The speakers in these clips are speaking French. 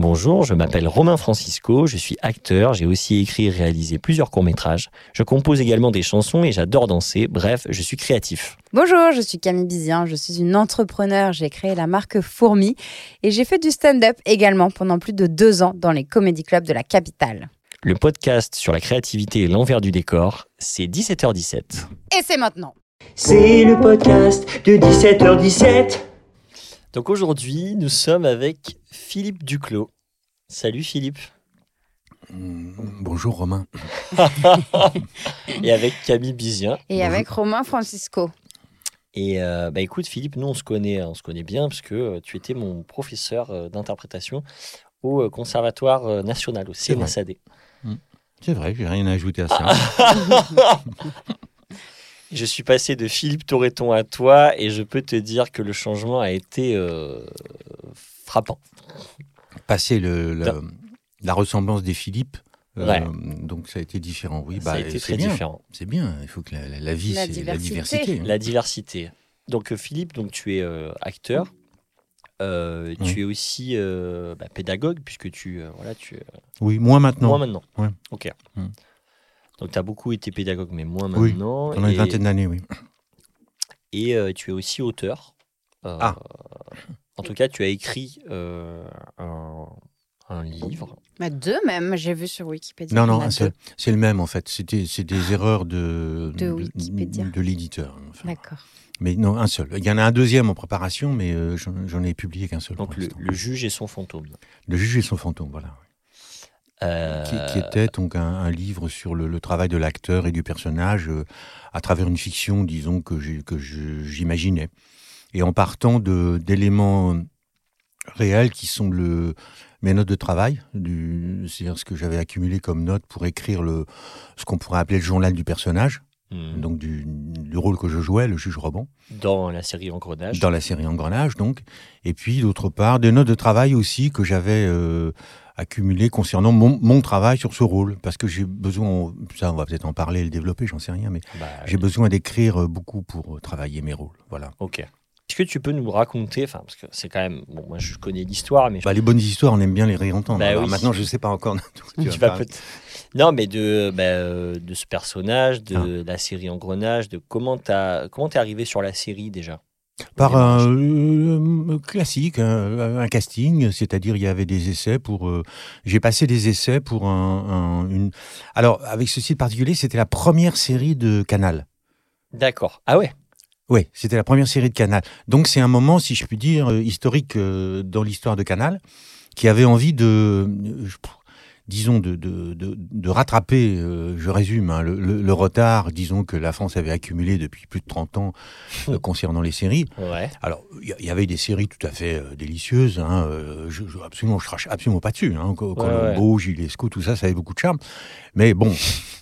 Bonjour, je m'appelle Romain Francisco, je suis acteur, j'ai aussi écrit et réalisé plusieurs courts-métrages. Je compose également des chansons et j'adore danser, bref, je suis créatif. Bonjour, je suis Camille Bizien, je suis une entrepreneur, j'ai créé la marque Fourmi et j'ai fait du stand-up également pendant plus de deux ans dans les comédie clubs de la capitale. Le podcast sur la créativité et l'envers du décor, c'est 17h17. Et c'est maintenant C'est le podcast de 17h17. Donc aujourd'hui, nous sommes avec Philippe Duclos. Salut Philippe. Mm, Bonjour Romain. et avec Camille Bizien. Et avec Romain Francisco. Et euh, bah écoute Philippe, nous on se connaît, on se connaît bien parce que euh, tu étais mon professeur euh, d'interprétation au Conservatoire national, au C'est vrai. CNSAD. C'est vrai, j'ai rien à ajouter à ça. Je suis passé de Philippe Torreton à toi et je peux te dire que le changement a été euh, frappant. Passer le, la ressemblance des Philippe, euh, Ouais. donc ça a été différent. Oui, Ça a bah, été c'est très bien. différent. C'est bien. Il faut que la, la- la vie, La c'est la diversité. hein. La diversité. Donc euh, Philippe, donc tu es euh, acteur. Euh, Oui. Tu es aussi euh, bah, pédagogue puisque tu euh, voilà tu Oui, moins maintenant. moins maintenant. Ouais. Ok. Mm. Donc tu as beaucoup été pédagogue mais moins Oui, maintenant. Pendant et, une vingtaine d'années, oui. et, euh, tu es aussi auteur. Euh, Ah. En tout cas, tu as écrit euh, un, un livre. Bah, deux même, j'ai vu sur Wikipédia. Non, non. C'est le même en fait. C'était c'est des erreurs de, De Wikipédia. de l'éditeur. enfin. D'accord. Mais non, un seul. Il y en a un deuxième en préparation, mais euh, j'en ai publié qu'un seul. Donc pour le, le juge et son fantôme. Le juge et son fantôme, voilà. Euh, qui, qui était donc un, un livre sur le, le travail de l'acteur et du personnage euh, à travers une fiction, disons, que j'imaginais. Et en partant d'éléments réels qui sont le, mes notes de travail, c'est-à-dire ce que j'avais accumulé comme notes pour écrire le, ce qu'on pourrait appeler le journal du personnage, hmm, donc du, du rôle que je jouais, le juge Robon dans la série Engrenage. dans la série Engrenage, donc. Et puis, d'autre part, des notes de travail aussi que j'avais euh, accumulées concernant mon, mon travail sur ce rôle. Parce que j'ai besoin, ça, on va peut-être en parler le développer, j'en sais rien, mais Bah, j'ai besoin d'écrire euh, beaucoup pour euh, travailler mes rôles. Voilà. Ok. Est-ce que tu peux nous raconter, enfin, parce que c'est quand même, bon, moi je connais l'histoire, mais je Bah, les bonnes histoires, on aime bien les réentendre. Bah oui. Maintenant, je ne sais pas encore. tu tu vas peut-être- Non, mais de, bah, euh, de ce personnage, Ah. de la série Engrenage, de comment comment t'es arrivé sur la série déjà? Par un démarrage. euh, classique, un, un casting, c'est-à-dire il y avait des essais pour. euh, J'ai passé des essais pour un, un- une. Alors avec ceci de particulier, c'était la première série de Canal. D'accord. Ah ouais? Oui, c'était la première série de Canal. Donc c'est un moment, si je puis dire, euh, historique euh, dans l'histoire de Canal, qui avait envie de, euh, je- disons, de, de, de, de rattraper, euh, je résume, hein, le, le- le retard, disons, que la France avait accumulé depuis plus de 30 ans euh, concernant les séries. Ouais. Alors, il y, avait des séries tout à fait euh, délicieuses. Hein, euh, je, je, absolument, je crache absolument pas dessus. Hein, Co- Colombo, Gilesco, tout ça, ça avait beaucoup de charme. Mais bon,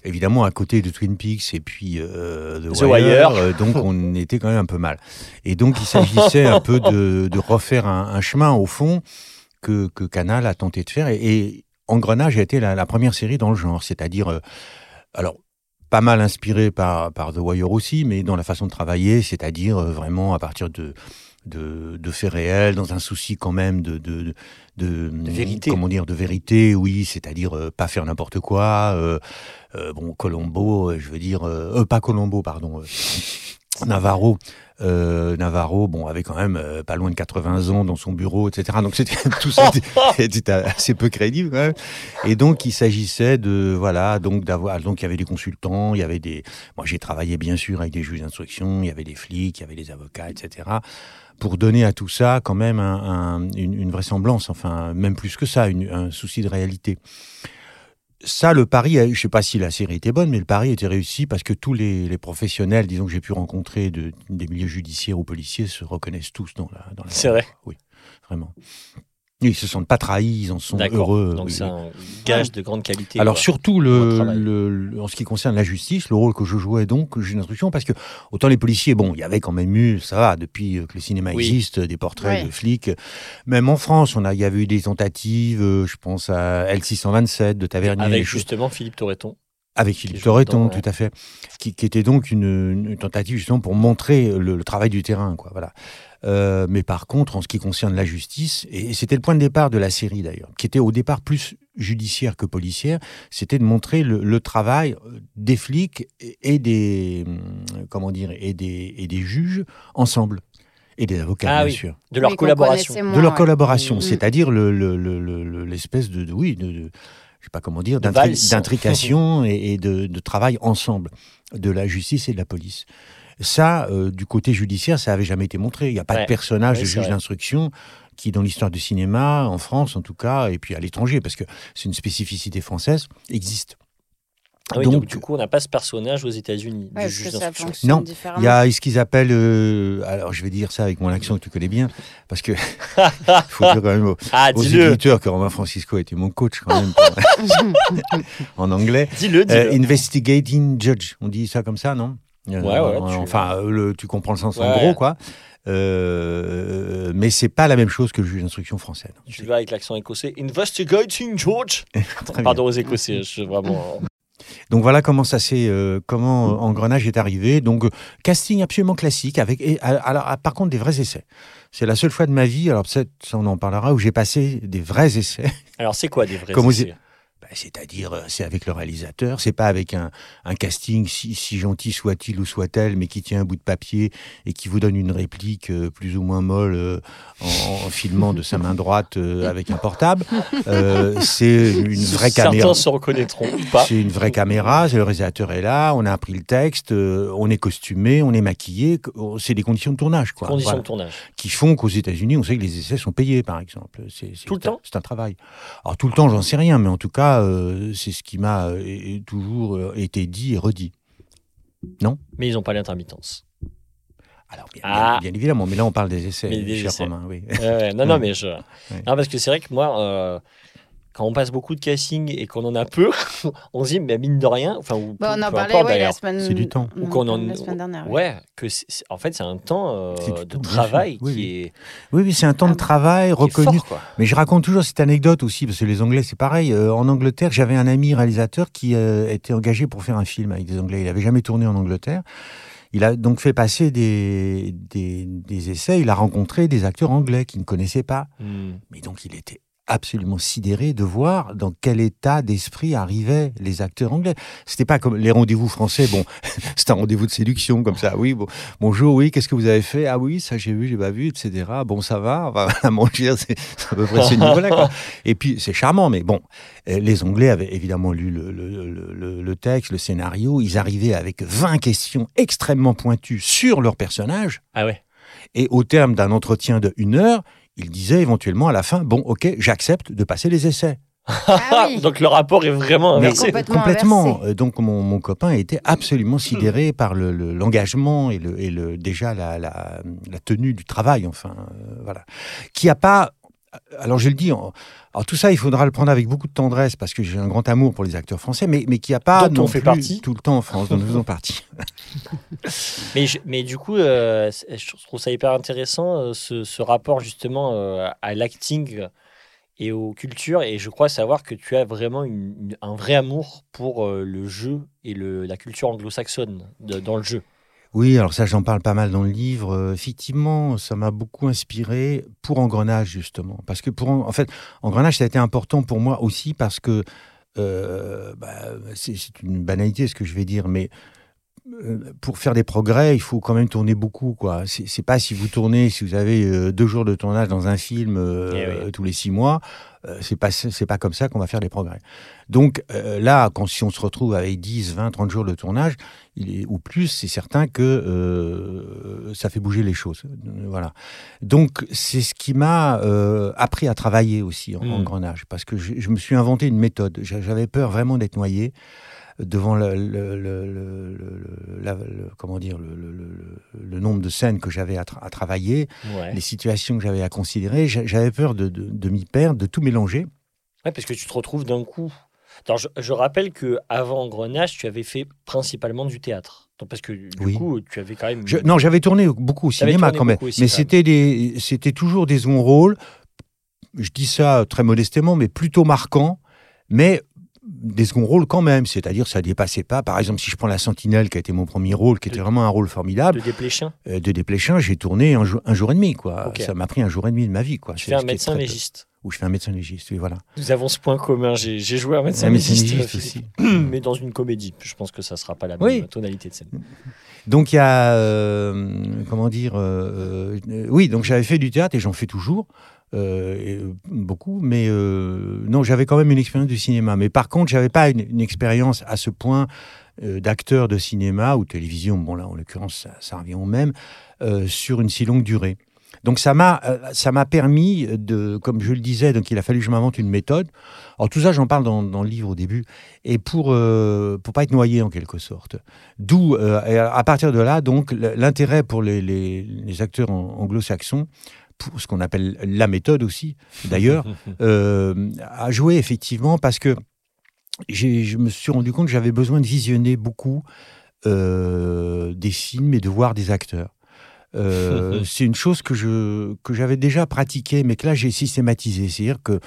évidemment, à côté de Twin Peaks et puis euh, The, The Wire. euh, donc on était quand même un peu mal. Et donc, il s'agissait un peu de, de refaire un, un chemin au fond que, que Canal a tenté de faire. Et, et Engrenage a été la, la première série dans le genre, c'est-à-dire, euh, alors pas mal inspiré par, par The Wire aussi, mais dans la façon de travailler, c'est-à-dire euh, vraiment à partir de, de, de faits réels, dans un souci quand même de, de, de, De vérité. Comment dire, de vérité, oui, c'est-à-dire euh, pas faire n'importe quoi. euh, euh, bon, Colombo, je veux dire, pas Colombo, pardon, Navarro. Euh, Navarro, bon, avait quand même euh, pas loin de 80 ans dans son bureau, etc. Donc c'était tout ça était, assez peu crédible quand même. Et donc il s'agissait de voilà, donc d'avoir donc il y avait des consultants, il y avait des moi j'ai travaillé bien sûr avec des juges d'instruction, il y avait des flics, il y avait des avocats, etc. Pour donner à tout ça quand même un- un- une, une vraisemblance, enfin même plus que ça, une- un souci de réalité. Ça, le pari, je sais pas si la série était bonne, mais le pari était réussi parce que tous les, les professionnels, disons que j'ai pu rencontrer de- des milieux judiciaires ou policiers, se reconnaissent tous dans la. Dans la C'est vrai. Oui, vraiment. Ils se sentent pas trahis, ils en sont heureux. Donc c'est un gage de grande qualité. Alors quoi. surtout le, travail. le- le- en ce qui concerne la justice, le rôle que je jouais donc, j'ai une instruction parce que autant les policiers, bon, il y avait quand même eu, ça va, depuis que le cinéma Oui. existe, des portraits de flics. Même en France, on a, il y avait eu des tentatives, euh, je pense à L627 de Tavernier. avec justement Philippe Torreton. Avec Philippe Torreton, tout à fait. Qui, qui était donc une, une tentative justement pour montrer le, le travail du terrain, quoi. Voilà. Euh, mais par contre, en ce qui concerne la justice, et c'était le point de départ de la série d'ailleurs, qui était au départ plus judiciaire que policière, c'était de montrer le, le travail euh, des flics et des hum, comment dire et des et des juges ensemble et des avocats Ah bien oui. sûr De leur Oui, collaboration. de leur ouais. collaboration, Mm. c'est-à-dire le, le- le- le- le- l'espèce de, de- oui, de, de- je sais pas comment dire, d'intrication et, et de, de travail ensemble de la justice et de la police. Ça, euh, du côté judiciaire, ça avait jamais été montré. Il n'y a pas Ouais. de personnage Ouais, de juge d'instruction qui, dans l'histoire du cinéma, en France en tout cas, et puis à l'étranger, parce que c'est une spécificité française, existe. Ah oui, donc, Donc- du coup, on n'a pas ce personnage aux États-Unis, Ouais, Non. Il y a ce qu'ils appellent, euh, alors je vais dire ça avec mon accent que tu connais bien, parce que il faut dire quand même aux, Ah, aux dis-le, éditeurs que Romain Francisco a été mon coach quand même en anglais. dis-le, dis-le. Euh, investigating judge, on dit ça comme ça, non? Ouais, ouais, tu- Enfin, euh, le- tu comprends le sens en Ouais. gros, quoi. Euh, mais c'est pas la même chose que le juge d'instruction français. Tu vas avec l'accent écossais. Investigating George. Pardon aux Écossais, je vraiment. Donc voilà comment ça s'est, euh, comment euh, Engrenage est arrivé. Donc euh, casting absolument classique avec, et, alors ah, par contre des vrais essais. C'est la seule fois de ma vie, alors peut-être on en parlera, où j'ai passé des vrais essais. Alors, c'est quoi des vrais essais? Bah, C'est-à-dire, euh, c'est avec le réalisateur, c'est pas avec un, un casting si, si gentil soit-il ou soit-elle, mais qui tient un bout de papier et qui vous donne une réplique euh, plus ou moins molle euh, en, en filmant de sa main droite euh, avec un portable. C'est une vraie Certains caméra. se reconnaîtront pas. C'est une vraie caméra, le réalisateur est là, on a appris le texte, on est costumé, on est maquillé, oh, c'est des conditions de tournage, quoi. Conditions Voilà. de tournage. Qui font qu'aux États-Unis, on sait que les essais sont payés, par exemple. C'est, Tout le temps C'est un travail. Alors tout le temps, j'en sais rien, mais en tout cas, euh, c'est ce qui m'a euh, toujours euh, été dit et redit. Mais ils n'ont pas l'intermittence. Alors bien, Ah. bien- bien évidemment, mais là on parle des essais, des cher essais. Romain, oui. Non, non, mais je. Non, parce que c'est vrai que moi, quand on passe beaucoup de casting et qu'on en a peu, on se dit, mais mine de rien, enfin, ou Bah, on en parlait ouais, la d'ailleurs. semaine. C'est du temps. Ou qu'on en- parlait la semaine dernière. ouais. Ouais, que c'est- c'est- en fait, c'est un temps euh, de temps, travail. Oui, qui, oui. est, Oui, oui, c'est un temps Ah de travail reconnu. fort. Mais je raconte toujours cette anecdote aussi, parce que les Anglais, c'est pareil. Euh, en Angleterre, j'avais un ami réalisateur qui euh, était engagé pour faire un film avec des Anglais. Il n'avait jamais tourné en Angleterre. Il a donc fait passer des, des, des essais. Il a rencontré des acteurs anglais qu'il ne connaissait pas. Hmm. Mais donc, il était absolument sidéré de voir dans quel état d'esprit arrivaient les acteurs anglais. C'était pas comme les rendez-vous français. Bon, c'est un rendez-vous de séduction comme ça. Oui, bon, bonjour, oui, qu'est-ce que vous avez fait? Ah oui, ça j'ai vu, j'ai pas vu, etc. Bon, ça va, on va à manger, c'est à peu près ce niveau-là. quoi. Et puis, c'est charmant, mais bon, euh, les Anglais avaient évidemment lu le, le- le- le- le texte, le scénario. Ils arrivaient avec 20 questions extrêmement pointues sur leur personnage. Ah ouais. Et au terme d'un entretien de une heure, il disait éventuellement à la fin, bon, ok, j'accepte de passer les essais. Ah oui. Donc le rapport est vraiment Mais inversé. complètement complètement. inversé. Euh, Donc mon, mon copain était absolument sidéré par le- le- l'engagement et, le, et le, déjà la, la, la tenue du travail, enfin, euh, voilà. Qui a pas. Alors je le dis, en- alors tout ça, il faudra le prendre avec beaucoup de tendresse parce que j'ai un grand amour pour les acteurs français, mais, mais qui a pas Dont on non fait plus partie. tout le temps en France, dont nous faisons partie. Mais, je- mais du coup, euh, je trouve ça hyper intéressant, euh, ce, ce rapport justement euh, à l'acting et aux cultures. Et je crois savoir que tu as vraiment une- une- un vrai amour pour euh, le jeu et le, la culture anglo-saxonne dans le jeu. Oui, alors ça, j'en parle pas mal dans le livre. Euh, effectivement, ça m'a beaucoup inspiré pour Engrenage, justement. Parce que, pour, en fait, Engrenage, ça a été important pour moi aussi parce que, euh, bah, c'est une banalité ce que je vais dire, mais pour faire des progrès, il faut quand même tourner beaucoup. quoi. C'est pas si vous tournez, si vous avez euh, deux jours de tournage dans un film euh, Eh oui. tous les six mois, euh, c'est pas, c'est pas comme ça qu'on va faire des progrès. Donc euh, là, quand, si on se retrouve avec 10, 20, 30 jours de tournage, il est, ou plus, c'est certain que euh, ça fait bouger les choses. Euh, Voilà. Donc c'est ce qui m'a euh, appris à travailler aussi en Mm. engrenage, parce que je, je me suis inventé une méthode. J'a- J'avais peur vraiment d'être noyé devant le, comment dire le, nombre de scènes que j'avais à, tra- à travailler, Ouais. les situations que j'avais à considérer. J'a- J'avais peur de, de- de m'y perdre, de tout mélanger. Ouais, parce que tu te retrouves d'un coup. Alors, je, je rappelle que avant Engrenage, tu avais fait principalement du théâtre. Donc, parce que du Oui. coup, tu avais quand même. Je- non, j'avais tourné beaucoup au cinéma quand même, aussi, mais c'était des, c'était toujours des seconds rôles. Je dis ça très modestement, mais plutôt marquants, mais des seconds rôles quand même, c'est-à-dire ça dépassait pas. Par exemple, si je prends La Sentinelle, qui a été mon premier rôle, qui était vraiment un rôle formidable, De Desplechin. euh, de Desplechin, j'ai tourné un, jour- un jour et demi, quoi. Ça m'a pris un jour et demi de ma vie, quoi. Tu C'est- fais un médecin légiste. Ou je fais un médecin légiste, oui, voilà. Nous avons ce point commun. J'ai joué un médecin Un médecin légiste, aussi. mais dans une comédie. Je pense que ça sera pas la même Oui. tonalité de scène. Donc il y a, euh, comment dire, euh, euh, oui, donc j'avais fait du théâtre et j'en fais toujours. Euh, euh, beaucoup, mais euh, non, j'avais quand même une expérience du cinéma. Mais par contre, j'avais pas une, expérience à ce point d'acteur de cinéma ou télévision. Bon là, en l'occurrence, ça, revient au même sur une si longue durée. Donc ça m'a ça m'a permis de, comme je le disais, donc il a fallu que je m'invente une méthode. Alors tout ça, j'en parle dans, dans le livre au début, et pour euh, pour pas être noyé en quelque sorte. D'où, à partir de là, donc l'intérêt pour les, les, acteurs an- anglo-saxons, pour ce qu'on appelle la méthode aussi, d'ailleurs, euh, a joué effectivement parce que je me suis rendu compte que j'avais besoin de visionner beaucoup euh, des films et de voir des acteurs. Euh, c'est une chose que je que j'avais déjà pratiquée, mais que là j'ai systématisé. C'est-à-dire que,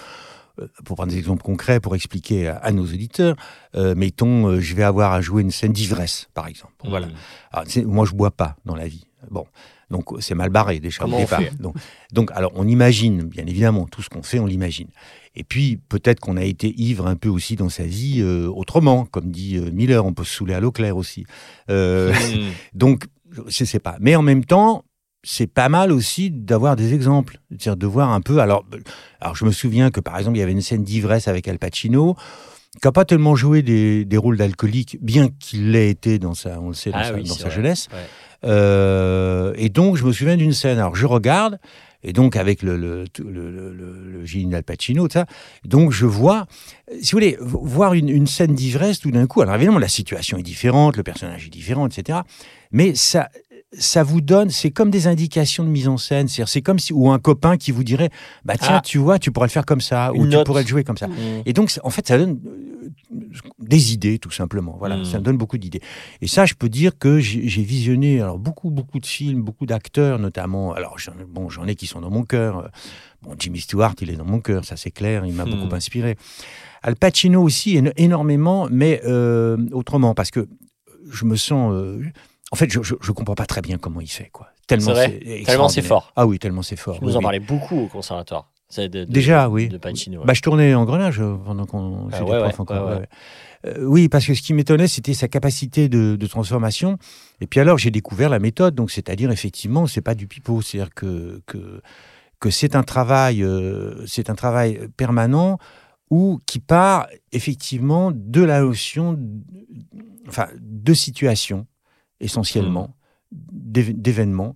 euh, pour prendre des exemples concrets, pour expliquer à, à nos auditeurs, euh, mettons, euh, je vais avoir à jouer une scène d'ivresse, par exemple. Voilà. Mm. Alors, c'est- moi, je bois pas dans la vie. Bon, donc c'est mal barré déjà Comment au départ. Donc, donc, alors, on imagine, bien évidemment, tout ce qu'on fait, on l'imagine. Et puis, peut-être qu'on a été ivre un peu aussi dans sa vie euh, autrement, comme dit euh, Miller, on peut se saouler à l'eau claire aussi. Euh, Mm. donc, je sais pas. Mais en même temps, c'est pas mal aussi d'avoir des exemples, c'est-à-dire de voir un peu. Alors, alors, je me souviens que par exemple, il y avait une scène d'ivresse avec Al Pacino, qui n'a pas tellement joué des, des rôles d'alcoolique, bien qu'il l'ait été dans sa, on le sait, dans Ah sa, oui, dans sa jeunesse. Ouais. Euh, et donc, je me souviens d'une scène. Alors, je regarde, et donc avec le, le, le, le, le- d'Al Pacino, tout ça. Donc, je vois, euh, si vous voulez, vo- voir une, une scène d'ivresse tout d'un coup. Alors, évidemment, la situation est différente, le personnage est différent, etc. Mais ça, ça vous donne, c'est comme des indications de mise en scène. C'est comme si, ou un copain qui vous dirait, bah tiens, Ah. tu vois, tu pourrais le faire comme ça, ou tu pourrais le jouer comme ça. Mm. Et donc, en fait, ça donne euh, des idées, tout simplement. Voilà, Mm. ça me donne beaucoup d'idées. Et ça, je peux dire que j'ai visionné alors beaucoup, beaucoup de films, beaucoup d'acteurs, notamment. Alors, bon, j'en ai qui sont dans mon cœur. Bon, Jimmy Stewart, il est dans mon cœur, ça c'est clair. Il m'a Mm. beaucoup inspiré. Al Pacino aussi, éno- énormément, mais euh, autrement, parce que je me sens. euh, en fait, je, je comprends pas très bien comment il fait, quoi. Tellement C'est vrai c'est Tellement c'est extraordinaire. fort. Ah oui, tellement c'est fort. Oui, en oui. parlais beaucoup au conservatoire. C'est de- de- Déjà, oui. De Pacino. ouais. Bah, je tournais en Grenage euh, pendant qu'on Ah, ouais, encore. Euh, oui, parce que ce qui m'étonnait, c'était sa capacité de, de transformation. Et puis alors, j'ai découvert la méthode. Donc, c'est-à-dire, effectivement, c'est pas du pipeau. C'est-à-dire que, que, que c'est un travail, euh, c'est un travail permanent ou qui part effectivement de la notion, enfin, de situation essentiellement, d'év- d'événements.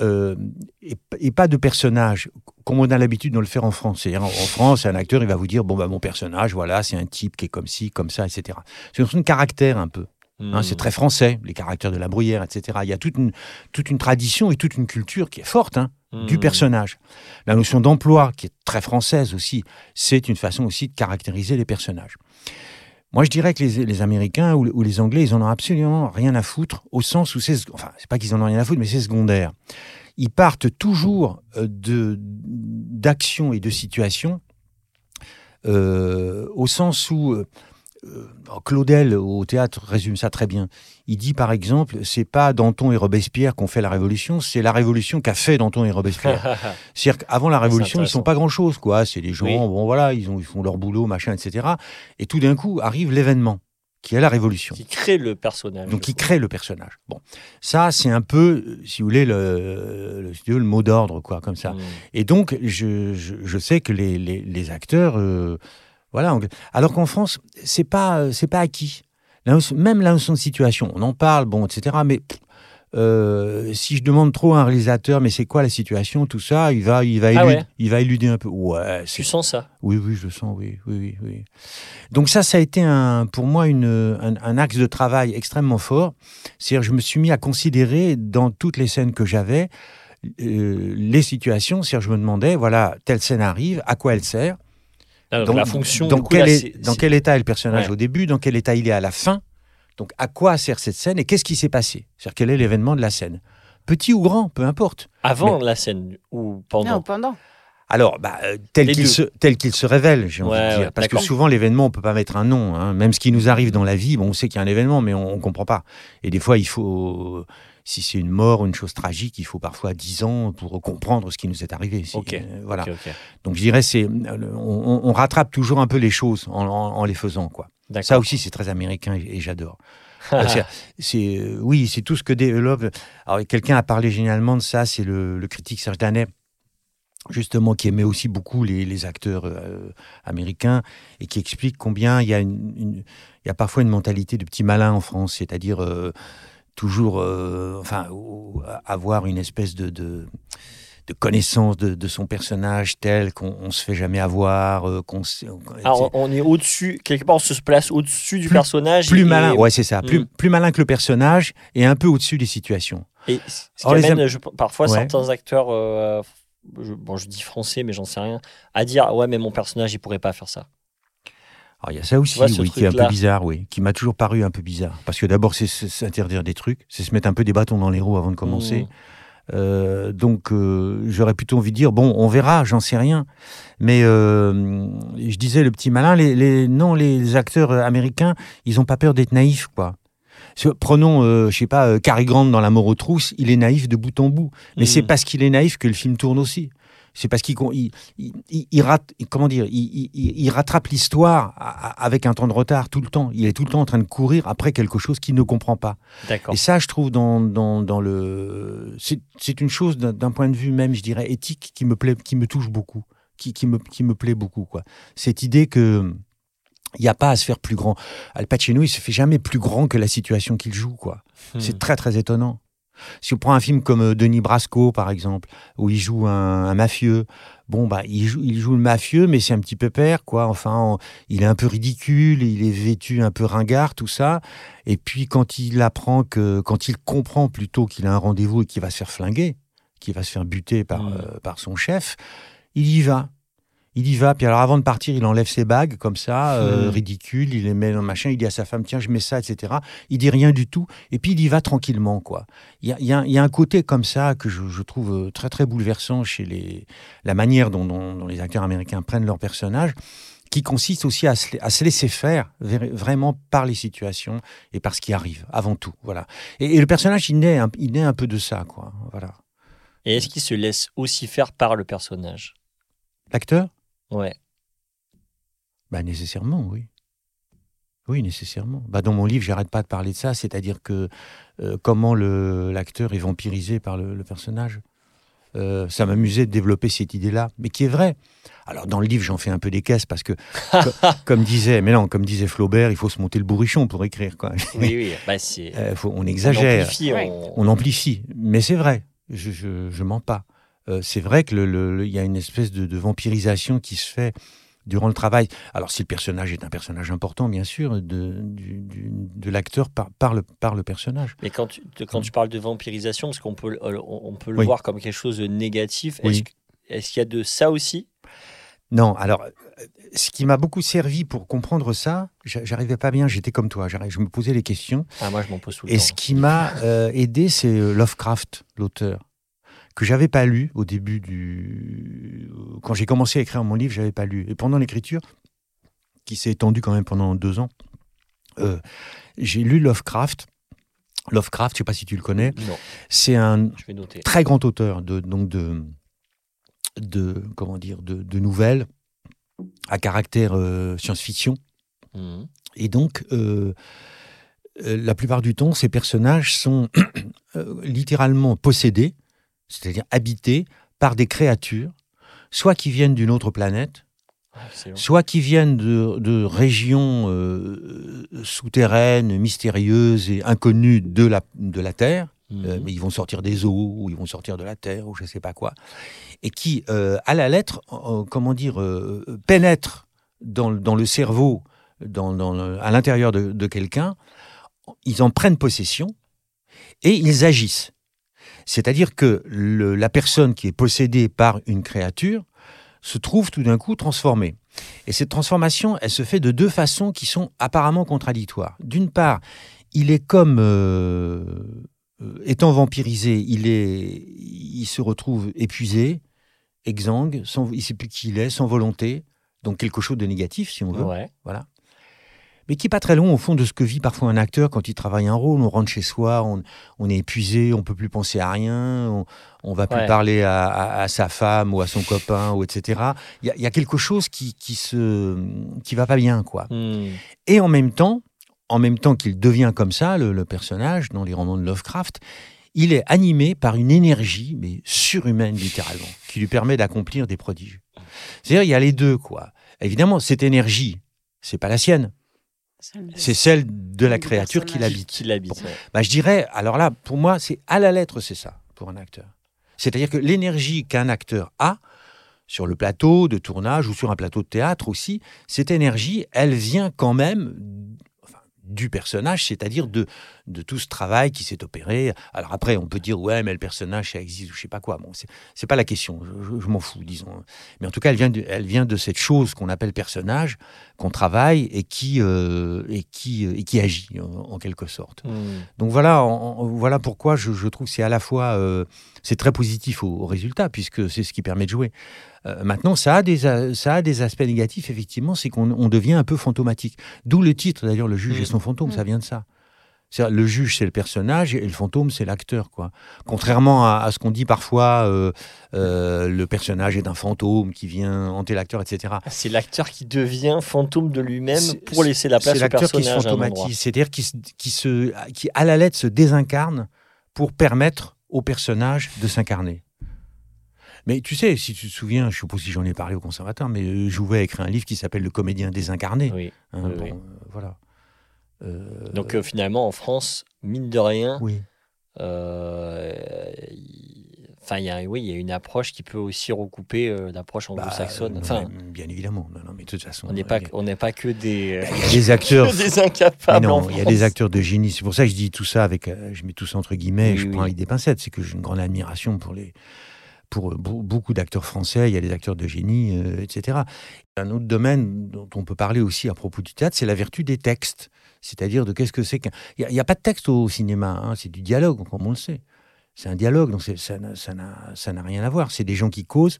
euh, et, et pas de personnage, comme on a l'habitude de le faire en France. C'est-à-dire, En, en France, un acteur, il va vous dire, bon, bah, mon personnage, voilà, c'est un type qui est comme ci, comme ça, etc. C'est une notion de caractère un peu. hein, Mm. c'est très français, les caractères de la bruyère, etc. Il y a toute une, toute une tradition et toute une culture qui est forte hein, du Mm. personnage. La notion d'emploi, qui est très française aussi, c'est une façon aussi de caractériser les personnages. Moi, je dirais que les, Américains ou, ou les Anglais, ils en ont absolument rien à foutre, au sens où c'est, enfin, c'est pas qu'ils en ont rien à foutre, mais c'est secondaire. Ils partent toujours euh, de d'actions et de situations, euh, au sens où euh, Claudel au théâtre résume ça très bien. Il dit par exemple, c'est pas Danton et Robespierre qu'on fait la révolution, c'est la révolution qu'a fait Danton et Robespierre. C'est-à-dire qu'avant la révolution, ils sont pas grand-chose, quoi. C'est des gens, Oui. bon voilà, ils, ont, ils font leur boulot, machin, etc. Et tout d'un coup arrive l'événement, qui est la révolution. qui crée le personnage. Donc, trouve. crée le personnage. Bon, ça, c'est un peu, si vous voulez, le, mot d'ordre, quoi, comme ça. Mm. Et donc, je, je, je sais que les, les, les acteurs, euh, voilà. Alors qu'en France, c'est pas, euh, c'est pas acquis. Même la notion de situation, on en parle, bon, etc. Mais euh, si je demande trop à un réalisateur, mais c'est quoi la situation, tout ça, il va, il va, Ah éluder, ouais il va éluder un peu. Ouais, Tu sens ça oui, oui, je le sens, oui, oui, oui, oui. Donc ça, ça a été un, pour moi une, un, un axe de travail extrêmement fort. C'est-à-dire, je me suis mis à considérer dans toutes les scènes que j'avais euh, les situations. C'est-à-dire, je me demandais, voilà, telle scène arrive, à quoi elle sert Ah, donc dans, La fonction. dans, quel, là, est- dans quel état est le personnage Ouais. au début, dans quel état il est à la fin. Donc, à quoi sert cette scène et qu'est-ce qui s'est passé? C'est-à-dire, quel est l'événement de la scène? Petit ou grand, peu importe. Avant la scène ou pendant? Non, pendant. Alors, bah, euh, tel qu'il se, révèle, j'ai envie de dire. Parce que souvent, l'événement, on peut pas mettre un nom. hein. Même ce qui nous arrive dans la vie, bon, on sait qu'il y a un événement, mais on, on comprend pas. Et des fois, il faut, si c'est une mort, une chose tragique, il faut parfois 10 ans pour comprendre ce qui nous est arrivé. Euh, voilà. Donc, je dirais, c'est, euh, on, rattrape toujours un peu les choses en, en- en les faisant, quoi. Ça aussi, c'est très américain et, et j'adore. C'est- euh, oui, c'est tout ce que développe. Alors, quelqu'un a parlé généralement de ça, c'est le, le critique Serge Danet, justement, qui aimait aussi beaucoup les, les acteurs euh, américains et qui explique combien il y, a une, une- il y a parfois une mentalité de petit malin en France, c'est-à-dire euh, toujours euh, enfin, avoir une espèce de. de de connaissance de, de son personnage tel qu'on on se fait jamais avoir, euh, qu'on Ah, on, est au-dessus, quelque part, on se place au-dessus du Plus- personnage. plus et- malin, ouais, c'est ça. Plus, Mm. plus malin que le personnage et un peu au-dessus des situations. Et ce qui amène, je- parfois, Ouais. certains acteurs, euh, je, bon, je dis français, mais j'en sais rien, à dire Ouais, mais mon personnage, il pourrait pas faire ça. Alors il y a ça aussi, vois, oui, qui est un peu bizarre, oui, qui m'a toujours paru un peu bizarre. Parce que d'abord, c'est s'interdire des trucs, c'est se mettre un peu des bâtons dans les roues avant de commencer. Mmh. Euh, donc, euh, j'aurais plutôt envie de dire, bon, on verra, j'en sais rien. Mais euh, je disais, le petit malin, les, les- non, les acteurs euh, américains, ils n'ont pas peur d'être naïfs, quoi. Prenons, euh, je sais pas, euh, Cary Grant dans La mort aux trousses, il est naïf de bout en bout. Mais Mm. c'est parce qu'il est naïf que le film tourne aussi. C'est parce qu'il il, il, il- il rate, comment dire, il, rattrape l'histoire avec un temps de retard tout le temps. Il est tout le temps en train de courir après quelque chose qu'il ne comprend pas. Et ça, je trouve dans, dans, dans le, c'est une chose d'un d'un point de vue même, je dirais éthique, qui me plaît, qui me touche beaucoup, qui, qui me qui me plaît beaucoup quoi. Cette idée que il n'y a pas à se faire plus grand. Al Pacino, il se fait jamais plus grand que la situation qu'il joue quoi. Hmm. C'est très très étonnant. Si on prend un film comme euh, Denis Brasco, par exemple, où il joue un, un mafieux, bon, bah, il joue, il joue le mafieux, mais c'est un petit peu père, quoi. Enfin, on- il est un peu ridicule, il est vêtu un peu ringard, tout ça. Et puis, quand il apprend que, quand il comprend plutôt qu'il a un rendez-vous et qu'il va se faire flinguer, qu'il va se faire buter par, Mm. euh, par son chef, il y va. Il y va, puis alors avant de partir, il enlève ses bagues comme ça, euh, Hmm. ridicule, il les met dans le machin, il dit à sa femme, tiens, je mets ça, etc. Il dit rien du tout, et puis il y va tranquillement, quoi. Il y a, il y a- il y a un côté comme ça que je, je trouve euh, très très bouleversant chez les, la manière dont, dont- dont les acteurs américains prennent leurs personnages, qui consiste aussi à se, à se laisser faire vraiment par les situations et par ce qui arrive, avant tout. Voilà. Et, et le personnage, il naît, un, il naît un peu de ça, quoi. Voilà. Et est-ce qu'il se laisse aussi faire par le personnage? L'acteur? Ouais. Bah, nécessairement, oui. Oui, nécessairement. Bah, dans mon livre, j'arrête pas de parler de ça, c'est-à-dire que euh, comment le- l'acteur est vampirisé par le, le personnage. Euh, ça m'amusait de développer cette idée-là, mais qui est vraie. Alors dans le livre, j'en fais un peu des caisses parce que, co- comme disait, mais non, comme disait Flaubert, il faut se monter le bourrichon pour écrire. Quoi. Oui, oui. Bah, c'est. Euh, faut- on on exagère amplifie, on- on amplifie. Mais c'est vrai, je, je, je mens pas. Euh, c'est vrai que le- y a une espèce de, de vampirisation qui se fait durant le travail. Alors si le personnage est un personnage important, bien sûr, de, du- du- de l'acteur par, par, le, par le personnage. Mais quand tu, de- quand tu parles de vampirisation, parce qu'on peut, le- euh, on on peut le Oui. voir comme quelque chose de négatif, Oui. est-ce qu'il y a de ça aussi? Non, alors, euh, ce qui m'a beaucoup servi pour comprendre ça, j'a- j'arrivais pas bien, j'étais comme toi, je me posais les questions. Ah, moi, je m'en pose tout le Et temps. ce qui m'a euh, aidé, c'est Lovecraft, l'auteur, que j'avais pas lu au début du. Quand j'ai commencé à écrire mon livre, j'avais pas lu. Et pendant l'écriture, qui s'est étendue quand même pendant deux ans, euh, j'ai lu Lovecraft. Lovecraft, je sais pas si tu le connais, Non, c'est un très grand auteur de donc de de comment dire de, de nouvelles à caractère euh, science-fiction. Mhm. Et donc, euh, euh, la plupart du temps, ces personnages sont littéralement possédés, c'est-à-dire habités par des créatures, soit qui viennent d'une autre planète, Ah, excellent. soit qui viennent de, de régions euh, souterraines, mystérieuses et inconnues de la, de la Terre, euh, Mhm. mais ils vont sortir des eaux, ou ils vont sortir de la terre, ou je ne sais pas quoi, et qui, euh, à la lettre, euh, comment dire, euh, pénètrent dans, le- dans le cerveau, dans, dans le- à l'intérieur de, de quelqu'un, ils en prennent possession et ils agissent. C'est-à-dire que le- la personne qui est possédée par une créature se trouve tout d'un coup transformée. Et cette transformation, elle se fait de deux façons qui sont apparemment contradictoires. D'une part, il est comme euh, euh, étant vampirisé, il est, il se retrouve épuisé, exsangue, sans, il sait plus qui il est, sans volonté, donc quelque chose de négatif si on veut, Ouais. Mais qui est pas très long au fond de ce que vit parfois un acteur quand il travaille un rôle. On rentre chez soi, on, on est épuisé, on peut plus penser à rien, on, on va plus Ouais. parler à, à- à sa femme ou à son copain ou etc. Il y a, il y a quelque chose qui qui se qui va pas bien quoi. Hmm. Et en même temps, en même temps qu'il devient comme ça, le, le personnage dans les romans de Lovecraft, il est animé par une énergie, mais surhumaine littéralement, qui lui permet d'accomplir des prodiges. C'est-à-dire, il y a les deux, quoi. Évidemment, cette énergie, c'est pas la sienne, c'est celle de la créature qui l'habite. Qui l'habite. ouais. Bah, je dirais, alors là, pour moi, c'est à la lettre, c'est ça, pour un acteur. C'est-à-dire que l'énergie qu'un acteur a, sur le plateau de tournage ou sur un plateau de théâtre aussi, cette énergie, elle vient quand même du personnage, c'est-à-dire de, de tout ce travail qui s'est opéré. Alors après, on peut dire, ouais, mais le personnage, ça existe ou je sais pas quoi. Bon, c'est, pas la question, je, m'en fous, disons. Mais en tout cas, elle vient de, elle vient de cette chose qu'on appelle personnage, qu'on travaille et qui, euh, et qui, et qui agit, en- en quelque sorte. Hmm. Donc voilà, en- en- voilà pourquoi je, je trouve que c'est à la fois euh, c'est très positif au, au résultat puisque c'est ce qui permet de jouer. Euh, maintenant, ça a des ça a des aspects négatifs effectivement, c'est qu'on on devient un peu fantomatique. D'où le titre d'ailleurs, le juge et son fantôme, ça vient de ça. C'est le juge c'est le personnage et le fantôme c'est l'acteur quoi. Contrairement à, à ce qu'on dit parfois, euh, euh, le personnage est un fantôme qui vient hanter l'acteur, etc. Ah, C'est l'acteur qui devient fantôme de lui-même C'est- pour laisser la place C'est au l'acteur qui se personnage. fantomatise, c'est-à-dire qui, qui, se, qui, à la lettre, se désincarne pour permettre au personnage de s'incarner. Mais tu sais, si tu te souviens, je ne sais pas si j'en ai parlé au conservateur, mais euh, Jouvet a écrit un livre qui s'appelle Le comédien désincarné. Oui. Hein, oui, bon, oui. voilà. Euh, Donc euh, finalement, en France, mine de rien, oui. euh, il- Enfin, il y a, oui, il y a une approche qui peut aussi recouper euh, l'approche Bah, anglo-saxonne. Enfin, bien évidemment. Non, non, mais de toute façon, on n'est pas, on n'est pas que des, euh, des acteurs. que des incapables. non, il y a des acteurs de génie. C'est pour ça que je dis tout ça avec, je mets tout ça entre guillemets, Oui, je oui. prends avec des pincettes. C'est que j'ai une grande admiration pour les, pour beau- beaucoup d'acteurs français. Il y a des acteurs de génie, euh, etc. Un autre domaine dont on peut parler aussi à propos du théâtre, c'est la vertu des textes. C'est-à-dire de qu'est-ce que c'est qu'un. Il n'y a, pas de texte au cinéma, hein, c'est du dialogue, comme on le sait. C'est un dialogue, donc ça n'a- ça n'a ça n'a rien à voir. C'est des gens qui causent.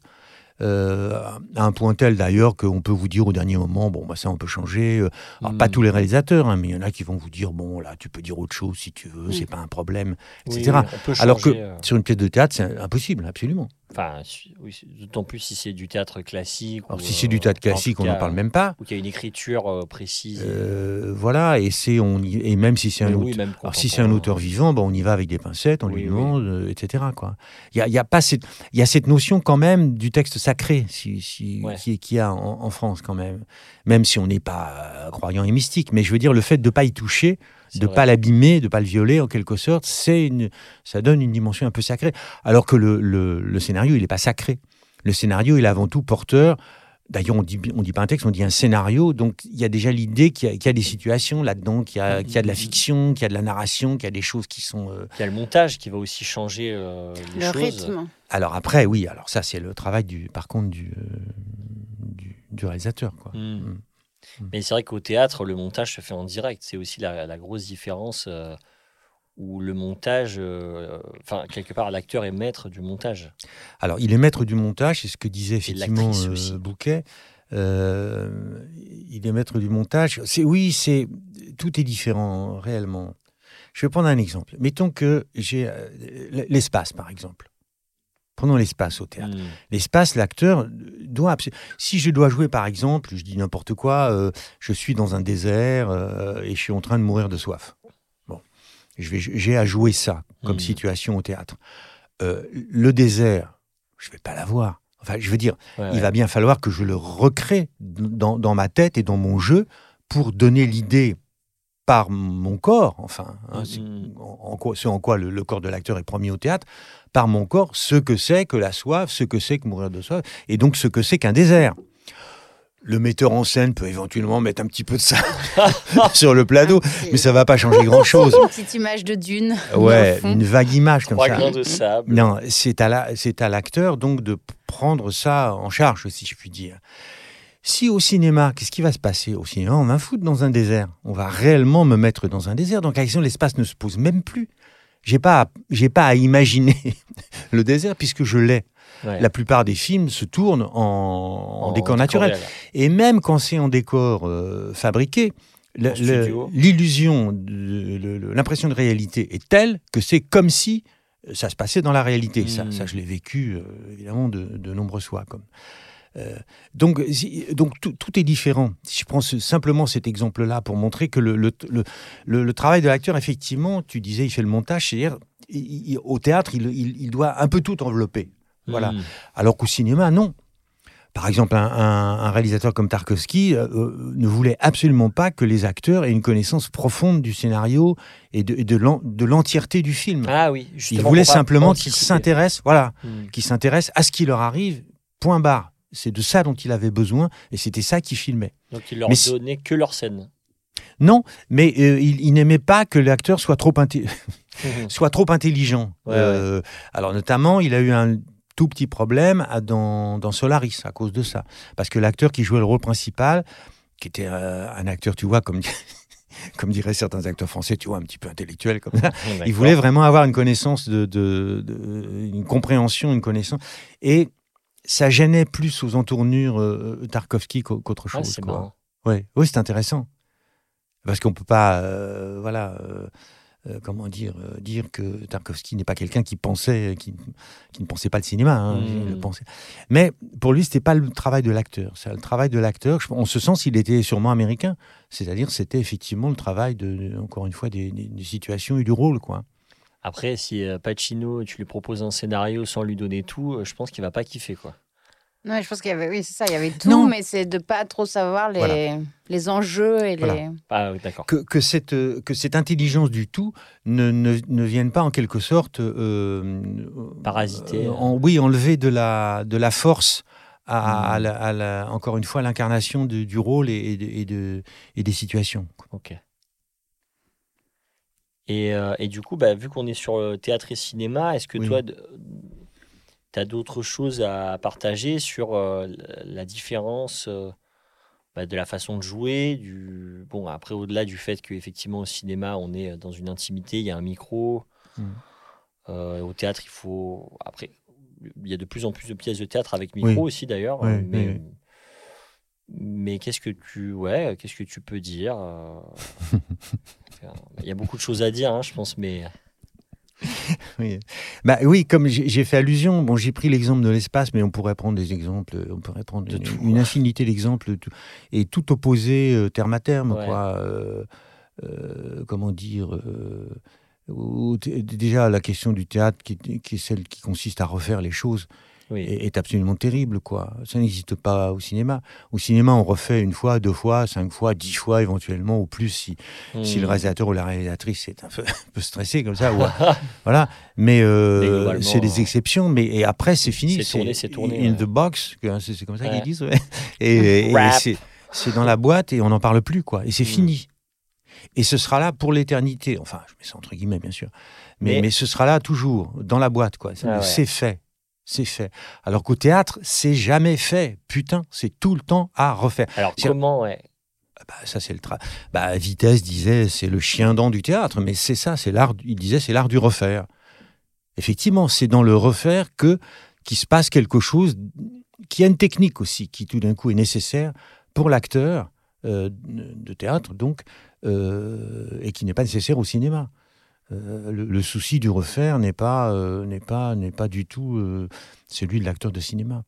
euh, à un point tel d'ailleurs qu'on peut vous dire au dernier moment, bon, bah, ça on peut changer. euh, alors, pas Hmm. tous les réalisateurs, hein, mais il y en a qui vont vous dire bon, là, tu peux dire autre chose si tu veux, c'est pas un problème, etc. oui, Alors que euh, sur une pièce de théâtre, c'est impossible, absolument. Enfin, oui, d'autant plus si c'est du théâtre classique. Alors, ou, si c'est euh, du théâtre en classique, on n'en parle même pas. Ou qu'il y a une écriture euh, précise. Euh, voilà, et c'est on y- et même si c'est un auteur, oui, même alors si c'est un auteur vivant, bon, on y va avec des pincettes, on Oui, lui demande, euh, etc. Quoi. Il y a, y a pas cette, il y a cette notion quand même du texte sacré, si, si, Ouais. qui, qui a en, en France quand même, même si on n'est pas euh, croyant et mystique, mais je veux dire le fait de pas y toucher, de vrai. pas l'abîmer, de pas le violer en quelque sorte, c'est une, ça donne une dimension un peu sacrée. Alors que le, le, le scénario, il n'est pas sacré. Le scénario, il est avant tout porteur. D'ailleurs, on dit, on dit pas un texte, on dit un scénario. Donc, il y a déjà l'idée qu'il y, a- qu'il y a des situations là-dedans, qu'il y, a- qu'il y a de la fiction, qu'il y a de la narration, qu'il y a des choses qui sont. euh, Il y a le montage qui va aussi changer euh, les Le choses. rythme. Alors après, oui. Alors ça, c'est le travail du, par contre, du, euh, du, du réalisateur, quoi. Hmm. Mm. Mais c'est vrai qu'au théâtre, le montage se fait en direct. C'est aussi la, la grosse différence euh, où le montage, euh, enfin, quelque part, l'acteur est maître du montage. Alors, il est maître du montage, c'est ce que disait effectivement euh. Bouquet. Il est maître du montage. C'est oui, c'est tout est différent réellement. Je vais prendre un exemple. Mettons que j'ai l'espace, par exemple. Prenons l'espace au théâtre. Hmm. L'espace, l'acteur doit. Si je dois jouer, par exemple, je dis n'importe quoi, euh, je suis dans un désert euh, et je suis en train de mourir de soif. Bon, j'ai à jouer ça comme Mhm. situation au théâtre. Euh, le désert, je vais pas l'avoir. Enfin, je veux dire, Ouais, il va bien falloir que je le recrée dans, dans ma tête et dans mon jeu pour donner l'idée par mon corps, enfin, hein, c'est Mhm. en, ce en quoi le, le corps de l'acteur est promis au théâtre, par mon corps, ce que c'est que la soif, ce que c'est que mourir de soif, et donc ce que c'est qu'un désert. Le metteur en scène peut éventuellement mettre un petit peu de ça sur le plateau, mais ça va pas changer grand-chose. Une petite image de dune. Ouais, une vague image comme Trois ça. grains de sable. Non, c'est à la- c'est à l'acteur donc de prendre ça en charge, si je puis dire. Si au cinéma, qu'est-ce qui va se passer au cinéma? On va me foutre dans un désert. On va réellement me mettre dans un désert. Donc la question de l'espace ne se pose même plus. J'ai pas, j'ai pas à imaginer le désert puisque je l'ai. Ouais. la plupart des films se tournent en, en décor naturel. Et même quand c'est en décor euh, fabriqué, l'illusion, l'impression de réalité est telle que c'est comme si ça se passait dans la réalité. Ça, Mm. ça, je l'ai vécu euh, évidemment de, de nombreuses fois. Comme. Euh, donc, donc tout, tout est différent. Si je prends ce- simplement cet exemple-là pour montrer que le, le, le, le- le travail de l'acteur, effectivement, tu disais, il fait le montage, c'est-à-dire il- il- au théâtre, il, il- il doit un peu tout envelopper. Voilà. Mm. Alors qu'au cinéma, non. Par exemple, un, un- un réalisateur comme Tarkovsky euh, euh, ne voulait absolument pas que les acteurs aient une connaissance profonde du scénario et de, et de l'en- de l'entièreté du film. Ah oui, Il justement. voulait pour pas simplement qu'ils s'intéressent, voilà, Mm. qu'ils s'intéressent à ce qui leur arrive. Point barre. C'est de ça dont il avait besoin et c'était ça qu'il filmait. Donc il leur Mais donnait que leur scène. Non, mais euh, il, il n'aimait pas que l'acteur soit trop soit trop intelligent. Ouais, Euh, Alors notamment, il a eu un tout petit problème dans, dans Solaris à cause de ça. Parce que l'acteur qui jouait le rôle principal, qui était euh, un acteur, tu vois, comme, comme diraient certains acteurs français, tu vois, un petit peu intellectuel comme ça, il voulait vraiment avoir une connaissance, de, de- de- une compréhension, une connaissance. Et ça gênait plus aux entournures euh, Tarkovsky qu'au- qu'autre Ah, chose. c'est quoi. Ouais, oui, c'est intéressant. Parce qu'on peut pas, euh, voilà, euh, euh, comment dire, euh, dire que Tarkovsky n'est pas quelqu'un qui pensait, qui, qui ne pensait pas le cinéma. hein, Mm. le pensait. Mais pour lui, c'était pas le travail de l'acteur. C'est le travail de l'acteur. En ce sens, il était sûrement américain. C'est-à-dire, c'était effectivement le travail de, de- encore une fois, des, des- des situations et du rôle, quoi. Après, si euh, Pacino, tu lui proposes un scénario sans lui donner tout, euh, je pense qu'il va pas kiffer quoi. Non, mais je pense qu'il y avait, oui, c'est ça, il y avait tout, Non. mais c'est de pas trop savoir les, Voilà. les enjeux et Voilà. les. Ah oui, d'accord. que, que cette, euh, que cette intelligence du tout ne, ne, ne vienne pas en quelque sorte euh, Parasiter. euh, en- oui, enlever de la, de la force à, Mm. à la- à la- encore une fois l'incarnation du rôle et, et de- et de, et des situations. Ok. Et, euh, et du coup, bah, vu qu'on est sur le théâtre et cinéma, est-ce que Oui. toi, tu as d'autres choses à partager sur euh, la- différence euh, bah, de la façon de jouer du... Bon, après, au-delà du fait qu'effectivement, au cinéma, on est dans une intimité, il y a un micro. Mm. Euh, au théâtre, il faut... Après, il y a de plus en plus de pièces de théâtre avec micro Oui. aussi, d'ailleurs. Oui, mais oui. Mais qu'est-ce que tu... Ouais, qu'est-ce que tu peux dire euh, Il y a beaucoup de choses à dire, hein, je pense, mais... Oui. Bah oui, comme j'ai fait allusion, bon, j'ai pris l'exemple de l'espace, mais on pourrait prendre des exemples, on pourrait prendre De une, tout, une ouais. infinité d'exemples, et tout opposé euh, terme à terme, Ouais. quoi. euh, euh, comment dire Déjà, la question du théâtre, qui, qui est celle qui consiste à refaire les choses, Oui. est, est absolument terrible, quoi. Ça n'existe pas au cinéma. Au cinéma, on refait une fois, deux fois, cinq fois, dix fois éventuellement, ou plus si, si le Hmm. réalisateur ou la réalisatrice est un peu, un peu stressé comme ça. ou- voilà. Mais, euh, Mais c'est des exceptions. Mais et après, c'est fini. C'est tourné, c'est tourné, In ouais. the box, hein, c'est comme ça Ouais. qu'ils disent. ouais. Et, et c'est dans la boîte et on n'en parle plus, quoi. Et c'est Mm. fini. Et ce sera là pour l'éternité. Enfin, je mets ça entre guillemets, bien sûr. Mais, Mais- mais ce sera là toujours, dans la boîte, quoi. Ah ouais. c'est fait. C'est fait. Alors qu'au théâtre, c'est jamais fait. Putain, c'est tout le temps à refaire. Alors, comment, ouais. Ah bah, ça, c'est le tra... bah, Vitesse disait, c'est le chien dent du théâtre, mais c'est ça, c'est l'art. Il disait, c'est l'art du refaire. Effectivement, c'est dans le refaire que qu'il se passe quelque chose, qui a une technique aussi, qui tout d'un coup est nécessaire pour l'acteur euh, de théâtre, donc, euh, et qui n'est pas nécessaire au cinéma. Euh, le, le souci du refaire n'est pas, euh, n'est pas, n'est pas du tout euh, celui de l'acteur de cinéma.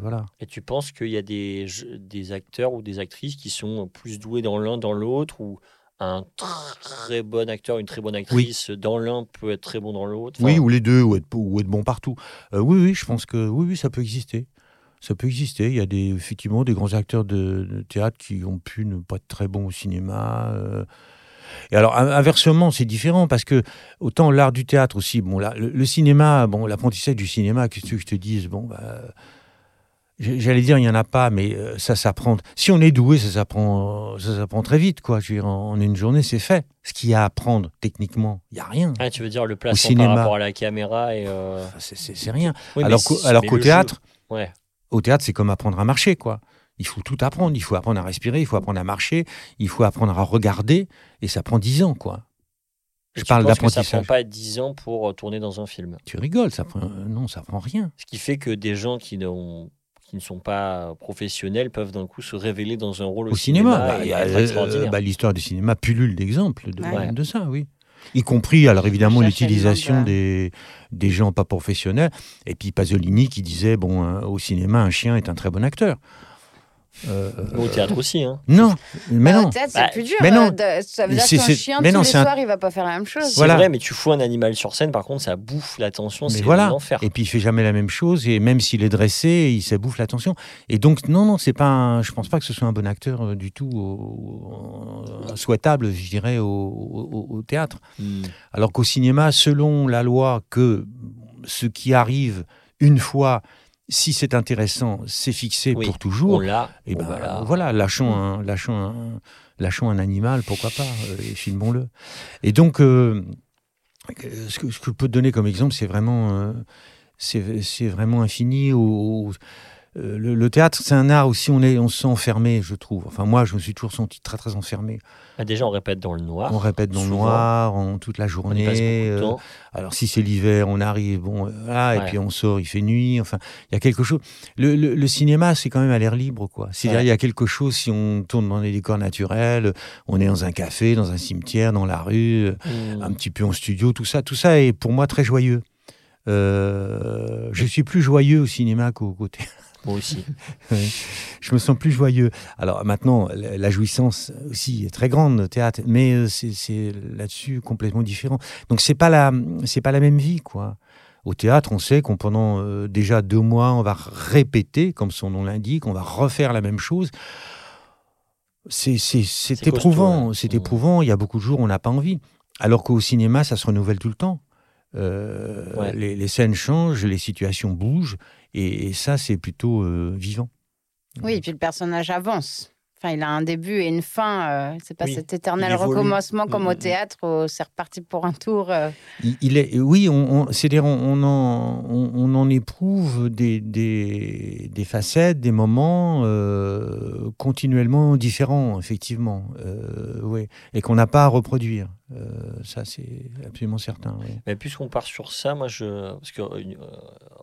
Voilà. Et tu penses qu'il y a des, des acteurs ou des actrices qui sont plus doués dans l'un, dans l'autre, ou un très bon acteur, une très bonne actrice dans l'un peut être très bon dans l'autre? Oui, ou les deux, ou être, ou être bon partout. Oui, oui, je pense que oui, oui, ça peut exister. Ça peut exister. Il y a des, effectivement des grands acteurs de, de théâtre qui ont pu ne pas être très bons au cinéma. euh. Et alors, in- inversement, c'est différent parce que autant l'art du théâtre aussi, bon, là, le, le cinéma, bon, l'apprentissage du cinéma, qu'est-ce que je te dise Bon, bah, J'allais dire, il n'y en a pas, mais euh, ça s'apprend. Si on est doué, ça s'apprend, ça s'apprend très vite, quoi. Je veux dire, en, une journée, c'est fait. Ce qu'il y a à apprendre techniquement, il n'y a rien. Ah, tu veux dire le placement cinéma. par rapport à la caméra et. euh, c'est- rien. oui, alors si- qu'au alors théâtre, Ouais. au théâtre, c'est comme apprendre à marcher, quoi. Il faut tout apprendre. Il faut apprendre à respirer, il faut apprendre à marcher, il faut apprendre à regarder, et ça prend dix ans, quoi. Je Tu parle que Ça d'apprentissage. prend pas 10 ans pour euh, tourner dans un film? Tu rigoles, ça prend... non, ça prend rien. Ce qui fait que des gens qui, n'ont- qui ne sont pas professionnels peuvent d'un coup se révéler dans un rôle au, Au cinéma, bah, euh, bah, l'histoire du cinéma pullule d'exemples de, Ouais. de ça, oui. Y compris, alors évidemment, l'utilisation des, des gens pas professionnels. Et puis Pasolini qui disait, bon, hein, au cinéma, un chien est un très bon acteur. Euh, Au théâtre aussi. Hein. non, mais Bah, non. au théâtre, Bah, c'est plus dur. mais non. euh, ça veut dire C'est- qu'un chien, mais tous non, les un- soirs, il va pas faire la même chose. C'est Voilà. vrai, mais tu fous un animal sur scène, par contre, ça bouffe l'attention, c'est voilà. l'enfer. Et puis il fait jamais la même chose et même s'il est dressé, il se bouffe l'attention. Et donc non non, c'est pas un- je pense pas que ce soit un bon acteur euh, du tout au- souhaitable, je dirais au, au- au théâtre. Hmm. Alors qu'au cinéma, selon la loi que ce qui arrive une fois si c'est intéressant, c'est fixé Oui, pour On toujours. l'a. Et bon, ben là. voilà, lâchons un, lâchons un, lâchons un animal, pourquoi pas, euh, et filmons-le. Et donc, euh, ce, que, ce que je peux te donner comme exemple, c'est vraiment, euh, c'est c'est vraiment infini. Au, au- euh, le, le théâtre, c'est un art aussi, on, est, on se sent enfermé, je trouve. Enfin, moi, je me suis toujours senti très, très enfermé. Bah, déjà, on répète dans le noir. on répète dans le noir, en, toute la On journée. euh, alors si c'est l'hiver, on arrive, bon, euh, voilà, et Ouais. puis on sort, il fait nuit. Enfin, il y a quelque chose. Le, le- le cinéma, c'est quand même à l'air libre, quoi. C'est-à-dire, Ouais. il y a quelque chose. Si on tourne dans des décors naturels, on est dans un café, dans un cimetière, dans la rue, Hmm. un petit peu en studio, tout ça, tout ça est pour moi très joyeux. Euh, je suis plus joyeux au cinéma qu'au côté. Moi aussi. Je me sens plus joyeux. Alors maintenant, la, jouissance aussi est très grande au théâtre, mais euh, c'est là-dessus complètement différent. Donc c'est pas la, c'est pas la même vie, quoi. Au théâtre, on sait qu'on pendant euh, déjà deux mois, on va répéter, comme son nom l'indique, on va refaire la même chose. C'est éprouvant, c'est éprouvant. Il y a beaucoup de jours on n'a pas envie. Alors qu'au cinéma, ça se renouvelle tout le temps. Euh, Ouais. les, les scènes changent, les situations bougent, et, et ça, c'est plutôt euh, vivant. Oui, et puis le personnage avance. Enfin, il a un début et une fin. euh, c'est pas Oui, cet éternel recommencement comme Mm, au mm. théâtre où c'est reparti pour un tour. euh. Il, il est, oui, on, on- c'est-à-dire on, on en, on, on en éprouve des, des, des facettes, des moments euh, continuellement différents, effectivement, euh, oui, et qu'on n'a pas à reproduire. Euh, ça, c'est absolument certain. oui. Mais puisqu'on part sur ça, moi, je, parce que euh,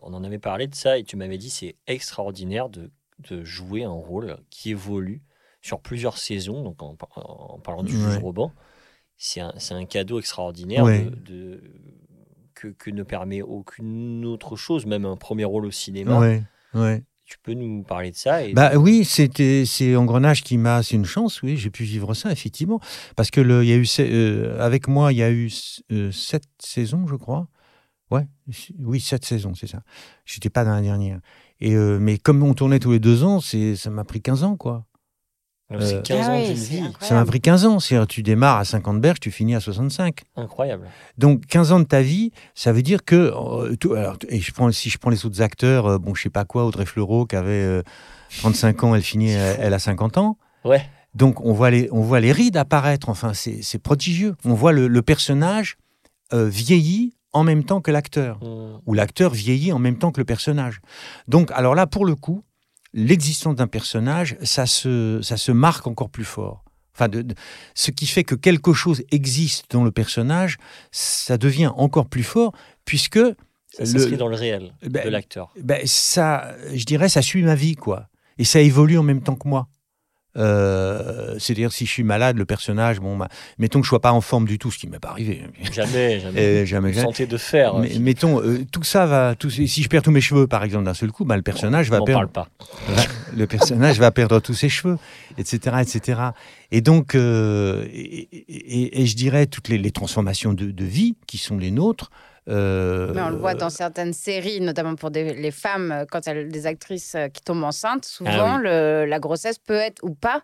on en avait parlé de ça et tu m'avais dit c'est extraordinaire de, de jouer un rôle qui évolue sur plusieurs saisons. Donc en, par- en parlant du Ouais. juge Robin, c'est un, cadeau extraordinaire Ouais. de, de- que, que ne permet aucune autre chose, même un premier rôle au cinéma. Ouais, ouais. Tu peux nous parler de ça et Bah oui, c'était c'est Engrenage qui m'a, c'est une chance, oui, j'ai pu vivre ça effectivement, parce que le, y a eu euh, avec moi, il y a eu euh, sept saisons, je crois. Ouais, oui, sept saisons, c'est ça. J'étais pas dans la dernière. Et euh, mais comme on tournait tous les deux ans, ça m'a pris 15 ans, quoi. C'est euh, 15 Ah ans oui, c'est vie. Ça m'a pris 15 ans. C'est tu démarres à 50 berges, tu finis à 65. Incroyable. Donc 15 ans de ta vie, ça veut dire que euh, tout- alors, et je prends si je prends les autres acteurs, euh, bon je sais pas quoi, Audrey Fleurot qui avait euh, 35 ans, elle finit, euh, elle a 50 ans. Ouais. Donc on voit les, on voit les rides apparaître, enfin c'est c'est prodigieux. On voit le, le personnage euh, vieilli en même temps que l'acteur, Hmm. ou l'acteur vieillit en même temps que le personnage. Donc alors là, pour le coup, l'existence d'un personnage, ça se, ça se marque encore plus fort. Enfin, de, de- ce qui fait que quelque chose existe dans le personnage, ça devient encore plus fort, puisque Ça s'inscrit dans le réel Ben, de l'acteur. ben, ça, je dirais, ça suit ma vie, quoi. Et ça évolue en même temps que moi. Euh, C'est-à-dire, si je suis malade, le personnage, bon, bah, mettons que je sois pas en forme du tout, ce qui m'est pas arrivé. Jamais, jamais. Euh, jamais, jamais. sentez de faire. Mais, mettons, euh, tout ça va. Tout, si je perds tous mes cheveux, par exemple, d'un seul coup, bah, le personnage on va n'en perdre. parle pas. va- le personnage va perdre tous ses cheveux, etc., etc. Et donc, euh, et, et- et je dirais toutes les, les transformations de, de vie qui sont les nôtres. Euh, Mais on le voit dans certaines séries, notamment pour des- les femmes, euh, quand elles des actrices euh, qui tombent enceintes, souvent Ah oui. le- la grossesse peut être ou pas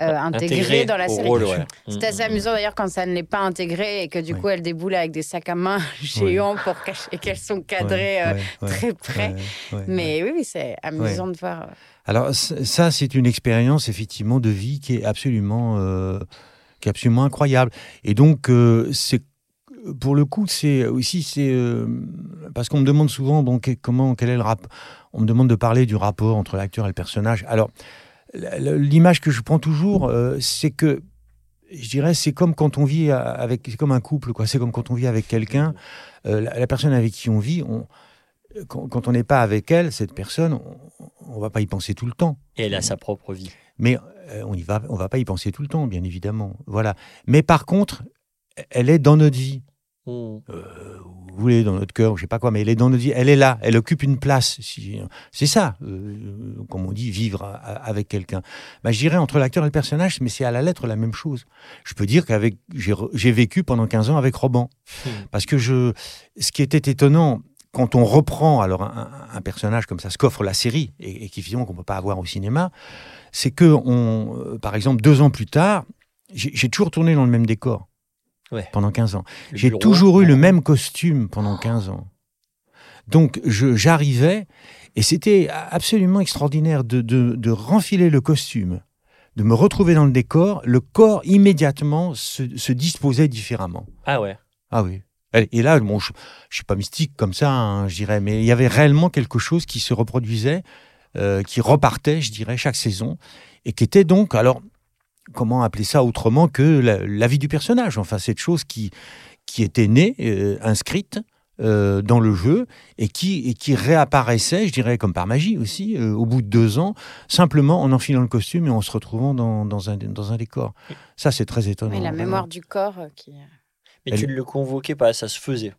euh, intégrée Intégré dans la série. rôle, ouais. C'est Mm, assez mm. amusant d'ailleurs quand ça ne l'est pas intégré et que du coup elle déboule avec des sacs à main géants pour cacher et qu'elles sont cadrées euh, ouais, très près. ouais, ouais, ouais. Mais oui, oui, c'est amusant de voir. Alors ça, c'est une expérience effectivement de vie qui est absolument, euh, qui est absolument incroyable. Et donc, euh, c'est pour le coup, c'est aussi c'est euh, parce qu'on me demande souvent bon que- comment quel est le rap. On me demande de parler du rapport entre l'acteur et le personnage. Alors l'image que je prends toujours, euh, c'est que je dirais, c'est comme quand on vit avec, c'est comme un couple, quoi. C'est comme quand on vit avec quelqu'un, euh, la, la personne avec qui on vit, on, quand, quand on n'est pas avec elle, cette personne, on, on va pas y penser tout le temps. Et elle a sa propre vie. Mais on y va, on va pas y penser tout le temps, bien évidemment. Voilà. Mais par contre, elle est dans notre vie. Euh, vous voulez, dans notre cœur, je sais pas quoi, mais elle est dans notre vie. Elle est là. Elle occupe une place. Si- C'est ça, euh, comme on dit, vivre avec quelqu'un. Bah, je dirais entre l'acteur et le personnage, mais c'est à la lettre la même chose. Je peux dire qu'avec, j'ai vécu pendant 15 ans avec Roban. Hmm. Parce que je, ce qui était étonnant, quand on reprend alors un, personnage comme ça, ce qu'offre la série, et, et qui finalement qu'on peut pas avoir au cinéma, c'est que, on, euh, par exemple, deux ans plus tard, j'ai j'ai toujours tourné dans le même décor Ouais. pendant 15 ans. J'ai toujours eu le même costume pendant 15 ans. Donc j'arrivais, et c'était absolument extraordinaire de, de, de renfiler le costume, de me retrouver dans le décor, le corps immédiatement se, se disposait différemment. Ah ouais. Ah oui. Et et là, bon, je ne suis pas mystique comme ça, hein, je dirais, mais il y avait réellement quelque chose qui se reproduisait, euh, qui repartait, je dirais, chaque saison, et qui était donc, alors, comment appeler ça autrement que la, la vie du personnage Enfin, cette chose qui, qui était née, euh, inscrite euh, dans le jeu, et qui, et qui réapparaissait, je dirais, comme par magie aussi, euh, au bout de deux ans, simplement en enfilant le costume et en se retrouvant dans, dans, un, dans un décor. Ça, c'est très étonnant. Oui, la mémoire du corps qui. Mais Elle- tu ne le convoquais pas, ça se faisait.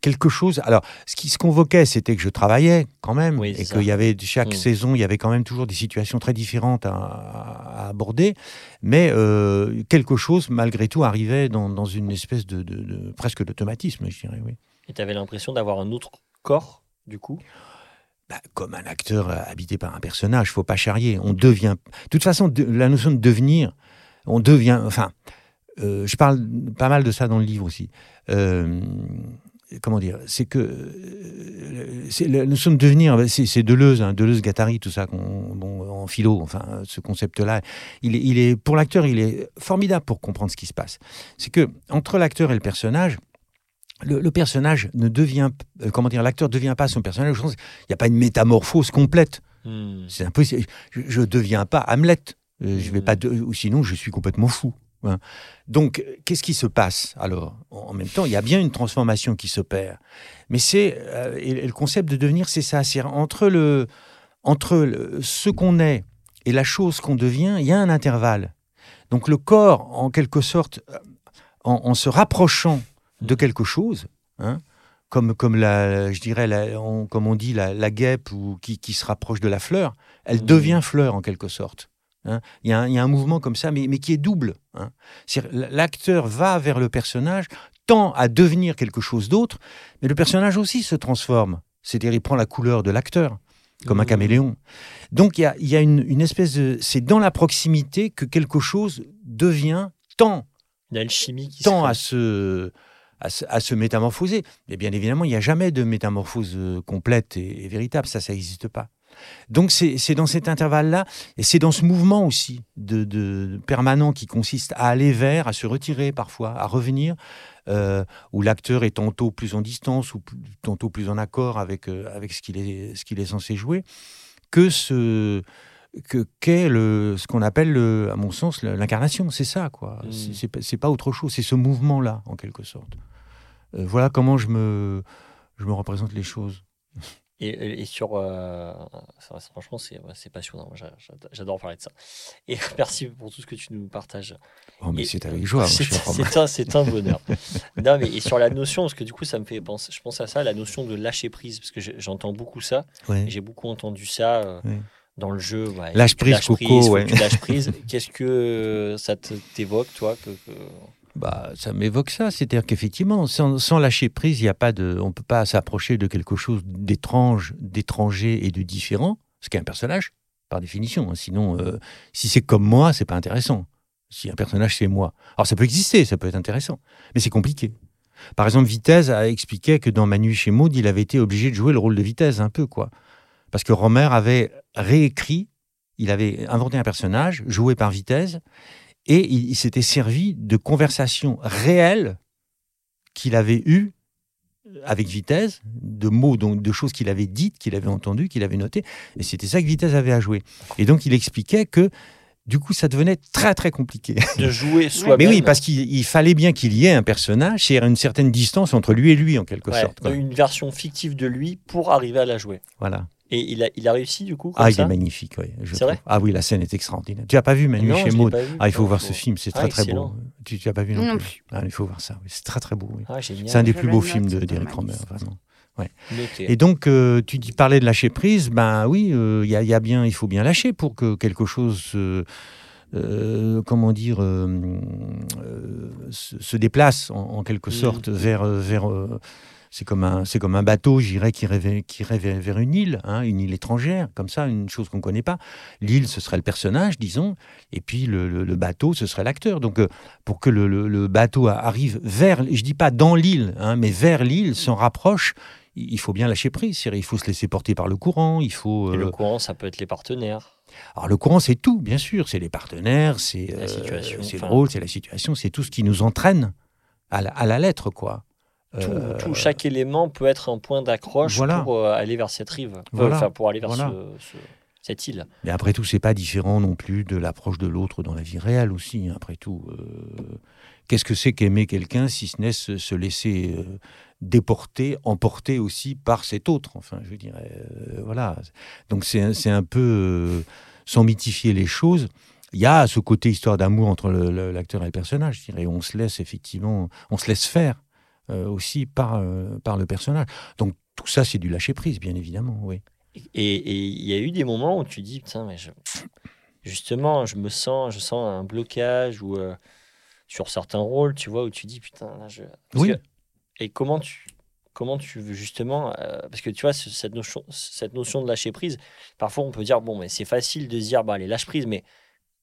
Quelque chose. Alors, ce qui se convoquait, c'était que je travaillais quand même, Oui, et qu'il y avait chaque Mm. saison, il y avait quand même toujours des situations très différentes à, à aborder, mais euh, quelque chose, malgré tout, arrivait dans, dans une espèce de, de- de- presque d'automatisme, je dirais. Oui. Et tu avais l'impression d'avoir un autre corps, du coup? Bah, comme un acteur euh, habité par un personnage, faut pas charrier. On devient. De toute façon, de- la notion de devenir, on devient. Enfin, euh, je parle pas mal de ça dans le livre aussi. Euh, comment dire C'est que euh, c'est la notion de devenir, bah, c'est Deleuze, hein, Deleuze, Guattari, tout ça, bon, en philo. Enfin, ce concept-là, il est, il est pour l'acteur, il est formidable pour comprendre ce qui se passe. C'est que entre l'acteur et le personnage. Le, le personnage ne devient, euh, comment dire, l'acteur ne devient pas son personnage. il n'y a pas une métamorphose complète. Hmm. C'est impossible. Je ne deviens pas Hamlet. Euh, je vais Mhm. pas de- ou sinon, je suis complètement fou. Hein. Donc, qu'est-ce qui se passe alors? En même temps, il y a bien une transformation qui s'opère. Mais c'est euh, le concept de devenir, c'est ça. C'est entre le entre le- ce qu'on est et la chose qu'on devient, il y a un intervalle. Donc, le corps, en quelque sorte, euh, en, en se rapprochant de quelque chose, hein, comme, comme la, je dirais, la- on- comme on dit, la, la guêpe ou qui, qui se rapproche de la fleur, elle Mhm. devient fleur en quelque sorte. Hein. Il y, a un- il y a un mouvement comme ça, mais, mais qui est double. hein. L'acteur va vers le personnage, tend à devenir quelque chose d'autre, mais le personnage aussi se transforme. C'est-à-dire, il prend la couleur de l'acteur, comme un Mhm. caméléon. Donc, il y a, il y a une, une espèce de. C'est dans la proximité que quelque chose devient, tend Une alchimie qui tend se à se, à, se, à se métamorphoser. Mais bien évidemment, il n'y a jamais de métamorphose euh, complète et, et véritable. Ça, ça n'existe pas. Donc, c'est dans cet intervalle-là, et c'est dans ce mouvement aussi de, de- permanent qui consiste à aller vers, à se retirer parfois, à revenir, euh, où l'acteur est tantôt plus en distance ou plus- tantôt plus en accord avec, euh, avec ce qu'il est, qu'il est censé jouer, que ce que qu'est le ce qu'on appelle le, à mon sens l'incarnation. C'est ça quoi. Mm. Pas- c'est pas autre chose. C'est ce mouvement là en quelque sorte. Euh, voilà comment je me je me représente les choses Et, et sur. euh, ça, franchement, c'est ouais, c'est passionnant. J'adore- parler de ça. Et merci pour tout ce que tu nous partages. oh mais c'est avec joie C'est un, c'est un bonheur. non, mais et sur la notion, parce que du coup, ça me fait penser, je pense à ça, la notion de lâcher prise, parce que j'entends beaucoup ça. Ouais. J'ai beaucoup entendu ça euh, dans le jeu. Lâche prise, Coco, lâches prise. Qu'est-ce que ça t'évoque, toi que, que- Bah, ça m'évoque ça, c'est-à-dire qu'effectivement, sans, lâcher prise, il y a pas de, on peut pas s'approcher de quelque chose d'étrange, d'étranger et de différent, ce qui est un personnage, par définition. hein. Sinon, euh, si c'est comme moi, c'est pas intéressant. Si un personnage c'est moi, alors ça peut exister, ça peut être intéressant, mais c'est compliqué. Par exemple, Vitesse a expliqué que dans Manu chez Maud, il avait été obligé de jouer le rôle de Vitesse un peu, quoi, parce que Romer avait réécrit, il avait inventé un personnage joué par Vitesse et il, il s'était servi de conversations réelles qu'il avait eues avec Vitesse, de mots, donc de choses qu'il avait dites, qu'il avait entendues, qu'il avait notées. Et c'était ça que Vitesse avait à jouer. Et donc il expliquait que Du coup, ça devenait très très compliqué. De jouer soi-même. Mais oui, parce qu'il il fallait bien qu'il y ait un personnage, c'est une certaine distance entre lui et lui en quelque Ouais, sorte. quoi. une version fictive de lui pour arriver à la jouer. Voilà. Et il a, il a réussi du coup comme Ah, il ça est magnifique, oui. je C'est vrai Ah oui, la scène est extraordinaire. Tu as pas vu Manu Non, chez Maud. Ah, il faut Non, voir faut- ce film, c'est Ah, très très beau. excellent. Tu, tu as pas vu non, Non plus. Ah, il faut voir ça. oui. C'est très très beau. oui. Ah. C'est un des Je plus beaux films d'Eric Romer, vraiment. Noté. Et donc, euh, tu dis parler de lâcher prise, ben oui, euh, il y, a, il y a bien, il faut bien lâcher pour que quelque chose, euh, euh, comment dire, euh, euh, se, se déplace en, en quelque Mm. sorte vers, euh, vers. C'est comme un, c'est comme un bateau, j'irais, qui irait, qui vers, une île, hein, une île étrangère, comme ça, une chose qu'on ne connaît pas. L'île, ce serait le personnage, disons, et puis le, le- le bateau, ce serait l'acteur. Donc, euh, pour que le, le- bateau arrive vers, je dis pas dans l'île, hein, mais vers l'île, s'en rapproche, il faut bien lâcher prise. Il faut se laisser porter par le courant. Il faut. Et le euh, courant, ça peut être les partenaires. Alors le courant, c'est tout, bien sûr. C'est les partenaires, c'est La euh, situation, c'est le rôle, c'est la situation, c'est tout ce qui nous entraîne à la, à la lettre, quoi. Tout, Euh, tout- chaque élément peut être un point d'accroche Voilà. pour euh, aller vers cette rive. Euh, Voilà. Enfin, pour aller vers Voilà. ce- ce- cette île. Mais après tout, c'est pas différent non plus de l'approche de l'autre dans la vie réelle aussi. hein, Après tout, Euh, qu'est-ce que c'est qu'aimer quelqu'un si ce n'est se, se laisser euh, déporter, emporter aussi par cet autre. Enfin, je dirais, euh, voilà. Donc c'est un- c'est un peu sans mythifier les choses. Il y a ce côté histoire d'amour entre l'acteur et le personnage. Je dirais, on se laisse effectivement, on se laisse faire aussi par euh, par le personnage. Donc tout ça, c'est du lâcher prise, bien évidemment. Oui. Et il y a eu des moments où tu dis, putain, mais je- justement, je me sens, je sens un blocage ou euh, sur certains rôles, tu vois, où tu dis, putain, là, je. Parce Oui. que- et comment tu, comment tu veux justement, euh, parce que tu vois, ce- cette notion, cette notion de lâcher prise, parfois on peut dire, bon, mais c'est facile de se dire, bah, allez, lâche prise, mais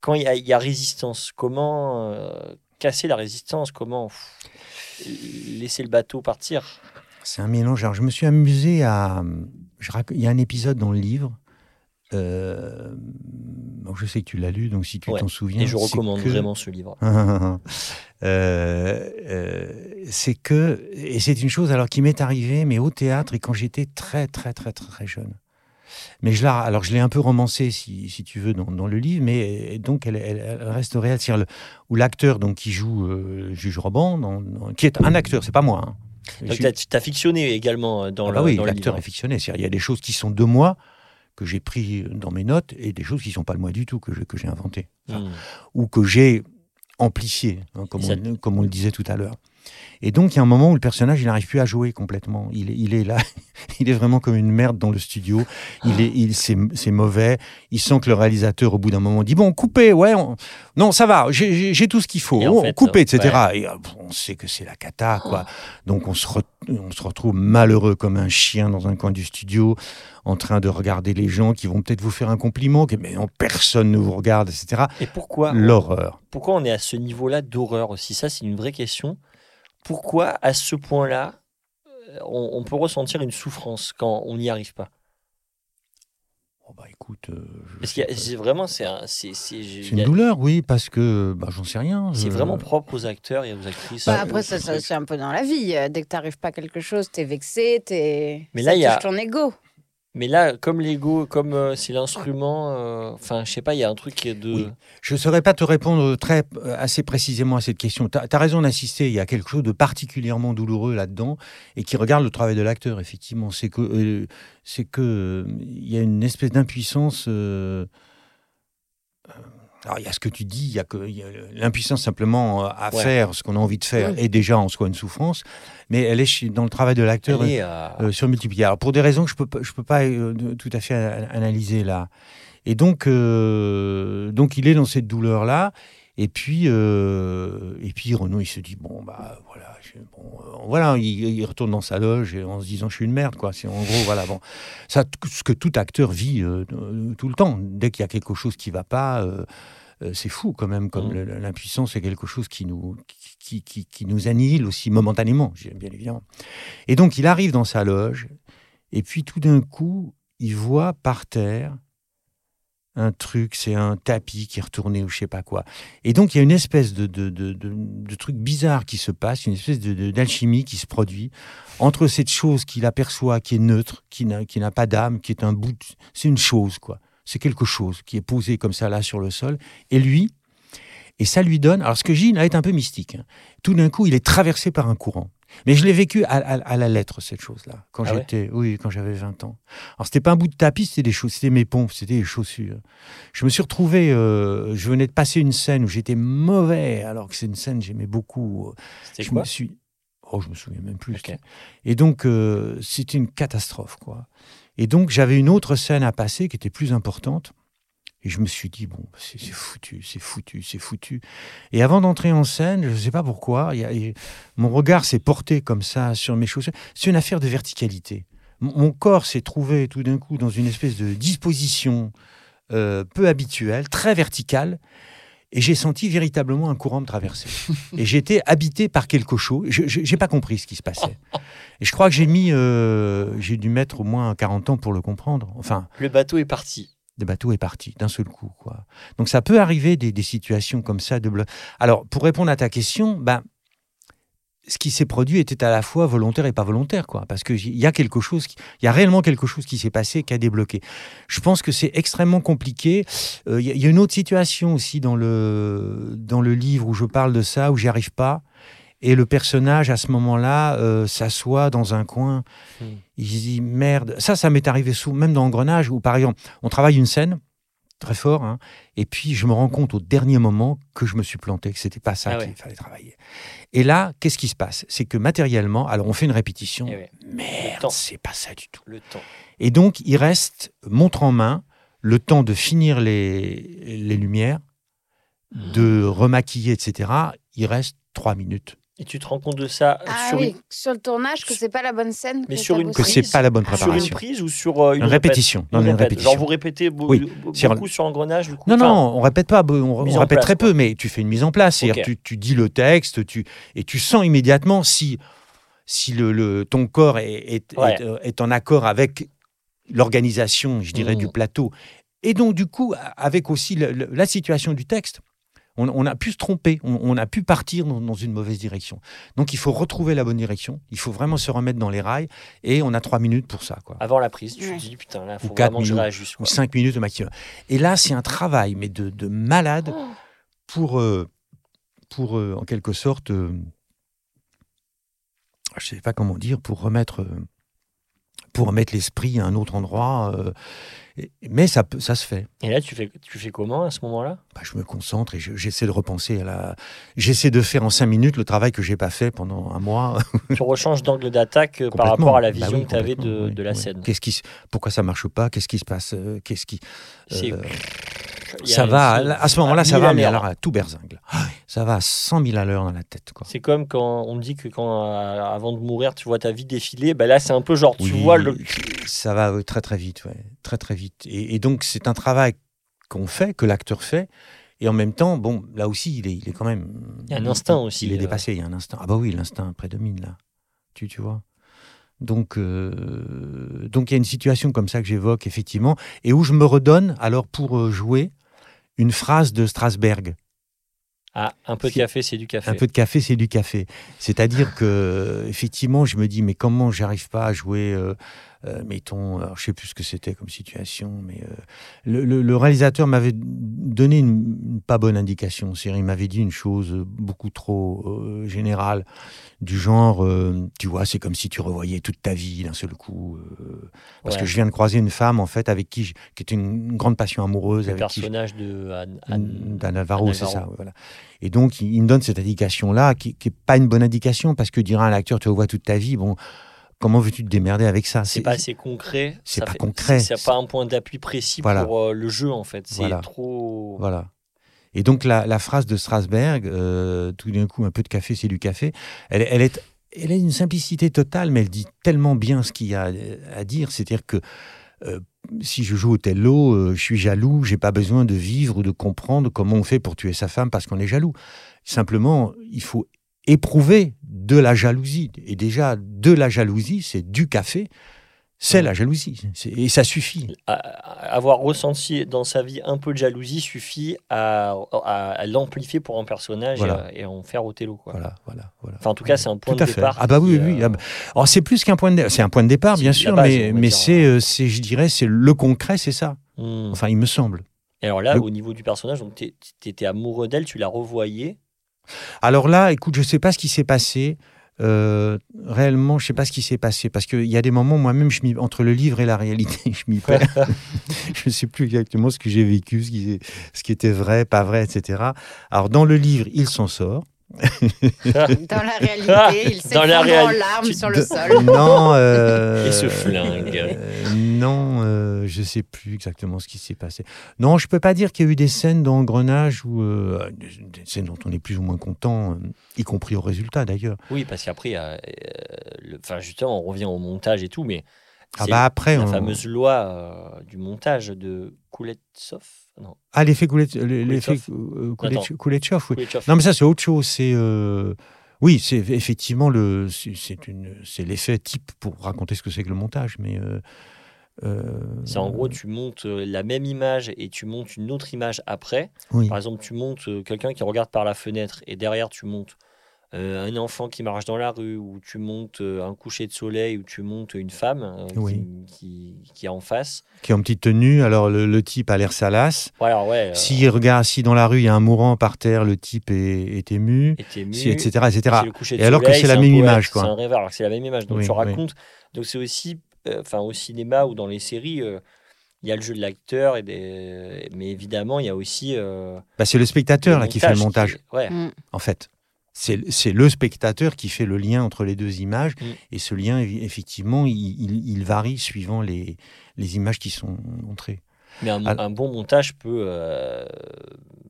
quand il y y a résistance, comment euh, casser la résistance, comment laisser le bateau partir? C'est un mélange. Alors, je me suis amusé à. je rac- Il y a un épisode dans le livre. euh, je sais que tu l'as lu, donc si tu Ouais. t'en souviens. Et je recommande que- vraiment ce livre. Euh, euh, c'est que, et c'est une chose alors qui m'est arrivée, mais au théâtre et quand j'étais très très très très très jeune. Mais je l'ai, alors je l'ai un peu romancé si, si tu veux dans, dans le livre, mais donc elle, elle- elle reste réelle, c'est-à-dire où l'acteur donc qui joue euh, juge Roban, dans- dans- qui est un acteur, c'est pas moi. hein. Donc, suis- tu as, fictionné également euh, dans ah le, bah oui, dans l'acteur est fictionné. Il y a des choses qui sont de moi que j'ai pris dans mes notes et des choses qui sont pas de moi du tout que je- que j'ai inventées Enfin, Hmm. ou que j'ai amplifié, hein, comme, Et ça- on, comme on le disait tout à l'heure. Et donc, il y a un moment où le personnage, il n'arrive plus à jouer complètement. Il, est- il est là, il est vraiment comme une merde dans le studio. Il est, il, c'est, c'est mauvais. Il sent que le réalisateur, au bout d'un moment, dit Bon, coupez, ouais, on- non, ça va, j'ai, j'ai- tout ce qu'il faut, Et en fait, coupez, euh, etc. Et euh, on sait que c'est la cata, quoi. Donc, on se, re- on se retrouve malheureux comme un chien dans un coin du studio, en train de regarder les gens qui vont peut-être vous faire un compliment, mais non, personne ne vous regarde, etc. Et pourquoi, L'horreur. pourquoi on est à ce niveau-là d'horreur aussi? Ça, c'est une vraie question. Pourquoi, à ce point-là, euh, on, on peut ressentir une souffrance quand on n'y arrive pas? Oh, bah, écoute, euh, Parce c'est vraiment, c'est un- une a- douleur, oui, parce que bah, j'en sais rien. c'est vraiment propre aux acteurs et aux actrices. Bah, Euh, après, ça, ça, c'est un peu dans la vie. Euh, Dès que tu n'arrives pas à quelque chose, tu es vexé, t'es... Mais là, il y a- ton ego. Mais là, comme l'ego, comme euh, c'est l'instrument, euh, enfin, je sais pas, il y a un truc qui est de. Oui. Je saurais pas te répondre très, euh, assez précisément à cette question. Tu as, raison d'insister, il y a quelque chose de particulièrement douloureux là-dedans et qui regarde le travail de l'acteur, effectivement. C'est que euh, c'est euh, y a une espèce d'impuissance. Euh, euh, alors, il y a ce que tu dis, il y a, que- il y a l'impuissance simplement euh, à Ouais. faire ce qu'on a envie de faire Oui. est déjà en soi une souffrance, mais elle est dans le travail de l'acteur. Est, euh, euh, sur multiplier. Alors pour des raisons que je peux pas- je peux pas euh, tout à fait analyser là. Et donc euh, donc il est dans cette douleur là. Et puis euh, et puis Renaud il se dit bon bah voilà je- bon, euh, voilà il, il retourne dans sa loge et en se disant je suis une merde quoi. C'est en gros voilà bon ça ce que tout acteur vit euh, euh, tout le temps. Dès qu'il y a quelque chose qui va pas. euh, c'est fou quand même, comme le- l'impuissance c'est quelque chose qui nous, qui, qui, qui nous annihile aussi momentanément, bien évidemment. Et donc il arrive dans sa loge, et puis tout d'un coup, il voit par terre un truc, c'est un tapis qui est retourné ou je sais pas quoi. Et donc il y a une espèce de, de, de, truc bizarre qui se passe, une espèce d'alchimie qui se produit entre cette chose qu'il aperçoit qui est neutre, qui n'a pas d'âme, qui est un bout, c'est une chose quoi. C'est quelque chose qui est posé comme ça là sur le sol. Et lui, et ça lui donne. Alors ce que dis là est un peu mystique. hein. Tout d'un coup, il est traversé par un courant. Mais je l'ai vécu à, à- à la lettre cette chose-là quand Ah ouais j'étais, oui, quand j'avais 20 ans. Alors c'était pas un bout de tapis, c'était des c'était mes pompes, c'était des chaussures. Je me suis retrouvé, euh, je venais de passer une scène où j'étais mauvais, alors que c'est une scène que j'aimais beaucoup. C'était je quoi me suis, oh, je me souviens même plus. Et donc, euh, c'était une catastrophe, quoi. Et donc, j'avais une autre scène à passer qui était plus importante. Et je me suis dit, bon, c'est c'est foutu, c'est foutu, c'est foutu. Et avant d'entrer en scène, je ne sais pas pourquoi, y a- mon regard s'est porté comme ça sur mes chaussures. C'est une affaire de verticalité. Mon mon corps s'est trouvé tout d'un coup dans une espèce de disposition euh, peu habituelle, très verticale. Et j'ai senti véritablement un courant me traverser. Et j'étais habité par quelque chose. Je n'ai pas compris ce qui se passait. Et je crois que j'ai mis, euh, j'ai dû mettre au moins 40 ans pour le comprendre. Enfin, Le bateau est parti. Le bateau est parti d'un seul coup. Quoi. Donc ça peut arriver des, des situations comme ça de bloc. Alors pour répondre à ta question, ben, ce qui s'est produit était à la fois volontaire et pas volontaire, quoi. Parce qu'il y a quelque chose, il y a réellement quelque chose qui s'est passé, qui a débloqué. Je pense que c'est extrêmement compliqué. Euh, Il y, y a une autre situation aussi dans le dans le livre où je parle de ça, où j'y arrive pas. Et le personnage, à ce moment-là, euh, s'assoit dans un coin. Hmm. Il se dit merde. Ça, ça m'est arrivé sous, même dans Engrenage, où par exemple, on travaille une scène très fort, hein, et puis je me rends compte au dernier moment que je me suis planté, que c'était pas ça Ah ouais. qu'il fallait travailler. Et là, qu'est-ce qui se passe? C'est que matériellement, alors on fait une répétition. Eh ouais, Merde, c'est pas ça du tout. le temps. Et donc, il reste, montre en main, le temps de finir les, les lumières, de remaquiller, etc. Il reste trois minutes. Et tu te rends compte de ça Ah sur, oui, une, sur le tournage, que c'est pas la bonne scène. Mais que sur une. Que c'est pas la bonne sur une préparation. prise ou sur euh, une, Une répète répétition. Non, Une une répète. répétition. Genre vous répétez Oui, beaucoup sur engrenage du coup Non, Enfin, non, on répète pas, on, répète place, très quoi. peu, mais tu fais une mise en place. C'est-à-dire Ok. tu, tu dis le texte, tu, et tu sens immédiatement si, si le, le- ton corps est, est, Ouais. est, euh, est en accord avec l'organisation, je dirais, du plateau. Et donc, du coup, avec aussi le- le- la situation du texte, on, on a pu se tromper, on, on a pu partir dans, dans une mauvaise direction. Donc, il faut retrouver la bonne direction, il faut vraiment se remettre dans les rails, et on a trois minutes pour ça. Quoi. Avant la prise, tu dis putain là faut Ou quatre vraiment que je minutes. réajuste. ou cinq minutes au maximum. Et là, c'est un travail, mais de, de malade Oh. pour, euh, pour euh, en quelque sorte, euh, je sais pas comment dire, pour remettre, euh, pour remettre l'esprit à un autre endroit. Et- mais ça, peut- ça se fait. Et là tu fais tu fais comment à ce moment-là? Bah, je me concentre et je- j'essaie de repenser à la. J'essaie de faire en cinq minutes le travail que j'ai pas fait pendant un mois. Tu rechanges d'angle d'attaque euh, par rapport à la Bah vision oui, que tu avais de, complètement, oui, de la oui. scène. Qu'est-ce qui, se- pourquoi ça marche pas? Qu'est-ce qui se passe? Euh, Qu'est-ce qui euh, il y a ça va, à ce moment-là, ça va, mais alors à tout berzingle. Ça va à 100 000 à l'heure dans la tête. Quoi. C'est comme quand on me dit que quand euh, avant de mourir tu vois ta vie défiler, bah là c'est un peu genre tu Oui, vois le Ça va très très vite, ouais, très très vite. Et, et donc c'est un travail qu'on fait, que l'acteur fait, et en même temps, bon, là aussi, il est, il est quand même. Il y a un instinct aussi, Il est euh. dépassé, il y a un instinct. Ah bah oui, l'instinct prédomine là. Tu, tu vois. Donc, euh, donc il y a une situation comme ça que j'évoque effectivement, et où je me redonne alors pour jouer une phrase de Strasberg. ah un peu de café c'est du café. Un peu de café, c'est du café. C'est-à-dire que, effectivement, je me dis, mais comment j'arrive pas à jouer, euh, euh, mettons, alors, je sais plus ce que c'était comme situation, mais euh, le, le- le réalisateur m'avait donné une, une pas bonne indication. Il m'avait dit une chose beaucoup trop euh, générale, du genre, euh, tu vois, c'est comme si tu revoyais toute ta vie d'un seul coup. euh, parce Ouais. que je viens de croiser une femme, en fait, avec qui, je- qui était une, grande passion amoureuse, le avec qui je- personnage de Anne- Navarro, c'est ça. Voilà. Et donc, il, il me donne cette indication-là, qui n'est pas une bonne indication, parce que dira un acteur, tu revois toute ta vie, bon, comment veux-tu te démerder avec ça? C'est pas assez concret. c'est pas fait- concret. C'est pas un point d'appui précis Voilà. pour euh, le jeu en fait. C'est Voilà. trop. Voilà. Et donc, la, la phrase de Strasberg, euh, tout d'un coup, un peu de café, c'est du café, elle, elle est. Elle a une simplicité totale, mais elle dit tellement bien ce qu'il y a à dire. C'est-à-dire que euh, si je joue au Othello, euh, je suis jaloux, j'ai pas besoin de vivre ou de comprendre comment on fait pour tuer sa femme parce qu'on est jaloux. Simplement, il faut éprouver de la jalousie. Et déjà, de la jalousie, c'est du café, c'est la jalousie. Et ça suffit. À- avoir ressenti dans sa vie un peu de jalousie suffit à, à- à l'amplifier pour un personnage Voilà. et, à- et en faire Othello. Quoi. Voilà, voilà, voilà. Enfin, en tout cas, c'est un point Tout à de fait. départ. Ah bah oui, oui. euh, ah bah- Alors c'est plus qu'un point de, c'est un point de départ, bien sûr, base, mais, mais c'est, euh, c'est, je dirais, c'est le concret, c'est ça. Hmm. Enfin, il me semble. Et alors là, Le- au niveau du personnage, tu étais amoureux d'elle, tu la revoyais. Alors là, écoute, je sais pas ce qui s'est passé. Euh, réellement, je sais pas ce qui s'est passé parce qu'il y a des moments, moi-même, je entre le livre et la réalité, je m'y perds. je sais plus exactement ce que j'ai vécu, ce qui, ce qui était vrai, pas vrai, etc. Alors dans le livre, il s'en sort. Dans la réalité, il s'effondre en larmes sur le sol. Non. euh, Et ce flingue. euh, non, euh, je sais plus exactement ce qui s'est passé. Non, je peux pas dire qu'il y a eu des scènes dans Engrenage où euh, des scènes dont on est plus ou moins content, y compris au résultat d'ailleurs. Oui, parce qu'après, euh, enfin, justement, on revient au montage et tout, mais Ah bah après, la on- fameuse loi euh, du montage de Kouletsov. Non, ah l'effet Koulet- l'effet Kouletsov. euh, oui. Non, mais ça, c'est autre chose. C'est. euh, Oui, c'est effectivement le, c'est une, c'est l'effet type pour raconter ce que c'est que le montage, mais. euh, C'est en gros, tu montes la même image et tu montes une autre image après. Oui. Par exemple, tu montes quelqu'un qui regarde par la fenêtre et derrière, tu montes euh, un enfant qui marche dans la rue, ou tu montes euh, un coucher de soleil, ou tu montes une femme euh, qui- Oui. qui, qui est en face. Qui est en petite tenue, alors le, le type a l'air salace. Voilà, ouais. euh, S'il regarde, si dans la rue il y a un mourant par terre, le type est, est ému, et t'es si, mu, etc., etc. Et alors que c'est la même poète, image, quoi. C'est un rêveur, alors que c'est la même image. Donc Oui, tu oui. racontes. Donc c'est aussi, euh, enfin au cinéma ou dans les séries, euh, il y a le jeu de l'acteur et des, mais évidemment il y a aussi. euh, Bah, c'est le spectateur là, qui fait le montage, qui est- Ouais. Mm. en fait. C'est le spectateur qui fait le lien entre les deux images. Mm. Et ce lien, effectivement, il, il- il varie suivant les, les images qui sont montrées. Mais un, Alors- un bon montage peut, euh,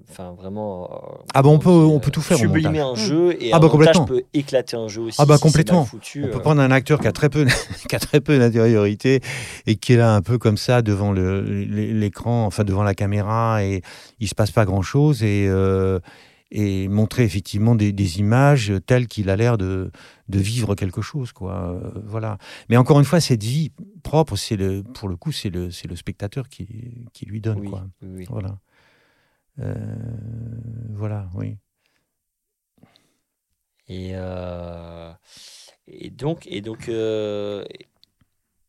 enfin vraiment. euh, Ah bah, on peut- on peut tout faire Sublimer montage. un jeu et Ah un bah, montage complètement. peut éclater un jeu aussi. Ah bah, si complètement. foutu, On peut euh, prendre un acteur qui a très peu, qui a très peu d'intériorité et qui est là un peu comme ça devant l'écran, enfin devant la caméra et il se passe pas grand chose et, euh, et montrer effectivement des, des images telles qu'il a l'air de, de vivre quelque chose, quoi. Euh, voilà. Mais encore une fois, cette vie propre, c'est le, pour le coup, c'est le, c'est le spectateur qui, qui lui donne, oui, quoi. oui. Voilà. Euh, voilà, oui. Et, euh, et donc, et donc,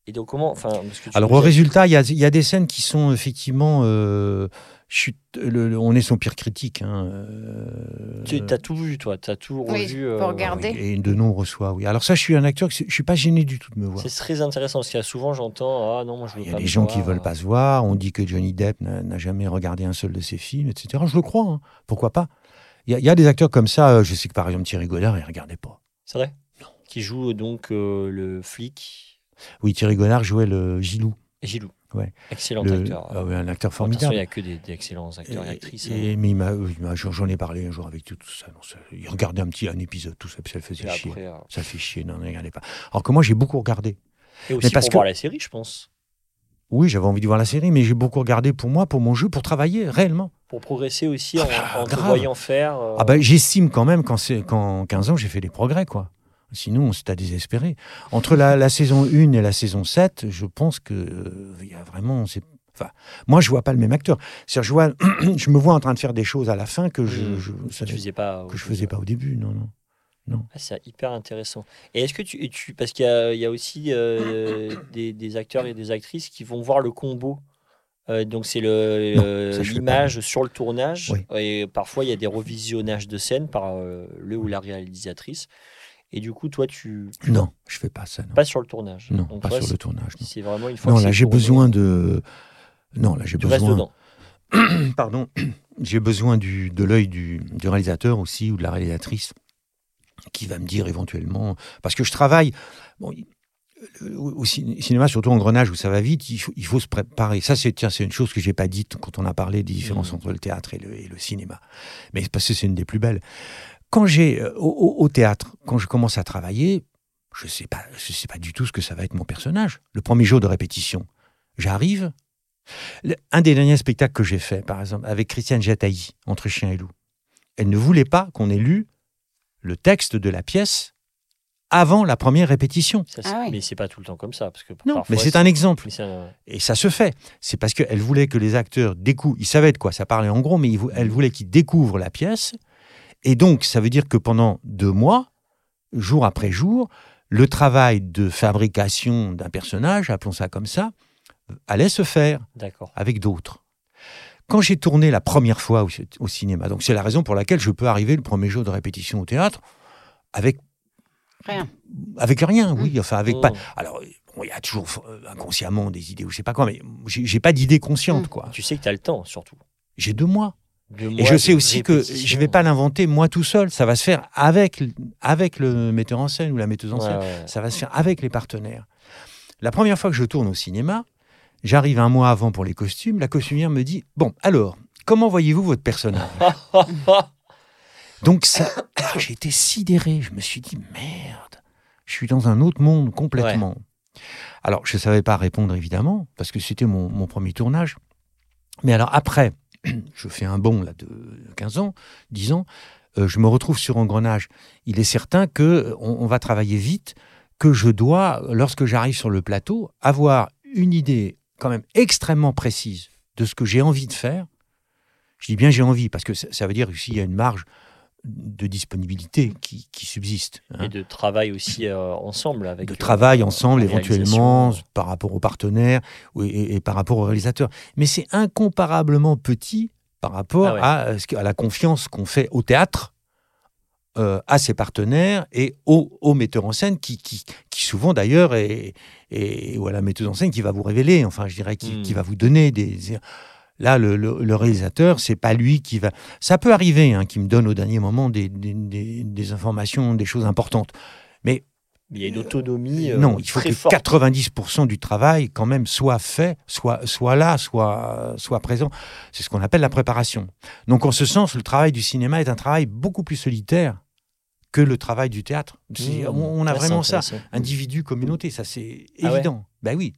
et donc comment, enfin, parce que tu Alors au résultat, il y a, il y a des scènes qui sont effectivement... euh, chut- le- le- on est son pire critique. Hein, euh, tu as tout vu, toi, tu as tout Oui, revu. euh, regarder. oui, et de nom on reçoit, oui. Alors ça, je suis un acteur, je suis pas gêné du tout de me voir. C'est très intéressant parce qu'il y a souvent, j'entends, ah non, moi je veux Il y pas a des gens qui voir. veulent pas se voir. On dit que Johnny Depp n'a jamais regardé un seul de ses films, etc. Je le crois. hein. Pourquoi pas? Il y, y a des acteurs comme ça. Je sais que par exemple Thierry Godard, il regardait pas. C'est vrai? Qui joue donc euh, le flic Oui, Thierry Godard jouait le Gilou, Gilou. Ouais. Excellent le- acteur. ah un acteur formidable. Il n'y a que des, des excellents acteurs et, Et- actrices. et- hein. mais j'en ai parlé un jour avec tout, tout ça, non, ça- Il regardait un petit un épisode, tout ça, puis ça le faisait chier. euh, Ça fait chier, non, ne regardez pas. Alors que moi, j'ai beaucoup regardé. et aussi parce pour que- voir la série, je pense. Oui, j'avais envie de voir la série, mais j'ai beaucoup regardé pour moi, pour mon jeu, pour travailler réellement. Pour progresser aussi en, Ah, en te voyant faire. euh, Ah ben, j'estime quand même qu'en, qu'en 15 ans, j'ai fait des progrès, quoi. Sinon, c'est à désespérer. Entre la, la saison 1 et la saison 7, je pense que euh, il y a vraiment. Enfin, moi, je vois pas le même acteur. Je, vois, je me vois en train de faire des choses à la fin que je, tu faisais pas. que je faisais pas au début. Non, non. Ah, c'est hyper intéressant. Et est-ce que tu, parce qu'il y a, il y a aussi euh, des, des acteurs et des actrices qui vont voir le combo. Euh, donc c'est Non, l'image sur le tournage Oui. et parfois il y a des revisionnages de scènes par le ou la réalisatrice. Et du coup toi tu Non, je fais pas ça. Non, pas sur le tournage. non Donc pas toi, sur le tournage. Non, C'est vraiment une fois. Non, là, j'ai besoin de. Non, là, j'ai Tu restes besoin. dedans. pardon, j'ai besoin du, de l'œil du, du réalisateur aussi ou de la réalisatrice qui va me dire éventuellement. Parce que je travaille. Bon, le- au ci- cinéma, surtout en grenage où ça va vite, il faut, il faut se préparer. Ça, c'est tiens, c'est une chose que j'ai pas dite quand on a parlé des différences Mhm. entre le théâtre et le, et le cinéma. Mais parce que c'est une des plus belles. Quand j'ai euh, au, au- au théâtre, quand je commence à travailler, je sais pas, je sais pas du tout ce que ça va être mon personnage. Le premier jour de répétition, j'arrive. Un des derniers spectacles que j'ai fait, par exemple, avec Christiane Jataï, Entre chien et loup, elle ne voulait pas qu'on ait lu le texte de la pièce avant la première répétition. Ça, Ah ouais. Mais c'est pas tout le temps comme ça parce que Non, parfois, mais c'est un exemple. un- Et ça se fait. C'est parce qu'elle voulait que les acteurs découvrent. Ils savaient de quoi ça parlait en gros, mais ils vou- elle voulait qu'ils découvrent la pièce. Et donc, ça veut dire que pendant deux mois, jour après jour, le travail de fabrication d'un personnage, appelons ça comme ça, allait se faire D'accord. avec d'autres. Quand j'ai tourné la première fois au, au cinéma, donc c'est la raison pour laquelle je peux arriver le premier jour de répétition au théâtre avec Rien. avec rien, oui, enfin avec pas. Mm. Alors bon, il y a toujours euh, inconsciemment des idées ou je sais pas quoi, mais j'ai pas d'idée consciente Mm. quoi. Tu sais que tu as le temps, surtout. J'ai deux mois. Et je sais aussi que je vais pas l'inventer moi tout seul. Ça va se faire avec, avec le metteur en scène ou la metteuse en scène. ouais. Ça va se faire avec les partenaires. La première fois que je tourne au cinéma, j'arrive un mois avant pour les costumes. La costumière me dit Bon, alors, comment voyez-vous votre personnage? Donc, ça, ah, j'ai été sidéré. Je me suis dit Merde, je suis dans un autre monde complètement. Alors, je ne savais pas répondre, évidemment, parce que c'était mon, mon premier tournage. Mais alors, après, je fais un bond là, de 15 ans, 10 ans, euh, je me retrouve sur Engrenage. Il est certain que on, va travailler vite, que je dois, lorsque j'arrive sur le plateau, avoir une idée quand même extrêmement précise de ce que j'ai envie de faire. Je dis bien j'ai envie, parce que ça, ça veut dire qu'il y a une marge de disponibilité qui, qui subsiste. hein Et de travail aussi euh, ensemble avec. de euh, travail ensemble, éventuellement, par rapport aux partenaires et, et par rapport aux réalisateurs. Mais c'est incomparablement petit par rapport Ah ouais. à, euh, à la confiance qu'on fait au théâtre, euh, à ses partenaires et aux, aux metteurs en scène qui, qui, qui souvent d'ailleurs est, est- ou à la metteuse en scène qui va vous révéler, enfin je dirais qui, Hmm. qui va vous donner des... Là, le, le- le réalisateur, c'est pas lui qui va. Ça peut arriver, hein, qu'il me donne au dernier moment des, des- des- des informations, des choses importantes. Il y a une autonomie. euh, Non, il faut très que forte. 90% du travail, quand même, soit fait, soit, soit là, soit, soit présent. C'est ce qu'on appelle la préparation. Donc, en ce sens, le travail du cinéma est un travail beaucoup plus solitaire que le travail du théâtre. Mmh. on, on a c'est vraiment ça. Individu, communauté, ça c'est Ah ouais évident. Ben oui.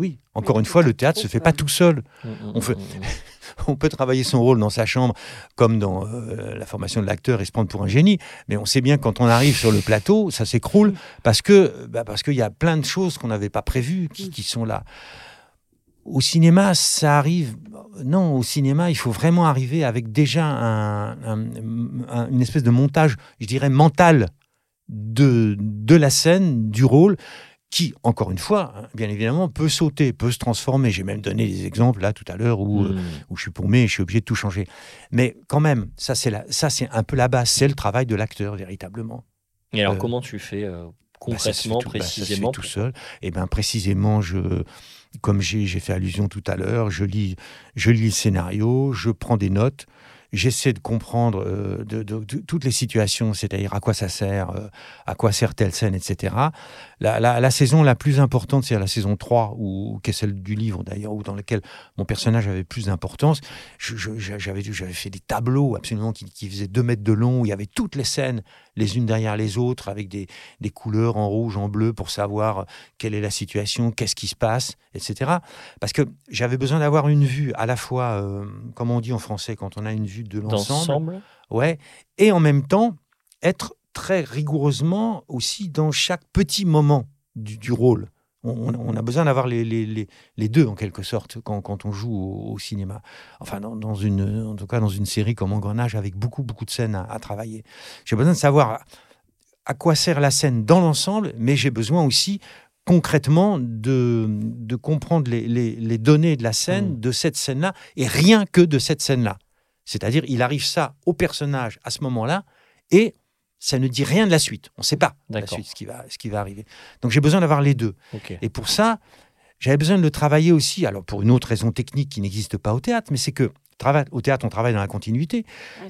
Oui, encore une fois, le théâtre se fait pas tout seul. Mm, mm, On fait- mm. On peut travailler son rôle dans sa chambre, comme dans euh, la formation de l'acteur, et se prendre pour un génie. Mais on sait bien quand on arrive sur le plateau, ça s'écroule parce que bah, parce qu'il y a plein de choses qu'on n'avait pas prévues qui, qui sont là. Au cinéma, ça arrive. Non, au cinéma, il faut vraiment arriver avec déjà un- un- un- une espèce de montage, je dirais, mental de, de la scène, du rôle, qui, encore une fois, hein, bien évidemment, peut sauter, peut se transformer. J'ai même donné des exemples là tout à l'heure où, euh, Mm. où je suis paumé et je suis obligé de tout changer. Mais quand même, ça c'est la- ça c'est un peu la base, c'est le travail de l'acteur véritablement. Et alors, Euh, comment tu fais euh, Bah, concrètement, tout- bah, précisément tout seul. Et ben précisément, je, comme j'ai j'ai fait allusion tout à l'heure, je lis, je lis le scénario, je prends des notes. J'essaie de comprendre euh, toutes les situations, c'est-à-dire à quoi ça sert, euh, à quoi sert telle scène, etc. La, saison la plus importante, c'est la saison 3, ou, qui est celle du livre d'ailleurs, où dans laquelle mon personnage avait plus d'importance. J'avais fait des tableaux absolument qui, qui faisaient deux mètres de long, où il y avait toutes les scènes, les unes derrière les autres, avec des, des couleurs en rouge, en bleu, pour savoir quelle est la situation, qu'est-ce qui se passe, etc. Parce que j'avais besoin d'avoir une vue à la fois, euh, comme on dit en français, quand on a une vue de l'ensemble, ouais, et en même temps être très rigoureusement aussi dans chaque petit moment du, du rôle. On, a besoin d'avoir les, les, les, les deux en quelque sorte quand, quand on joue au, au cinéma. Enfin, dans, dans une, en tout cas dans une série comme Engrenage avec beaucoup beaucoup de scènes à, à travailler. J'ai besoin de savoir à quoi sert la scène dans l'ensemble, mais j'ai besoin aussi concrètement de, de comprendre les, données de la scène, Mm. de cette scène-là, et rien que de cette scène-là. C'est-à-dire, il arrive ça au personnage à ce moment-là, et ça ne dit rien de la suite. On ne sait pas la suite, ce qui va, ce qui va arriver. Donc j'ai besoin d'avoir les deux. Et pour ça, j'avais besoin de le travailler aussi, alors pour une autre raison technique qui n'existe pas au théâtre, mais c'est que au théâtre, on travaille dans la continuité.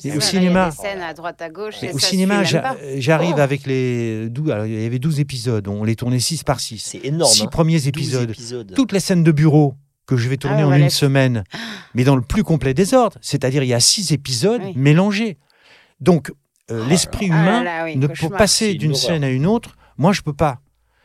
Et ça, au cinéma- Il y a des scènes à droite, à gauche. Mais et au ça cinéma, suit même j'a- pas. j'arrive Oh. avec les... dou- alors, il y avait 12 épisodes, on les tournait 6 par 6. C'est énorme. Six hein. premiers 12 épisodes. épisodes. Toutes les scènes de bureau que je vais tourner Ah ouais, en voilà. une semaine, mais dans le plus complet désordre. C'est-à-dire, il y a 6 épisodes Oui. mélangés. Donc, euh, Oh l'esprit Ah là humain, là, oui, ne, pour passer d'une scène à une autre, moi, je peux pas.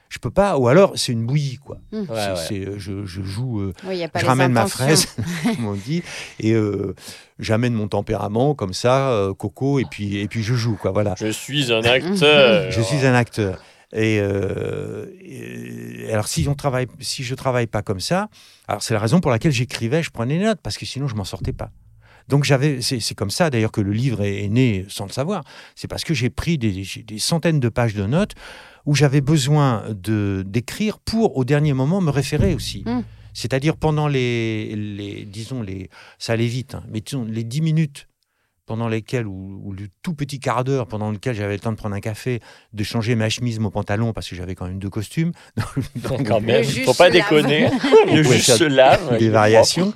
Je peux pas, ou alors c'est une bouillie, quoi. Mmh. Ouais, C'est- ouais. c'est, euh, je, je joue, euh, Oui, je ramène ma fraise, comme on dit, et euh, j'amène mon tempérament comme ça, euh, coco, et puis, et puis je joue, quoi. Voilà. Je suis un acteur. Je suis un acteur. Et, euh, et- alors si on travaille, si je travaille pas comme ça, alors c'est la raison pour laquelle j'écrivais, je prenais des notes parce que sinon je m'en sortais pas. Donc j'avais, c'est comme ça d'ailleurs que le livre est, est né sans le savoir. C'est parce que j'ai pris des, centaines de pages de notes où j'avais besoin de d'écrire pour au dernier moment me référer aussi. Mm. C'est-à-dire pendant les, les, disons, les, ça allait vite, hein, mais disons, les 10 minutes pendant lesquelles, ou, ou le tout petit quart d'heure pendant lequel j'avais le temps de prendre un café, de changer ma chemise, mon pantalon, parce que j'avais quand même deux costumes. Donc, Quand même, Le juge faut pas déconner. Le juge se lave. des il variations.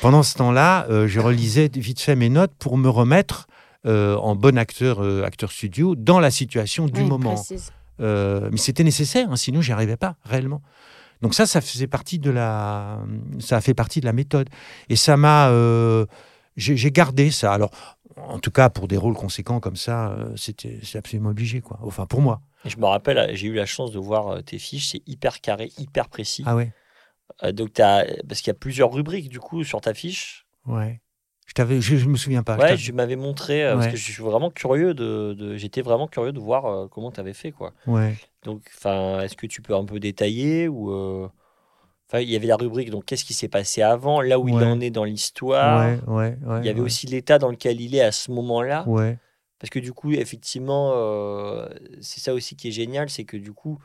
Pendant ce temps-là, euh, je relisais vite fait mes notes pour me remettre euh, en bon acteur, euh, acteur studio, dans la situation du Oui, moment. Euh, mais c'était nécessaire, hein, sinon j'y arrivais pas réellement. Donc ça, ça faisait partie de la, ça a fait partie de la méthode. Et ça m'a, euh, j'ai j'ai gardé ça. Alors, en tout cas, pour des rôles conséquents comme ça, euh, c'était, c'est absolument obligé, quoi. Enfin, pour moi. Et je me rappelle, j'ai eu la chance de voir euh, tes fiches, c'est hyper carré, hyper précis. Ah ouais, Euh, donc t'as- parce qu'il y a plusieurs rubriques du coup sur ta fiche. ouais. Je t'avais, je, je me souviens pas. Ouais, je m'avais montré euh, parce que je suis vraiment curieux de, de- j'étais vraiment curieux de voir euh, comment tu avais fait quoi. ouais. Donc enfin, est-ce que tu peux un peu détailler ou euh, enfin il y avait la rubrique donc qu'est-ce qui s'est passé avant, là où il en est dans l'histoire. ouais, ouais, ouais. Il y avait aussi l'état dans lequel il est à ce moment-là. Parce que du coup, effectivement, euh, c'est ça aussi qui est génial, c'est que du coup,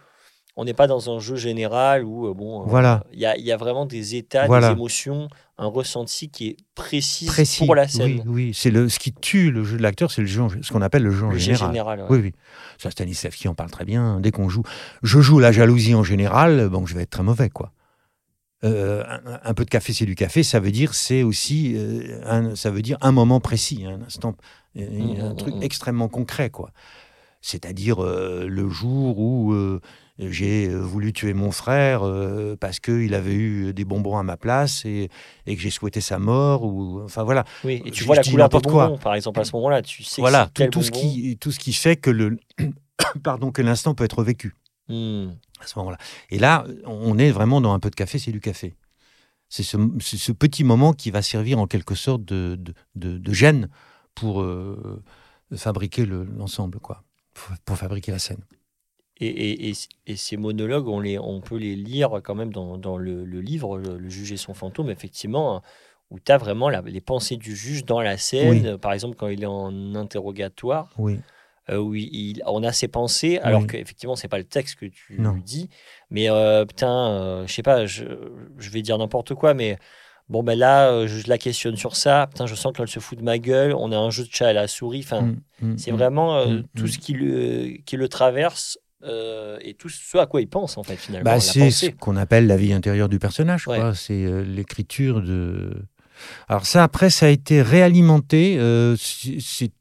on n'est pas dans un jeu général où, euh, bon, euh, Voilà. il y, y a vraiment des états, Voilà. des émotions, un ressenti qui est précis, précis. pour la scène. Oui, oui. C'est le, ce qui tue le jeu de l'acteur, c'est le jeu, en- ce qu'on appelle le jeu en Le général. général. ouais. Oui, oui. Ça, Stanislavski en parle très bien. Dès qu'on joue, je joue la jalousie en général, bon, je vais être très mauvais, quoi. Euh, un, un peu de café, c'est du café. Ça veut dire, c'est aussi, euh, un, ça veut dire un moment précis, un instant, euh, Mm, un mm, truc mm. extrêmement concret, quoi. C'est-à-dire euh, le jour où j'ai voulu tuer mon frère parce qu'il avait eu des bonbons à ma place et, et que j'ai souhaité sa mort. Ou, enfin voilà, Oui, et tu Je- vois je la couleur des n'importe quoi. bonbons, par exemple, à ce moment-là, tu sais voilà tout, tout ce qui, tout ce qui fait que le, pardon, que l'instant peut être vécu. À ce moment-là. Et là, on est vraiment dans un peu de café, c'est du café. C'est ce, petit moment qui va servir en quelque sorte de, de, de- de gêne pour euh, fabriquer le- l'ensemble, quoi, pour, pour fabriquer la scène. Et, et- et- et ces monologues, on, les, on peut les lire quand même dans, dans le, le livre, le, le juge et son fantôme, effectivement, hein, où tu as vraiment la- les pensées du juge dans la scène. Par exemple, quand il est en interrogatoire, Oui, où il, il- on a ses pensées, alors Oui. qu'effectivement, c'est pas le texte que tu Non. dis. Mais euh, putain, euh, je sais pas, je, je vais dire n'importe quoi, mais bon, ben là, euh, je la questionne sur ça. Putain, je sens qu'elle se fout de ma gueule. On a un jeu de chat à la souris. Enfin, Mm, mm, c'est mm. vraiment euh, tout ce qui le, qui le traverse euh, et tout ce à quoi il pense, en fait, finalement. Bah, c'est ce qu'on appelle la vie intérieure du personnage. Ouais. C'est euh, l'écriture de. Alors ça, après, ça a été réalimenté. euh, c'est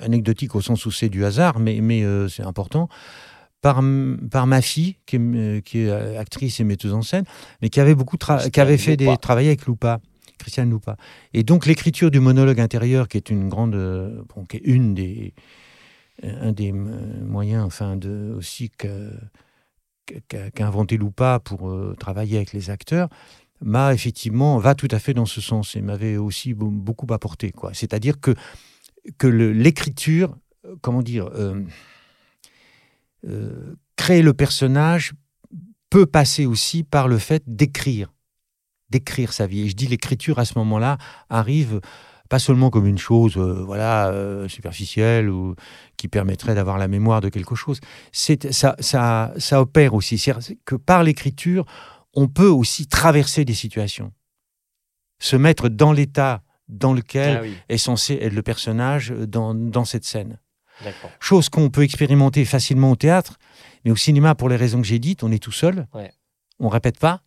anecdotique au sens où c'est du hasard, mais, mais euh, c'est important. Par, par ma fille, qui est, euh, qui est euh, actrice et metteuse en scène, mais qui avait beaucoup qui avait fait des Loupa. travaillé avec Loupa, Christiane Loupa. Et donc l'écriture du monologue intérieur, qui est une grande, bon, qui est une des, un des moyens, enfin, de aussi que qu'a inventé Loupa pour euh, travailler avec les acteurs, m'a effectivement, va tout à fait dans ce sens et m'avait aussi be- beaucoup apporté. quoi. C'est-à-dire que, que l'écriture, euh, comment dire, euh, euh, créer le personnage peut passer aussi par le fait d'écrire, d'écrire sa vie. Et je dis l'écriture à ce moment-là arrive pas seulement comme une chose, euh, voilà, superficielle ou qui permettrait d'avoir la mémoire de quelque chose. C'est ça, ça, ça opère aussi. C'est que par l'écriture, on peut aussi traverser des situations, se mettre dans l'état dans lequel Ah oui, est censé être le personnage dans, dans cette scène. Chose qu'on peut expérimenter facilement au théâtre, mais au cinéma, pour les raisons que j'ai dites, on est tout seul, Ouais. on répète pas.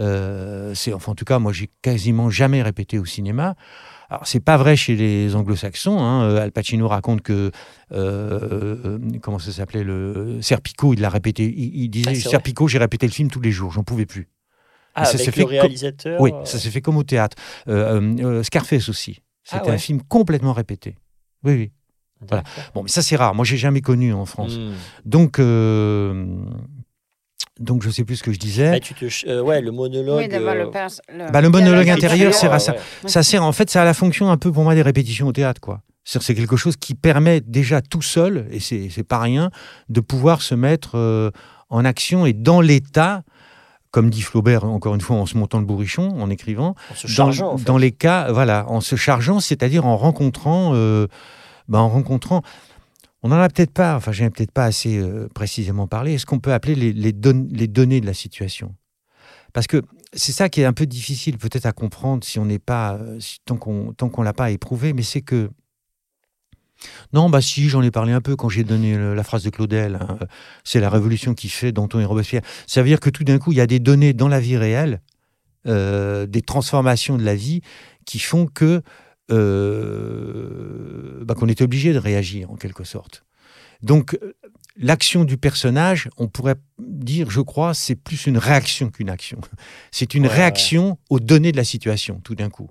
Euh, c'est enfin en tout cas moi j'ai quasiment jamais répété au cinéma. Alors c'est pas vrai chez les Anglo-Saxons. hein. Euh, Al Pacino raconte que euh, comment ça s'appelait le Serpico, il l'a répété. Il, il disait Ah, Serpico, j'ai répété le film tous les jours, j'en pouvais plus. Ah, ça avec le réalisateur. Oui, euh, ça s'est fait comme au théâtre. Euh, euh, Scarface aussi. Ah C'était ouais. un film complètement répété. Oui, oui. voilà. Bon, mais ça c'est rare. Moi, j'ai jamais connu en France. Hmm. Donc, euh, donc je sais plus ce que je disais. Bah, tu te ch- euh, ouais, le monologue. Oui, euh, le, pers- le Bah, le monologue intérieur sert à ça. ouais. Ça sert en fait, ça a la fonction un peu pour moi des répétitions au théâtre, quoi. C'est quelque chose qui permet déjà tout seul, et c'est pas rien, de pouvoir se mettre euh, en action et dans l'état, comme dit Flaubert encore une fois en se montant le bourrichon, en écrivant, En se dans, chargeant, en fait. dans les cas, voilà, en se chargeant, c'est-à-dire en rencontrant, euh, bah, en rencontrant. On n'en a peut-être pas, enfin, j'ai peut-être pas assez euh, précisément parlé. Est-ce qu'on peut appeler les, les, don- les données de la situation? Parce que c'est ça qui est un peu difficile peut-être à comprendre si on n'est pas, euh, si- tant qu'on tant qu'on l'a pas éprouvé, mais c'est que non, bah si, j'en ai parlé un peu quand j'ai donné le- la phrase de Claudel. hein, c'est la révolution qui fait Danton et Robespierre. Ça veut dire que tout d'un coup, il y a des données dans la vie réelle, euh, des transformations de la vie qui font que euh, bah, qu'on est obligé de réagir en quelque sorte. Donc l'action du personnage, on pourrait dire, je crois, c'est plus une réaction qu'une action. C'est une Ouais, réaction aux données de la situation, tout d'un coup.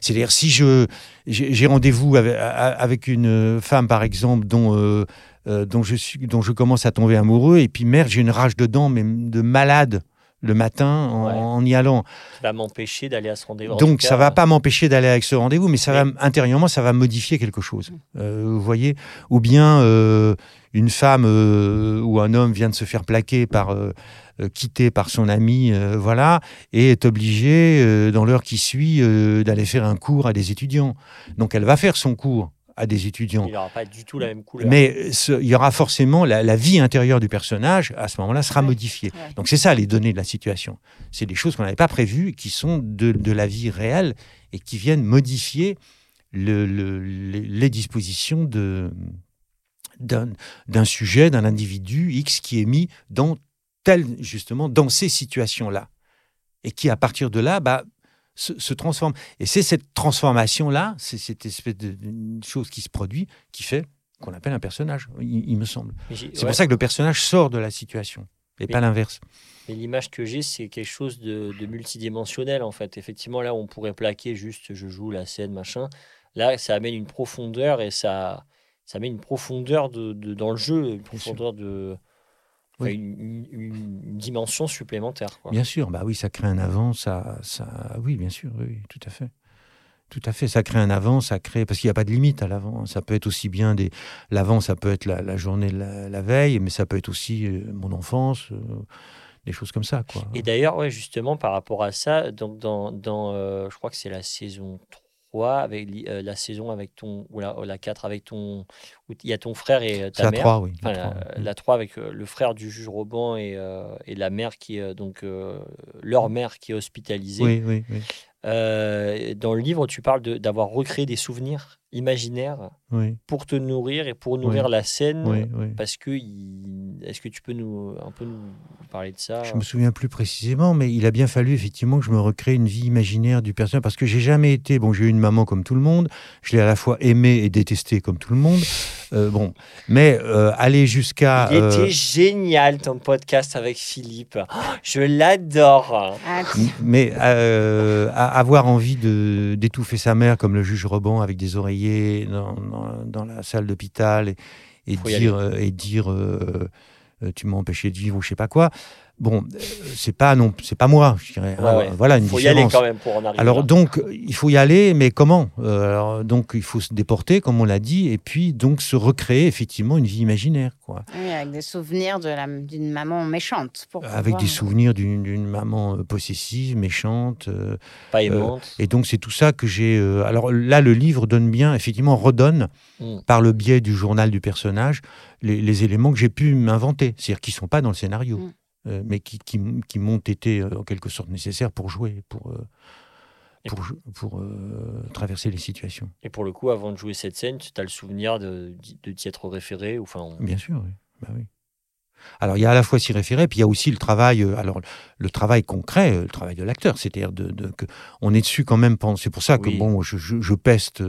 C'est-à-dire, si je j'ai rendez-vous avec, avec une femme, par exemple, dont, euh, euh, dont, je suis, dont je commence à tomber amoureux, et puis merde, j'ai une rage dedans, mais de malade le matin en, Ouais. en y allant. Ça va m'empêcher d'aller à ce rendez-vous. En Donc ça va pas m'empêcher d'aller avec ce rendez-vous, mais ça va intérieurement, ça va modifier quelque chose. Euh, vous voyez Ou bien euh, une femme euh, ou un homme vient de se faire plaquer par euh, euh, quitté par son ami, euh, voilà, et est obligé euh, dans l'heure qui suit euh, d'aller faire un cours à des étudiants. Donc elle va faire son cours à des étudiants. Il n'aura pas du tout la même couleur. Mais ce- il y aura forcément la, la vie intérieure du personnage à ce moment-là sera Ouais. modifiée. Ouais. Donc c'est ça les données de la situation. C'est des choses qu'on n'avait pas prévues, qui sont de, de la vie réelle et qui viennent modifier le- le- les, les dispositions de d'un d'un sujet, d'un individu X qui est mis dans tel justement dans ces situations-là et qui à partir de là bah, se, se transforme. Et c'est cette transformation-là, c'est cette espèce de, chose qui se produit qui fait qu'on appelle un personnage, il, il me semble. C'est ouais, pour ça que le personnage sort de la situation et Mais- pas l'inverse. mais l'image que j'ai, c'est quelque chose de, de multidimensionnel en fait. Effectivement, là, on pourrait plaquer juste je joue la scène, machin. Là, ça amène une profondeur et ça, ça met une profondeur de, de- dans le jeu, une profondeur de. Oui. une, dimension supplémentaire. Quoi. Bien sûr, bah oui, ça crée un avant, ça, ça, oui, bien sûr, oui, tout à fait. Tout à fait, ça crée un avant, ça crée parce qu'il n'y a pas de limite à l'avant. Ça peut être aussi bien des l'avant, ça peut être la, la journée de la, la veille, mais ça peut être aussi euh, mon enfance, euh, des choses comme ça, quoi. Et d'ailleurs, ouais, justement, par rapport à ça, donc dans, dans euh, je crois que c'est la saison 3, avec li- euh, la saison avec ton, ou la, la 4 avec ton, où il y a ton frère et euh, ta mère. trois, oui. Enfin, à la, trois, oui. la 3 avec euh, le frère du juge Roban et, euh, et la mère qui est donc euh, leur mère qui est hospitalisée. Oui, oui, oui, Euh, dans le livre, tu parles d'avoir recréé des souvenirs imaginaires oui, pour te nourrir et pour nourrir la scène. oui, oui. Parce que il- est-ce que tu peux nous un peu nous parler de ça? Je me souviens plus précisément, mais il a bien fallu effectivement que je me recrée une vie imaginaire du personnage parce que j'ai jamais été. Bon, j'ai eu une maman comme tout le monde. Je l'ai à la fois aimée et détestée comme tout le monde. Euh, bon, mais euh, aller jusqu'à. Il euh, était génial ton podcast avec Philippe. Oh, je l'adore. Ah, mais euh, avoir envie de d'étouffer sa mère comme le juge Roban avec des oreillers dans- dans la salle d'hôpital et, dire euh, et dire euh, euh, tu m'as empêché de vivre ou je sais pas quoi. Bon, euh, c'est pas non, c'est pas moi, je dirais. Ouais, ouais. Voilà une Il faut y aller différence. quand même pour en arriver. Alors là. donc, il faut y aller, mais comment? Euh, alors, Donc, il faut se déporter, comme on l'a dit, et puis donc se recréer effectivement une vie imaginaire, quoi. oui, avec des souvenirs de d'une maman méchante. Pour Avec pouvoir- des souvenirs d'une maman euh, possessive, méchante. euh, pas aimante. et donc, c'est tout ça que j'ai. euh, alors là, le livre donne bien, effectivement, redonne, Mm. par le biais du journal du personnage, les, les éléments que j'ai pu m'inventer, c'est-à-dire qui ne sont pas dans le scénario, Mm. Euh, mais qui, qui, qui m'ont été euh, en quelque sorte nécessaires pour jouer, pour, euh, pour, traverser les situations. Et pour le coup, avant de jouer cette scène, tu as le souvenir de, de t'y être référé. ou Enfin, on- Bien sûr, oui. Bah oui. Alors, il y a à la fois s'y référer, puis il y a aussi le travail, alors le travail concret, le travail de l'acteur, c'est-à-dire de, de- que on est dessus quand même. C'est pour ça que Oui. bon, je, je- je peste.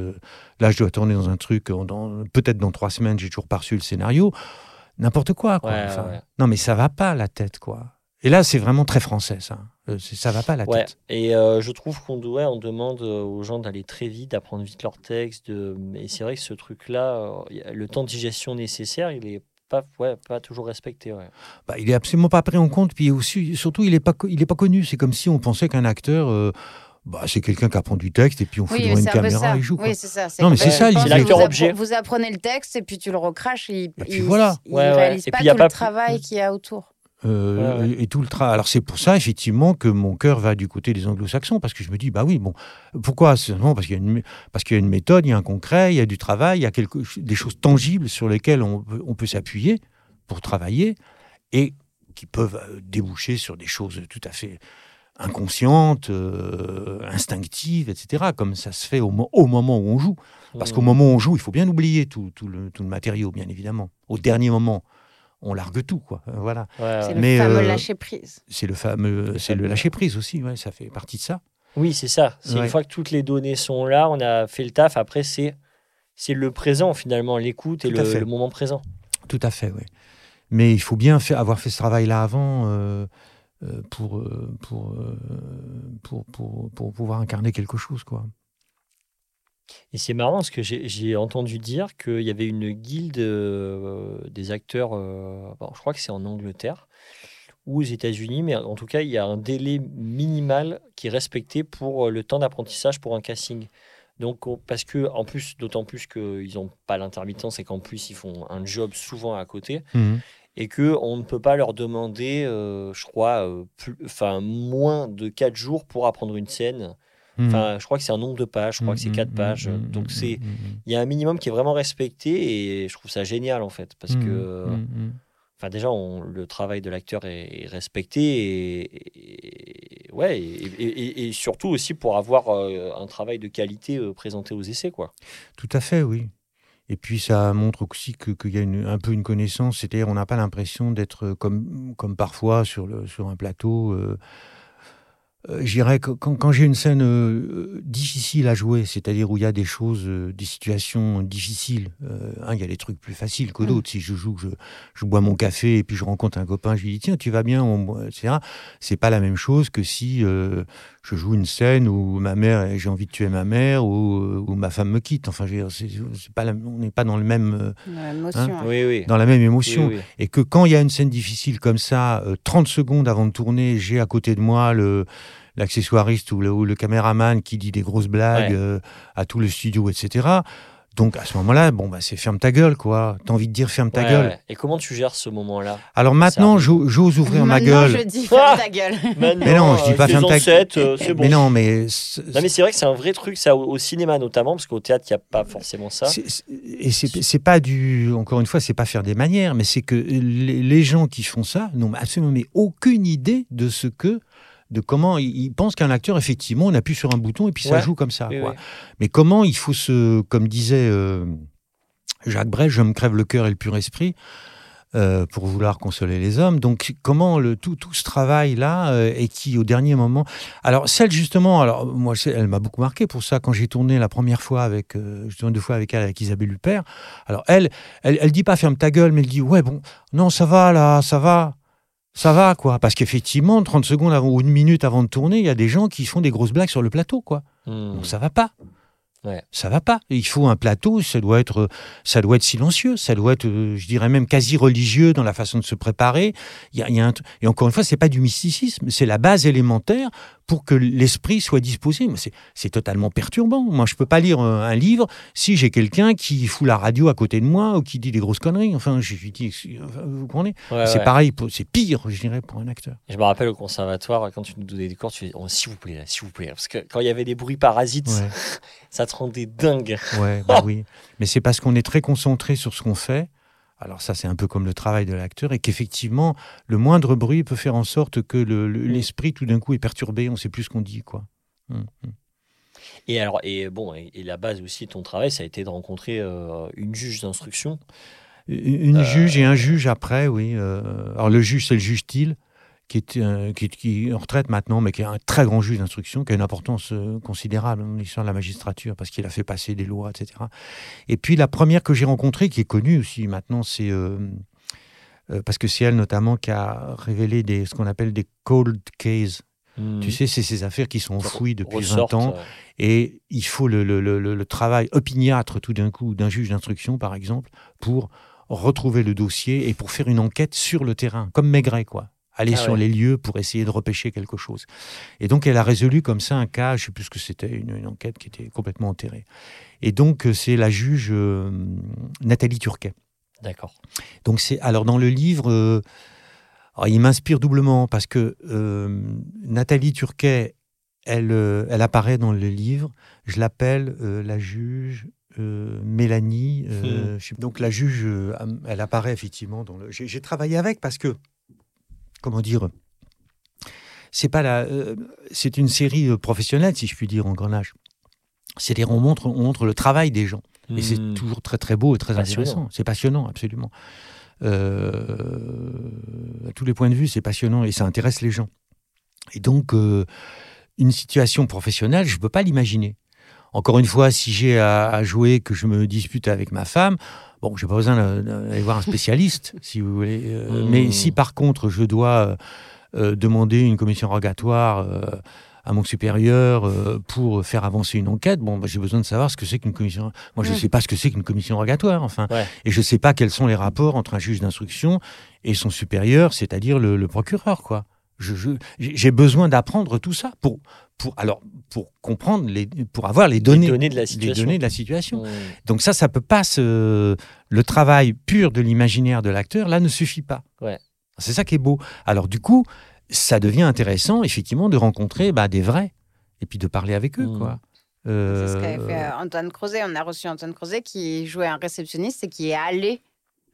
là, je dois tourner dans un truc, peut-être dans trois semaines, j'ai toujours pas reçu le scénario. N'importe quoi, quoi. Ouais, Enfin, ouais. Non, mais ça va pas la tête, quoi. Et là, c'est vraiment très français, ça. Euh, ça va pas la Ouais, tête. et euh, je trouve qu'on doit, on demande euh, aux gens d'aller très vite, d'apprendre vite leur texte. de- Et c'est vrai que ce truc-là, le temps de digestion nécessaire, il est pas, ouais, pas toujours respecté. Ouais. Bah, il est absolument pas pris en compte, puis aussi, surtout, il est pas, il est pas connu. C'est comme si on pensait qu'un acteur, euh, bah, c'est quelqu'un qui apprend du texte et puis on fout Oui, devant une caméra et il joue. quoi. Oui, c'est ça. Non, mais c'est vous ça, l'idée. vous appre-. Vous apprenez le texte et puis tu le recraches. Et, Et puis il, voilà. Il Ouais, ouais. réalise Et pas puis, y a tout pas le plus- travail qu'il y a autour. Euh, Ouais, ouais. Et, tout le travail. Alors c'est pour ça effectivement que mon cœur va du côté des anglo-saxons parce que je me dis bah oui bon pourquoi non parce qu'il y a une parce qu'il y a une méthode il y a un concret il y a du travail il y a quelque, des choses tangibles sur lesquelles on, peut- on peut s'appuyer pour travailler et qui peuvent euh, déboucher sur des choses tout à fait inconsciente, euh, instinctive, etc., comme ça se fait au, mo- au moment où on joue. Parce qu'au Mm. moment où on joue, il faut bien oublier tout, tout le, tout le matériau, bien évidemment. Au dernier moment, on largue tout, quoi. Euh, Voilà. Ouais, C'est le fameux euh, lâcher prise. C'est le fameux, c'est le lâcher prise aussi, ouais, ça fait partie de ça. Oui, c'est ça. C'est Ouais. une fois que toutes les données sont là, on a fait le taf. Après, c'est c'est le présent finalement, l'écoute et Tout à le, fait. le moment présent. Tout à fait, oui. Mais il faut bien faire, avoir fait ce travail-là avant euh, pour, euh, pour, euh, pour, pour, pour pouvoir incarner quelque chose, quoi. Et c'est marrant parce que j'ai entendu dire qu'il y avait une guilde euh, des acteurs, euh, bon, je crois que c'est en Angleterre ou aux États-Unis, mais en tout cas, il y a un délai minimal qui est respecté pour euh, le temps d'apprentissage pour un casting. Donc, on- parce que, en plus, d'autant plus qu'ils n'ont pas l'intermittence et qu'en plus, ils font un job souvent à côté, et que on ne peut pas leur demander, euh, je crois, euh, enfin, moins de 4 jours pour apprendre une scène. Enfin, je crois que c'est un nombre de pages, je crois que c'est Mhm, 4 mhm, pages. mhm, Donc, c'est il y a un minimum qui est vraiment respecté et je trouve ça génial en fait parce que enfin déjà on- le travail de l'acteur est, est respecté et, et- ouais et, et- et- et surtout aussi pour avoir euh, un travail de qualité présenté aux essais quoi. Tout à fait, oui. Et puis ça montre aussi qu'il y a une- un peu une connaissance, c'est-à-dire on n'a pas l'impression d'être comme, comme parfois sur, sur un plateau. Euh, euh, je dirais que quand, quand j'ai une scène euh, difficile à jouer, c'est-à-dire où il y a des choses, euh, des situations difficiles, euh, hein, il y a des trucs plus faciles que Mm. d'autres. Si je joue, je, je bois mon café et puis je rencontre un copain, je lui dis tiens, tu vas bien, on etc. C'est pas la même chose que si euh, je joue une scène où ma mère, j'ai envie de tuer ma mère ou, euh, où ma femme me quitte. Enfin, je veux dire, c'est, pas la- on n'est pas dans le même, euh, hein. Oui oui. dans la même Oui, émotion. oui. Et que quand il y a une scène difficile comme ça, euh, 30 secondes avant de tourner, j'ai à côté de moi le l'accessoiriste ou le, ou le caméraman qui dit des grosses blagues Ouais. euh, à tout le studio, etc. Donc à ce moment-là, bon bah c'est ferme ta gueule quoi. T'as envie de dire ferme ta Ouais, gueule. ouais. Et comment tu gères ce moment-là? Alors maintenant, j'ose ouvrir ma gueule. je dis ferme ta gueule. Mais non, je dis avec pas ferme ta ancêtres, euh, c'est bon. Mais non, mais Non, mais c'est vrai que c'est un vrai truc ça au, cinéma notamment parce qu'au théâtre il n'y a pas forcément ça. Et c'est c'est pas du. Encore une fois, c'est pas faire des manières, mais c'est que les, les gens qui font ça n'ont absolument mais aucune idée de ce que. De comment ils pensent qu'un acteur, effectivement, on appuie sur un bouton et puis ça Ouais. joue comme ça. Oui, quoi. oui. Mais comment il faut se. Comme disait euh, Jacques Brel, je me crève le cœur et le pur esprit. euh, pour vouloir consoler les hommes. Donc, comment le, tout, tout ce travail-là, euh, et qui, au dernier moment? Alors, celle, justement, alors, moi, elle m'a beaucoup marqué pour ça, quand j'ai tourné la première fois avec, euh, tourné deux fois avec elle, avec Isabelle Huppert. Alors, elle, elle, elle dit pas ferme ta gueule, mais elle dit, ouais, bon, non, ça va, là, ça va. Ça va, quoi. Parce qu'effectivement, 30 secondes avant, ou une minute avant de tourner, il y a des gens qui font des grosses blagues sur le plateau, quoi. Hmm. Donc ça va pas. Ouais. Ça va pas. Il faut un plateau, ça doit être, ça doit être silencieux, ça doit être, euh, je dirais même quasi religieux dans la façon de se préparer. Il y a, il y a un t- et encore une fois, c'est pas du mysticisme, c'est la base élémentaire pour que l'esprit soit disposé. C'est, totalement perturbant. Moi, je peux pas lire un, un livre si j'ai quelqu'un qui fout la radio à côté de moi ou qui dit des grosses conneries. Enfin, je lui dis, vous comprenez? Ouais, C'est ouais. pareil, c'est pire, je dirais, pour un acteur. Je me rappelle au conservatoire, quand tu nous donnais des cours, tu faisais oh, s'il vous plaît, s'il vous plaît. Parce que quand il y avait des bruits parasites, Ouais. ça te rendait dingue. Ouais, bah oui. Mais c'est parce qu'on est très concentré sur ce qu'on fait. Alors ça, c'est un peu comme le travail de l'acteur, et qu'effectivement, le moindre bruit peut faire en sorte que le- le- l'esprit, tout d'un coup, est perturbé, on ne sait plus ce qu'on dit, quoi. Hum, hum. Et alors, et bon, et, et la base aussi de ton travail, ça a été de rencontrer euh, une juge d'instruction. Une Euh, juge et un juge après, oui. euh, alors le juge, c'est le juge Thiel, qui est, euh, qui, est- qui est en retraite maintenant, mais qui est un très grand juge d'instruction, qui a une importance euh, considérable dans l'histoire de la magistrature, parce qu'il a fait passer des lois, etc. Et puis la première que j'ai rencontrée, qui est connue aussi maintenant, c'est... euh, euh, parce que c'est elle notamment qui a révélé des, ce qu'on appelle des cold cases. Tu sais, c'est ces affaires qui sont enfouies depuis 20 Ressortent, ans. euh, Et il faut le- le- le travail opiniâtre tout d'un coup d'un juge d'instruction, par exemple, pour retrouver le dossier et pour faire une enquête sur le terrain, comme Maigret, quoi. Aller Ah sur ouais. les lieux pour essayer de repêcher quelque chose. Et donc, elle a résolu comme ça un cas, je ne sais plus ce que c'était, une, une enquête qui était complètement enterrée. Et donc, euh, c'est la juge euh, Nathalie Turquet. D'accord. Donc c'est alors dans le livre, euh, alors, il m'inspire doublement parce que euh, Nathalie Turquet, elle, elle apparaît dans le livre. Je l'appelle la juge euh, Mélanie. euh, je sais- donc la juge, euh, elle apparaît effectivement dans le. J'ai travaillé avec parce que comment dire. c'est pas la, euh, c'est une série euh, professionnelle, si je puis dire, Engrenage. C'est-à-dire, on montre, on montre le travail des gens. Et c'est Hmm. toujours très très beau et très intéressant. C'est passionnant, absolument. Euh, à tous les points de vue, c'est passionnant et ça intéresse les gens. Et donc, euh, une situation professionnelle, je ne peux pas l'imaginer. Encore une fois, si j'ai à, à jouer, que je me dispute avec ma femme, bon, j'ai pas besoin d'a- d'aller voir un spécialiste, si vous voulez. Euh, Hmm. Mais si par contre, je dois euh, euh, demander une commission rogatoire euh, à mon supérieur pour faire avancer une enquête, bon, bah, j'ai besoin de savoir ce que c'est qu'une commission. Moi, je ne Mm. sais pas ce que c'est qu'une commission rogatoire, enfin. Ouais. Et je ne sais pas quels sont les rapports entre un juge d'instruction et son supérieur, c'est-à-dire le, le procureur, quoi. J'ai besoin d'apprendre tout ça pour, pour, alors, pour comprendre, les, pour avoir les données, Les données de la les situation. données de la situation. Donc ça, ça peut pas se... Le travail pur de l'imaginaire de l'acteur, là, ne suffit pas. Ouais. C'est ça qui est beau. Alors du coup, ça devient intéressant, effectivement, de rencontrer bah, des vrais et puis de parler avec eux, Mm. quoi. C'est ce qu'avait fait euh, Antoine Crozet. On a reçu Antoine Crozet qui jouait un réceptionniste et qui est allé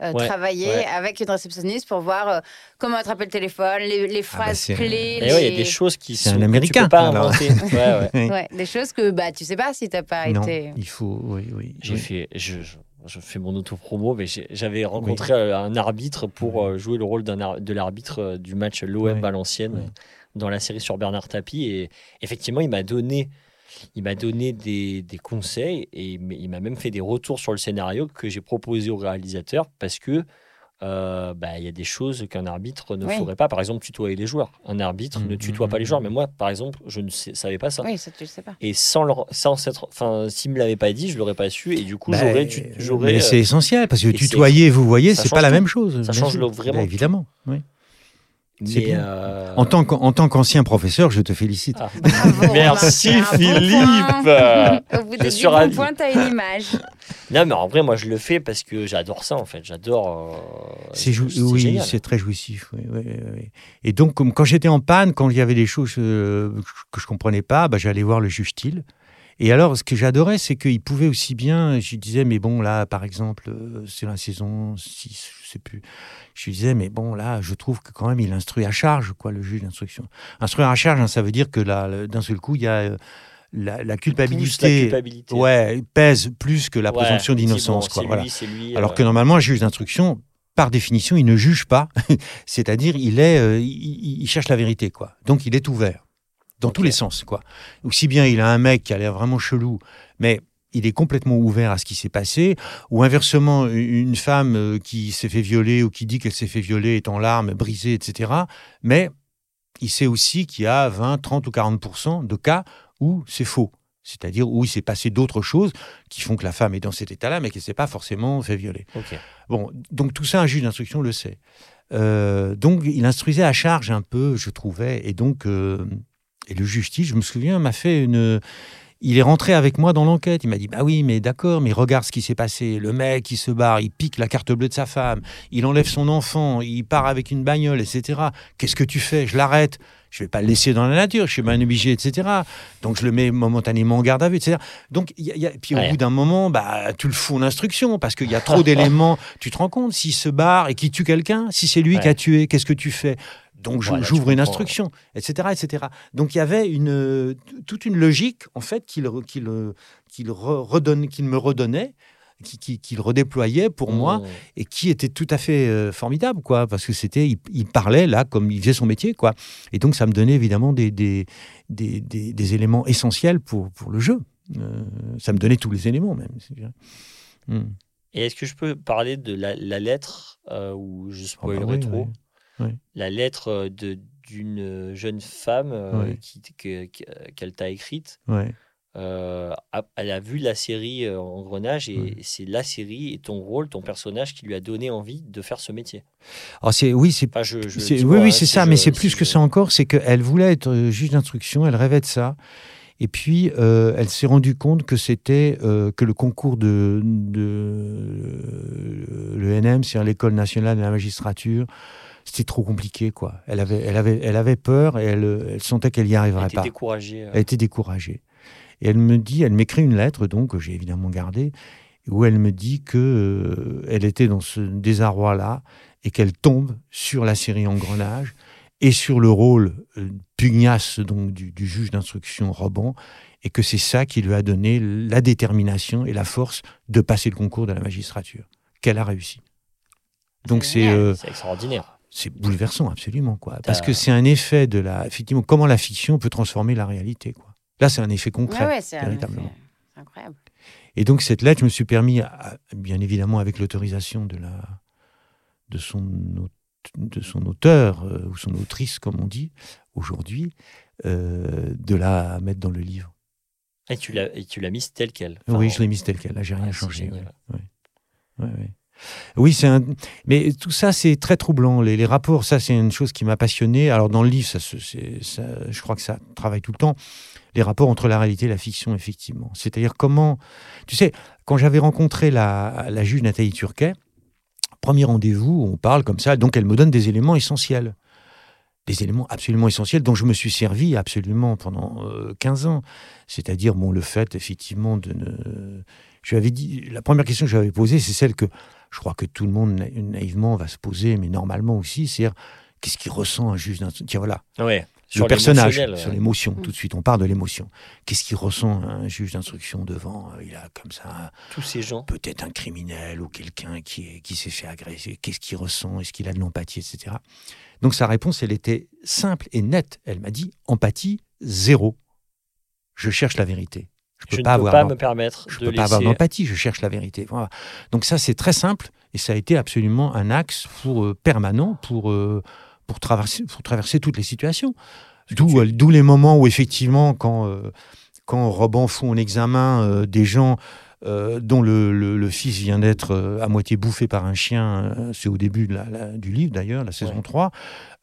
euh, Ouais, travailler ouais. avec une réceptionniste pour voir euh, comment attraper le téléphone, les, les phrases Ah bah, clés. Et ouais, il y a les- des choses qui C'est sont un que Américain, Tu peux pas alors. inventer. Ouais, ouais. Ouais, des choses que bah, tu sais pas si t'as pas non, été. il faut... Oui, oui. J'ai oui. fait, je, je, je fais mon auto-promo, mais j'ai- j'avais rencontré euh, un arbitre pour jouer le rôle de l'arbitre du match l'OM. Valenciennes dans la série sur Bernard Tapie. Et effectivement, il m'a donné, il m'a donné des, des conseils et il m'a- même fait des retours sur le scénario que j'ai proposé au réalisateur parce que euh, bah, il y a des choses qu'un arbitre ne Oui. ferait pas. Par exemple, tutoyer les joueurs. Un arbitre ne Mhm, tutoie pas les joueurs. Mais moi, par exemple, je ne sais- savais pas ça. Oui, ça tu le sais pas. Et sans, leur, sans s'être, enfin, s'il me l'avait pas dit, je l'aurais pas su. Et du coup, Bah, j'aurais, tu- mais j'aurais. c'est euh, essentiel parce que et tutoyer, vous voyez, c'est pas la tout. même chose. Ça change sûr. vraiment Bah, évidemment. oui. C'est mais, bien. euh, En tant qu'en- en tant qu'ancien professeur, je te félicite. ah. Bravo, Merci, bon Philippe. point. Au bout Je des suis ravi. une image. Non, mais en vrai, moi, je le fais parce que j'adore ça, en fait. J'adore. euh, C'est oui, génial. c'est très jouissif. oui, oui, oui, oui. Et donc, comme quand j'étais en panne, quand il y avait des choses euh, que je comprenais pas, bah, j'allais voir le juge Thiel. Et alors, ce que j'adorais, c'est qu'il pouvait aussi bien. Je disais, mais bon, là, par exemple, euh, c'est la saison 6, je sais plus. Je lui disais, mais bon, là, je trouve que quand même, il instruit à charge, quoi, le juge d'instruction. Instruire à charge, hein, ça veut dire que là, d'un seul coup, il y a euh, la, culpabilité. la culpabilité. Ouais, pèse plus que la Ouais, présomption d'innocence, bon, Voilà. Alors euh, que normalement, un juge d'instruction, par définition, il ne juge pas. C'est-à-dire, il est, euh, il, cherche la vérité, quoi. Donc, il est ouvert dans tous les sens, quoi. Aussi bien, il a un mec qui a l'air vraiment chelou, mais il est complètement ouvert à ce qui s'est passé, ou inversement, une femme euh, qui s'est fait violer ou qui dit qu'elle s'est fait violer est en larmes, brisée, etc. Mais il sait aussi qu'il y a 20, 30 ou 40 de cas où c'est faux. C'est-à-dire où il s'est passé d'autres choses qui font que la femme est dans cet état-là, mais qu'elle ne s'est pas forcément fait violer. Bon, donc tout ça, un juge d'instruction le sait. Euh, donc il instruisait à charge un peu, je trouvais, et donc euh, et le Thiel, je me souviens, m'a fait une. Il est rentré avec moi dans l'enquête. Il m'a dit Bah oui, mais d'accord, mais regarde ce qui s'est passé. Le mec, il se barre, il pique la carte bleue de sa femme, il enlève son enfant, il part avec une bagnole, etc. Qu'est-ce que tu fais? Je l'arrête. Je vais pas le laisser dans la nature, je suis bien obligé, etc. Donc je le mets momentanément en garde à vue, etc. Donc, y a- il y a- puis au Ouais. bout d'un moment, bah, tu le fous en instruction parce qu'il y a trop d'éléments. Tu te rends compte, s'il se barre et qu'il tue quelqu'un, si c'est lui qui a tué, qu'est-ce que tu fais? Donc Voilà, j'ouvre une instruction, etc., etc. Donc il y avait une, euh, toute une logique en fait qu'il euh, qu'il re- redonne, qu'il me redonnait, qui- qui- qu'il redéployait pour moi Mmh. et qui était tout à fait euh, formidable, quoi, parce que c'était, il, il parlait là comme il faisait son métier, quoi. Et donc ça me donnait évidemment des, des, des, des- des éléments essentiels pour, pour le jeu. Euh, ça me donnait tous les éléments même. Hmm. Et est-ce que je peux parler de la, la lettre euh, ou je bah spoilerai oui, trop? oui. Oui. La lettre euh, de d'une jeune femme euh, Oui. qui, que- que- qu'elle t'a écrite. Euh, elle a vu la série euh, Engrenage et c'est la série et ton rôle, ton personnage qui lui a donné envie de faire ce métier. Alors c'est, oui, c'est Enfin, je, je C'est- dis oui, oui, hein, c'est si ça, je- mais c'est si plus que ça encore, c'est qu'elle voulait être euh, juge d'instruction, elle rêvait de ça. Et puis, euh, elle s'est rendue compte que c'était euh, que le concours de, de l'ENM, c'est-à-dire l'École nationale de la magistrature, c'était trop compliqué, quoi. Elle avait, elle avait, elle avait peur et elle, elle sentait qu'elle n'y Elle arriverait était pas. découragée. euh. Elle était découragée. Et elle me dit, elle m'écrit une lettre, donc, que j'ai évidemment gardée, où elle me dit que euh, elle était dans ce désarroi-là et qu'elle tombe sur la série Engrenage et sur le rôle euh, pugnace donc du, du juge d'instruction Roban, et que c'est ça qui lui a donné la détermination et la force de passer le concours de la magistrature, qu'elle a réussi. Donc euh, C'est extraordinaire. C'est bouleversant absolument quoi, parce que c'est un effet de la effectivement comment la fiction peut transformer la réalité quoi. Là c'est un effet concret. Ouais, ouais, c'est véritablement. effet- incroyable. Et donc cette lettre, je me suis permis, à- bien évidemment avec l'autorisation de la de son de son auteur euh, ou son autrice comme on dit aujourd'hui, euh, de la mettre dans le livre. Et tu l'as et tu l'as mise telle quelle. oui, je l'ai mise telle quelle. Là, j'ai rien Ah, changé. génial. ouais. Ouais, ouais. Oui, c'est un. Mais tout ça, c'est très troublant. Les, rapports, ça, c'est une chose qui m'a passionné. Alors, dans le livre, je crois que ça travaille tout le temps. Les rapports entre la réalité et la fiction, effectivement. C'est-à-dire comment. Tu sais, quand j'avais rencontré la, la juge Nathalie Turquet, premier rendez-vous, on parle comme ça, donc elle me donne des éléments essentiels. Des éléments absolument essentiels dont je me suis servi absolument pendant euh, 15 ans. C'est-à-dire, bon, le fait, effectivement, de ne. Je lui avais dit. La première question que j'avais posée, c'est celle que je crois que tout le monde na- naïvement va se poser, mais normalement aussi, c'est qu'est-ce qu'il ressent un juge d'instruction? Tiens, voilà, Ouais. le personnage, sur l'émotion. Mm. Tout de suite, on parle de l'émotion. Qu'est-ce qu'il ressent un juge d'instruction devant euh, Il a comme ça Tous ces gens. peut-être un criminel ou quelqu'un qui, qui s'est fait agresser. Qu'est-ce qu'il ressent Est-ce qu'il a de l'empathie, etc. Donc sa réponse, elle était simple et nette. Elle m'a dit empathie zéro. Je cherche la vérité. Je ne pas peux pas me permettre je de peux pas avoir d'empathie, je cherche la vérité. Voilà. Donc ça, c'est très simple et ça a été absolument un axe pour, euh, permanent pour, euh, pour, traverser, pour traverser toutes les situations. D'où euh, d'où les moments où, effectivement, quand, euh, quand Roban fout en examen des gens euh, dont le, le- le fils vient d'être euh, à moitié bouffé par un chien, euh, c'est au début de la- la- du livre d'ailleurs, la saison Ouais. 3,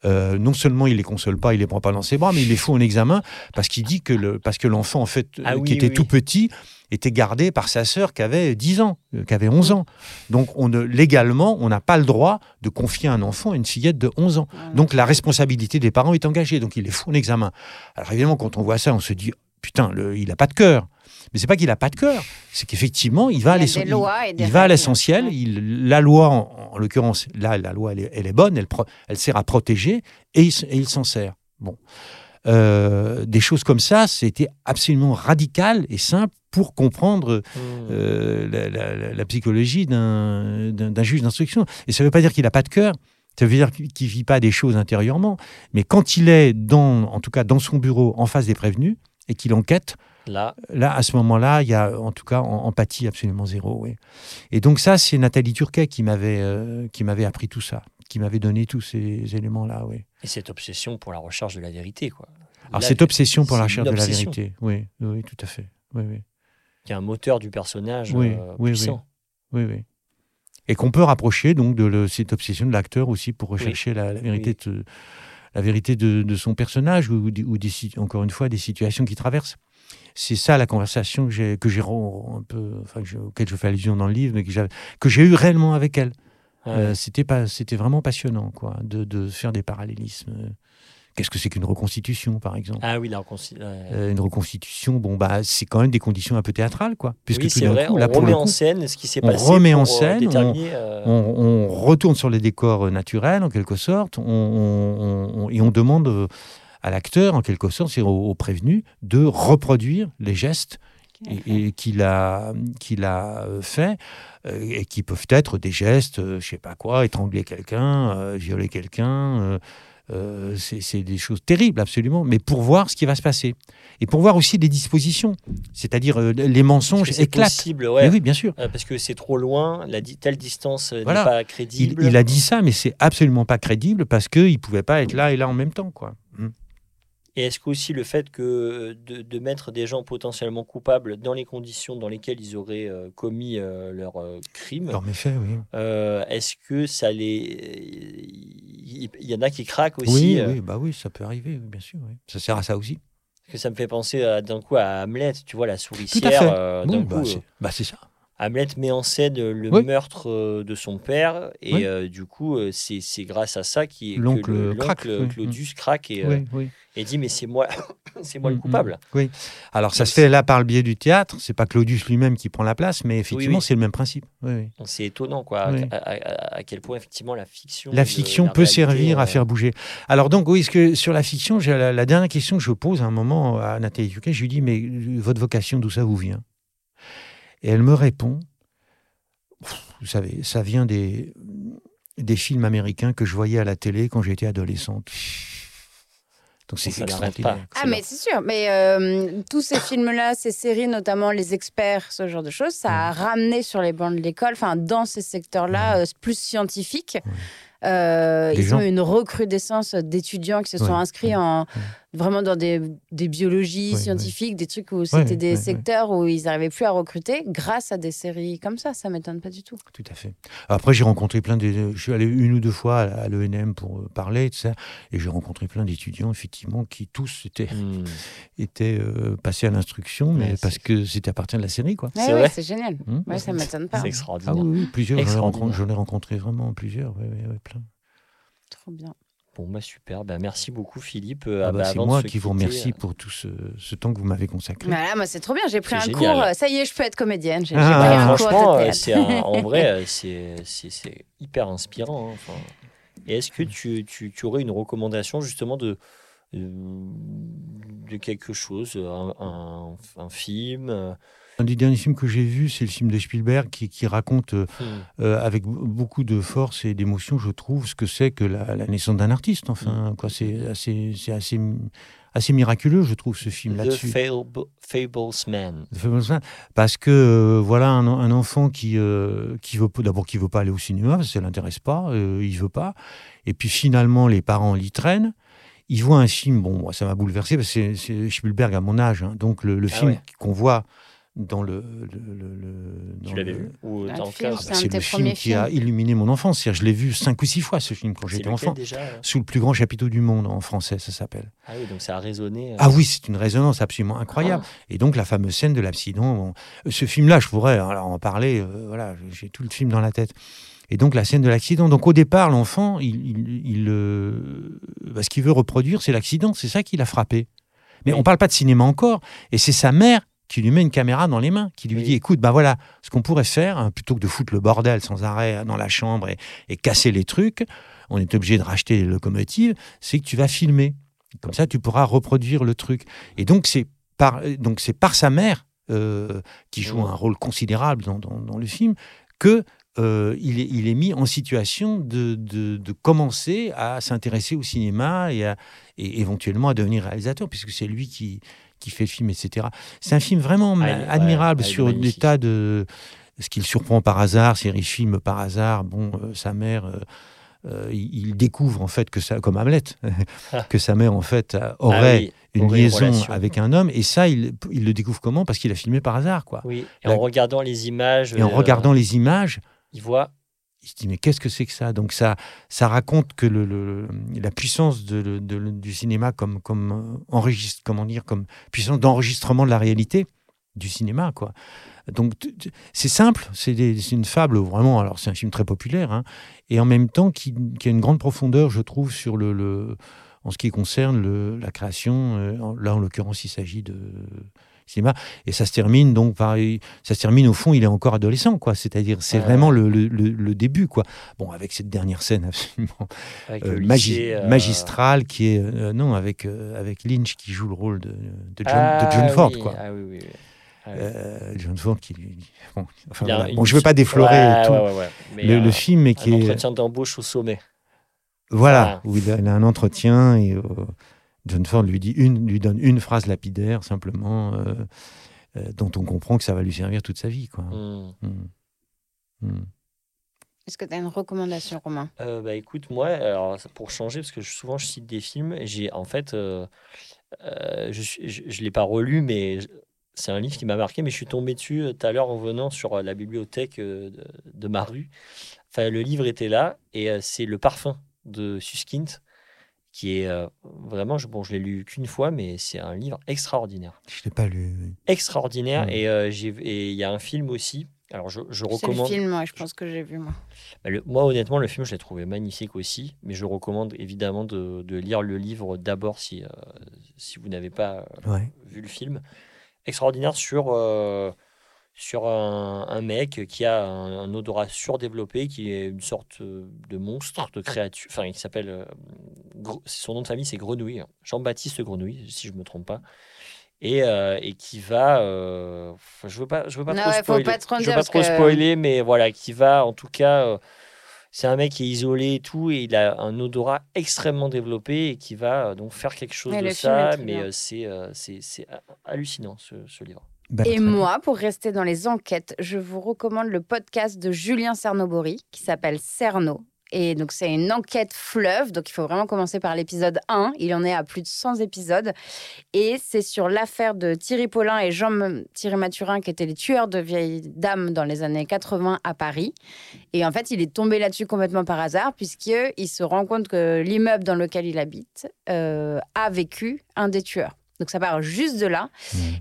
euh, non seulement il les console pas, il les prend pas dans ses bras, mais il les fout en examen parce qu'il dit que le, parce que l'enfant, en fait, Ah oui, qui était oui, tout oui. petit, était gardé par sa sœur qui avait 10 ans, euh, qui avait 11 ans. Donc, on ne, légalement, on n'a pas le droit de confier un enfant à une fillette de 11 ans. Donc, la responsabilité des parents est engagée. Donc, il les fout en examen. Alors, évidemment, quand on voit ça, on se dit, putain, le, il n'a pas de cœur. Mais c'est pas qu'il n'a pas de cœur, c'est qu'effectivement, il va à Il y a l'essen- des il- va à l'essentiel. La loi, en, en l'occurrence, là, la loi, elle est, elle est bonne, elle, pro- elle sert à protéger et il, s- et il s'en sert. Bon. Euh, des choses comme ça, c'était absolument radical et simple pour comprendre Hmm. euh, la, la- la- la psychologie d'un d'un- d'un juge d'instruction. Et ça ne veut pas dire qu'il n'a pas de cœur, ça veut dire qu'il ne vit pas des choses intérieurement, mais quand il est, dans, en tout cas dans son bureau, en face des prévenus, et qu'il enquête, Là, là, à ce moment-là, il y a en tout cas empathie absolument zéro. Oui. Et donc ça, c'est Nathalie Turquet qui m'avait euh, qui m'avait appris tout ça, qui m'avait donné tous ces éléments-là. Oui. et cette obsession pour la recherche de la vérité, quoi. Alors Là, cette obsession pour la recherche de la vérité, oui, oui, tout à fait. Oui, oui. qui est un moteur du personnage Oui, euh, oui, puissant. Oui, oui. Et qu'on peut rapprocher donc de le- cette obsession de l'acteur aussi pour rechercher la, la vérité, de, la vérité de, de son personnage ou, des, encore une fois des situations qu'il traverse. C'est ça la conversation que j'ai, que j'ai un peu, enfin, que je- auquel je fais allusion dans le livre, mais que, j'ai eu réellement avec elle. Ouais. Euh, c'était pas, c'était vraiment passionnant, quoi, de, de faire des parallélismes. Qu'est-ce que c'est qu'une reconstitution, par exemple? Ah oui, la ouais. Euh, Une reconstitution, bon bah, c'est quand même des conditions un peu théâtrales, quoi, puisque oui, tout c'est d'un vrai, coup, on là pour remet en scène ce qui s'est on passé remet en pour, euh, scène, euh, on, on retourne sur les décors naturels en quelque sorte, on, et on demande à l'acteur en quelque sorte, c'est au, au prévenu, de reproduire les gestes et, et qu'il a, qu'il a euh, fait euh, et qui peuvent être des gestes, euh, je sais pas quoi, étrangler quelqu'un, violer quelqu'un. euh, c'est des choses terribles, absolument, mais pour voir ce qui va se passer. Et pour voir aussi les dispositions, c'est-à-dire euh, les mensonges éclatent. possible, Mais oui, bien sûr. euh, parce que c'est trop loin, la di- telle distance Voilà. n'est pas Il, crédible. il a dit ça, mais c'est absolument pas crédible parce qu'il ne pouvait pas être là et là en même temps. Quoi. Et est-ce qu'aussi le fait que euh, de, de mettre des gens potentiellement coupables dans les conditions dans lesquelles ils auraient euh, commis euh, leur euh, crime, mes faits, oui. est-ce que ça les. Il y en a qui craquent aussi Oui, oui, bah oui, ça peut arriver, bien sûr. oui. Ça sert à ça aussi. Parce que ça me fait penser d'un coup à Hamlet, tu vois, la souricière. Bon, bah, c'est bah, c'est ça. Hamlet met en scène le Oui. meurtre de son père, et Oui. euh, du coup, c'est grâce à ça qui que L'oncle. Claudius craque et, oui, oui. Et dit mais c'est moi, c'est moi le Mm, coupable. Oui. Alors, ça se fait là par le biais du théâtre. C'est pas Claudius lui-même qui prend la place, mais effectivement, oui. c'est le même principe. Oui, C'est étonnant quoi, à, à- à- à quel point effectivement la fiction. La fiction la peut réalité, servir à euh, faire bouger. Alors donc, oui, que sur la fiction, j'ai la, la dernière question que je pose à un moment à Nathalie Duquet, je lui dis, mais euh, votre vocation, d'où ça vous vient? Et elle me répond, vous savez, ça vient des, des films américains que je voyais à la télé quand j'étais adolescente. Donc c'est extraordinaire. Ah, mais c'est sûr. Mais euh, tous ces films-là, ces séries, notamment Les Experts, ce genre de choses, ça a ramené sur les bancs de l'école, enfin, dans ces secteurs-là, euh, plus scientifiques. euh, ils gens- ont eu une recrudescence d'étudiants qui se sont Ouais, inscrits ouais, en, vraiment dans des, des biologies scientifiques, des trucs où c'était des secteurs où ils n'arrivaient plus à recruter grâce à des séries comme ça. Ça m'étonne pas du tout. Tout à fait. Après, j'ai rencontré plein de. Je suis allé une ou deux fois à, l'ENM pour euh, parler, tout ça, et j'ai rencontré plein d'étudiants, effectivement, qui tous étaient, hmm. étaient euh, passés à l'instruction, mais Ouais, parce que c'était à partir de la série, quoi. C'est ouais, génial. Hmm. Ouais, ça m'étonne pas. C'est Ah extraordinaire. oui, oui, plusieurs. J'en ai, rencontré, j'en ai rencontré vraiment plusieurs. ouais, plein. Trop bien. Bon bah super, bah, merci beaucoup Philippe. Euh, Ah bah, bah, c'est moi qui vous remercie euh, pour tout ce, ce temps que vous m'avez consacré. Voilà, moi, c'est trop bien. J'ai pris un génial. cours. Ça y est, je peux être comédienne. J'ai j'ai Ah, pris un cours franchement, de euh, théâtre. c'est un- en vrai, euh, c'est c'est- c'est hyper inspirant. hein, enfin. Et est-ce que tu, tu, tu aurais une recommandation justement de, euh, de quelque chose, un, un- un film euh, Un des derniers films que j'ai vu, c'est le film de Spielberg qui, qui raconte euh, hmm, euh, avec beaucoup de force et d'émotion, je trouve, ce que c'est que la, la naissance d'un artiste. Enfin, quoi, c'est assez, c'est assez, assez miraculeux, je trouve, ce film The là-dessus. Fable- Fablesman. The Fablesman. Parce que euh, voilà un, un enfant qui euh, qui veut pas- d'abord qui veut pas aller au cinéma parce que ça l'intéresse pas, euh, il veut pas. Et puis finalement les parents l'y traînent. Il voit un film, bon moi, ça m'a bouleversé parce que c'est- c'est Spielberg à mon âge, hein. donc le, le Ah film ouais. qu'on voit dans le, le- le- le- dans Tu l'avais le- vu Ou c'est bah, le film premiers qui a illuminé mon enfance. C'est-à-dire, Je l'ai vu cinq ou six fois ce film quand C'est j'étais enfant. déjà? Euh Sous le plus grand chapiteau du monde en français, ça s'appelle. Ah oui, donc ça a résonné. euh, Ah oui, c'est une résonance absolument incroyable. Et donc la fameuse scène de l'accident. bon, ce film-là, je pourrais alors, en parler. euh, voilà, j'ai tout le film dans la tête. Et donc la scène de l'accident. Donc au départ, l'enfant, il, il, il, euh, bah, ce qu'il veut reproduire, c'est l'accident. C'est ça qui l'a frappé. Mais Oui. on parle pas de cinéma encore. Et c'est sa mère qui lui met une caméra dans les mains, qui lui Oui. dit écoute, ben voilà, ce qu'on pourrait faire, hein, plutôt que de foutre le bordel sans arrêt dans la chambre et, et casser les trucs, on est obligé de racheter les locomotives, c'est que tu vas filmer. Comme ça, tu pourras reproduire le truc. Et donc, c'est par, donc c'est par sa mère, euh, qui joue un rôle considérable dans, dans- dans le film, que euh, il, est, il est mis en situation de, de- de commencer à s'intéresser au cinéma et, à- et éventuellement à devenir réalisateur, puisque c'est lui qui, qui fait le film, etc. C'est un film vraiment Ah, admirable ouais, sur tas de... Ce qu'il surprend par hasard, série film par hasard, bon, euh, sa mère... euh, euh, il, découvre en fait que ça, comme Hamlet, que sa mère en fait ah aurait oui, une aurait liaison avec un homme, et ça, il, il le découvre comment? Parce qu'il a filmé par hasard, quoi. oui. Et en regardant les images, Et en regardant les images, il voit il se dit mais qu'est-ce que c'est que ça? Donc ça, ça raconte que le, la puissance de, de- du cinéma comme comme enregistre, comment dire, comme puissance d'enregistrement de la réalité du cinéma, quoi. Donc c'est simple, c'est une fable vraiment. Alors c'est un film très populaire, hein, et en même temps qui, qui a une grande profondeur, je trouve, sur le, le- en ce qui concerne la création. euh, là, en l'occurrence, il s'agit de cinéma, et ça se termine donc par, ça se termine au fond, il est encore adolescent, quoi. C'est-à-dire, c'est Ouais. vraiment le, le- le- début, quoi. Bon, avec cette dernière scène absolument euh, magi- euh, magistrale, qui est euh, non avec euh, avec Lynch qui joue le rôle de, de John, ah de John Ford, oui, quoi. Ah oui, oui. Ah. Euh, John Ford qui bon, enfin, voilà. une- bon je veux pas déflorer Ouais, tout ouais. Mais, le, le film mais un qui est entretien d'embauche au sommet. voilà Ah. où il a, il a un entretien et John Ford lui dit une lui donne une phrase lapidaire simplement euh, euh, dont on comprend que ça va lui servir toute sa vie quoi. Hmm. Mm. Mm. Est-ce que tu as une recommandation, Romain? Euh, bah écoute, moi, alors, pour changer, parce que je- souvent je cite des films, j'ai en fait, euh, euh, je ne l'ai pas relu, mais c'est un livre qui m'a marqué, mais je suis tombé dessus tout à l'heure en venant sur la bibliothèque euh, de, de ma rue. Enfin, le livre était là, et euh, c'est Le Parfum de Suskind, qui est euh, vraiment, je, bon, je l'ai lu qu'une fois, mais c'est un livre extraordinaire. Je l'ai pas lu. Extraordinaire, et euh, j'ai- et il y a un film aussi. Alors, je, je C'est le recommande. film, ouais, je pense que j'ai vu moi. Bah, le- moi, honnêtement, le film, je l'ai trouvé magnifique aussi, mais je recommande évidemment de, de lire le livre d'abord si, euh, si vous n'avez pas Ouais. vu le film. Extraordinaire sur, euh, sur un, un mec qui a un, un odorat surdéveloppé, qui est une sorte euh, de monstre, de créature. Enfin, il s'appelle. euh, son nom de famille, c'est Grenouille. Jean-Baptiste Grenouille, si je ne me trompe pas. Et, euh, et qui va. euh, je ne veux pas, je veux pas Non, trop ouais, spoiler. pas trop je veux pas trop que- spoiler, mais voilà, qui va en tout cas. c'est un mec qui est isolé et tout, et il a un odorat extrêmement développé et qui va donc faire quelque chose de ça. Mais c'est c'est c'est ha- hallucinant ce, ce livre. Bah, Et bien. moi, pour rester dans les enquêtes, je vous recommande le podcast de Julien Cernobori qui s'appelle Cerno. Et donc, c'est une enquête fleuve. Donc, il faut vraiment commencer par l'épisode 1. Il en est à plus de 100 épisodes. Et c'est sur l'affaire de Thierry Paulin et Jean-Thierry Mathurin, qui étaient les tueurs de vieilles dames dans les années 80 à Paris. Et en fait, il est tombé là-dessus complètement par hasard, puisqu'il se rend compte que l'immeuble dans lequel il habite euh, a vécu un des tueurs. Donc, ça part juste de là.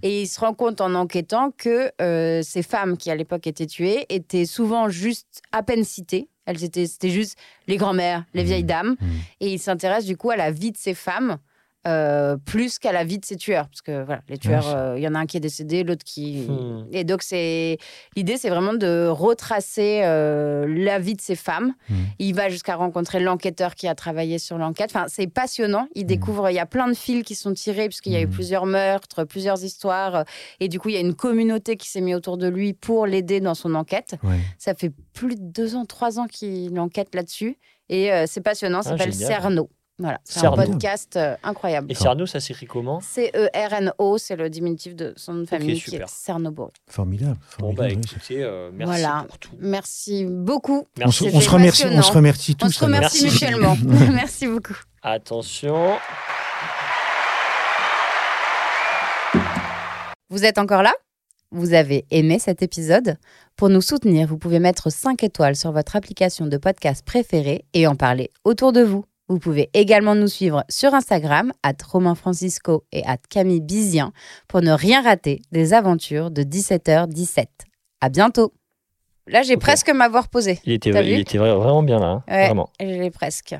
Et il se rend compte en enquêtant que euh, ces femmes qui à l'époque étaient tuées étaient souvent juste à peine citées. Elles étaient, c'était juste les grands-mères, les vieilles dames. Mmh. Et il s'intéresse du coup à la vie de ces femmes euh, plus qu'à la vie de ces tueurs, parce que voilà, les tueurs, euh, il y en a un qui est décédé, l'autre qui. Hmm. Et donc c'est l'idée, c'est vraiment de retracer euh, la vie de ces femmes. Mm. Il va jusqu'à rencontrer l'enquêteur qui a travaillé sur l'enquête. Enfin, c'est passionnant. Il découvre, il y a plein de fils qui sont tirés puisqu'il y a eu plusieurs meurtres, plusieurs histoires, et du coup il y a une communauté qui s'est mise autour de lui pour l'aider dans son enquête. Ça fait plus de deux ans, trois ans qu'il enquête là-dessus. Et c'est passionnant, ça Ah, s'appelle génial. Cerno. Voilà, c'est un Cerno. podcast euh, incroyable. Et Cerno, ça s'écrit comment C-E-R-N-O, c'est le diminutif de son nom de famille qui est. Cernobori. Formidable. Bon, bah formidable, écoutez, euh, merci Voilà. pour tout. Merci beaucoup. On se, Merci. on se C'était remercie, on se remercie tous. On se remercie Merci. mutuellement. Merci beaucoup. Attention. Vous êtes encore là? Vous avez aimé cet épisode? Pour nous soutenir, vous pouvez mettre 5 étoiles sur votre application de podcast préférée et en parler autour de vous. Vous pouvez également nous suivre sur Instagram, at Romain Francisco et at Camille Bizien, pour ne rien rater des aventures de 17h17. À bientôt Là, j'ai presque m'avoir posé. Il était, il était vra- vraiment bien là. hein, Ouais. Vraiment. Je l'ai presque.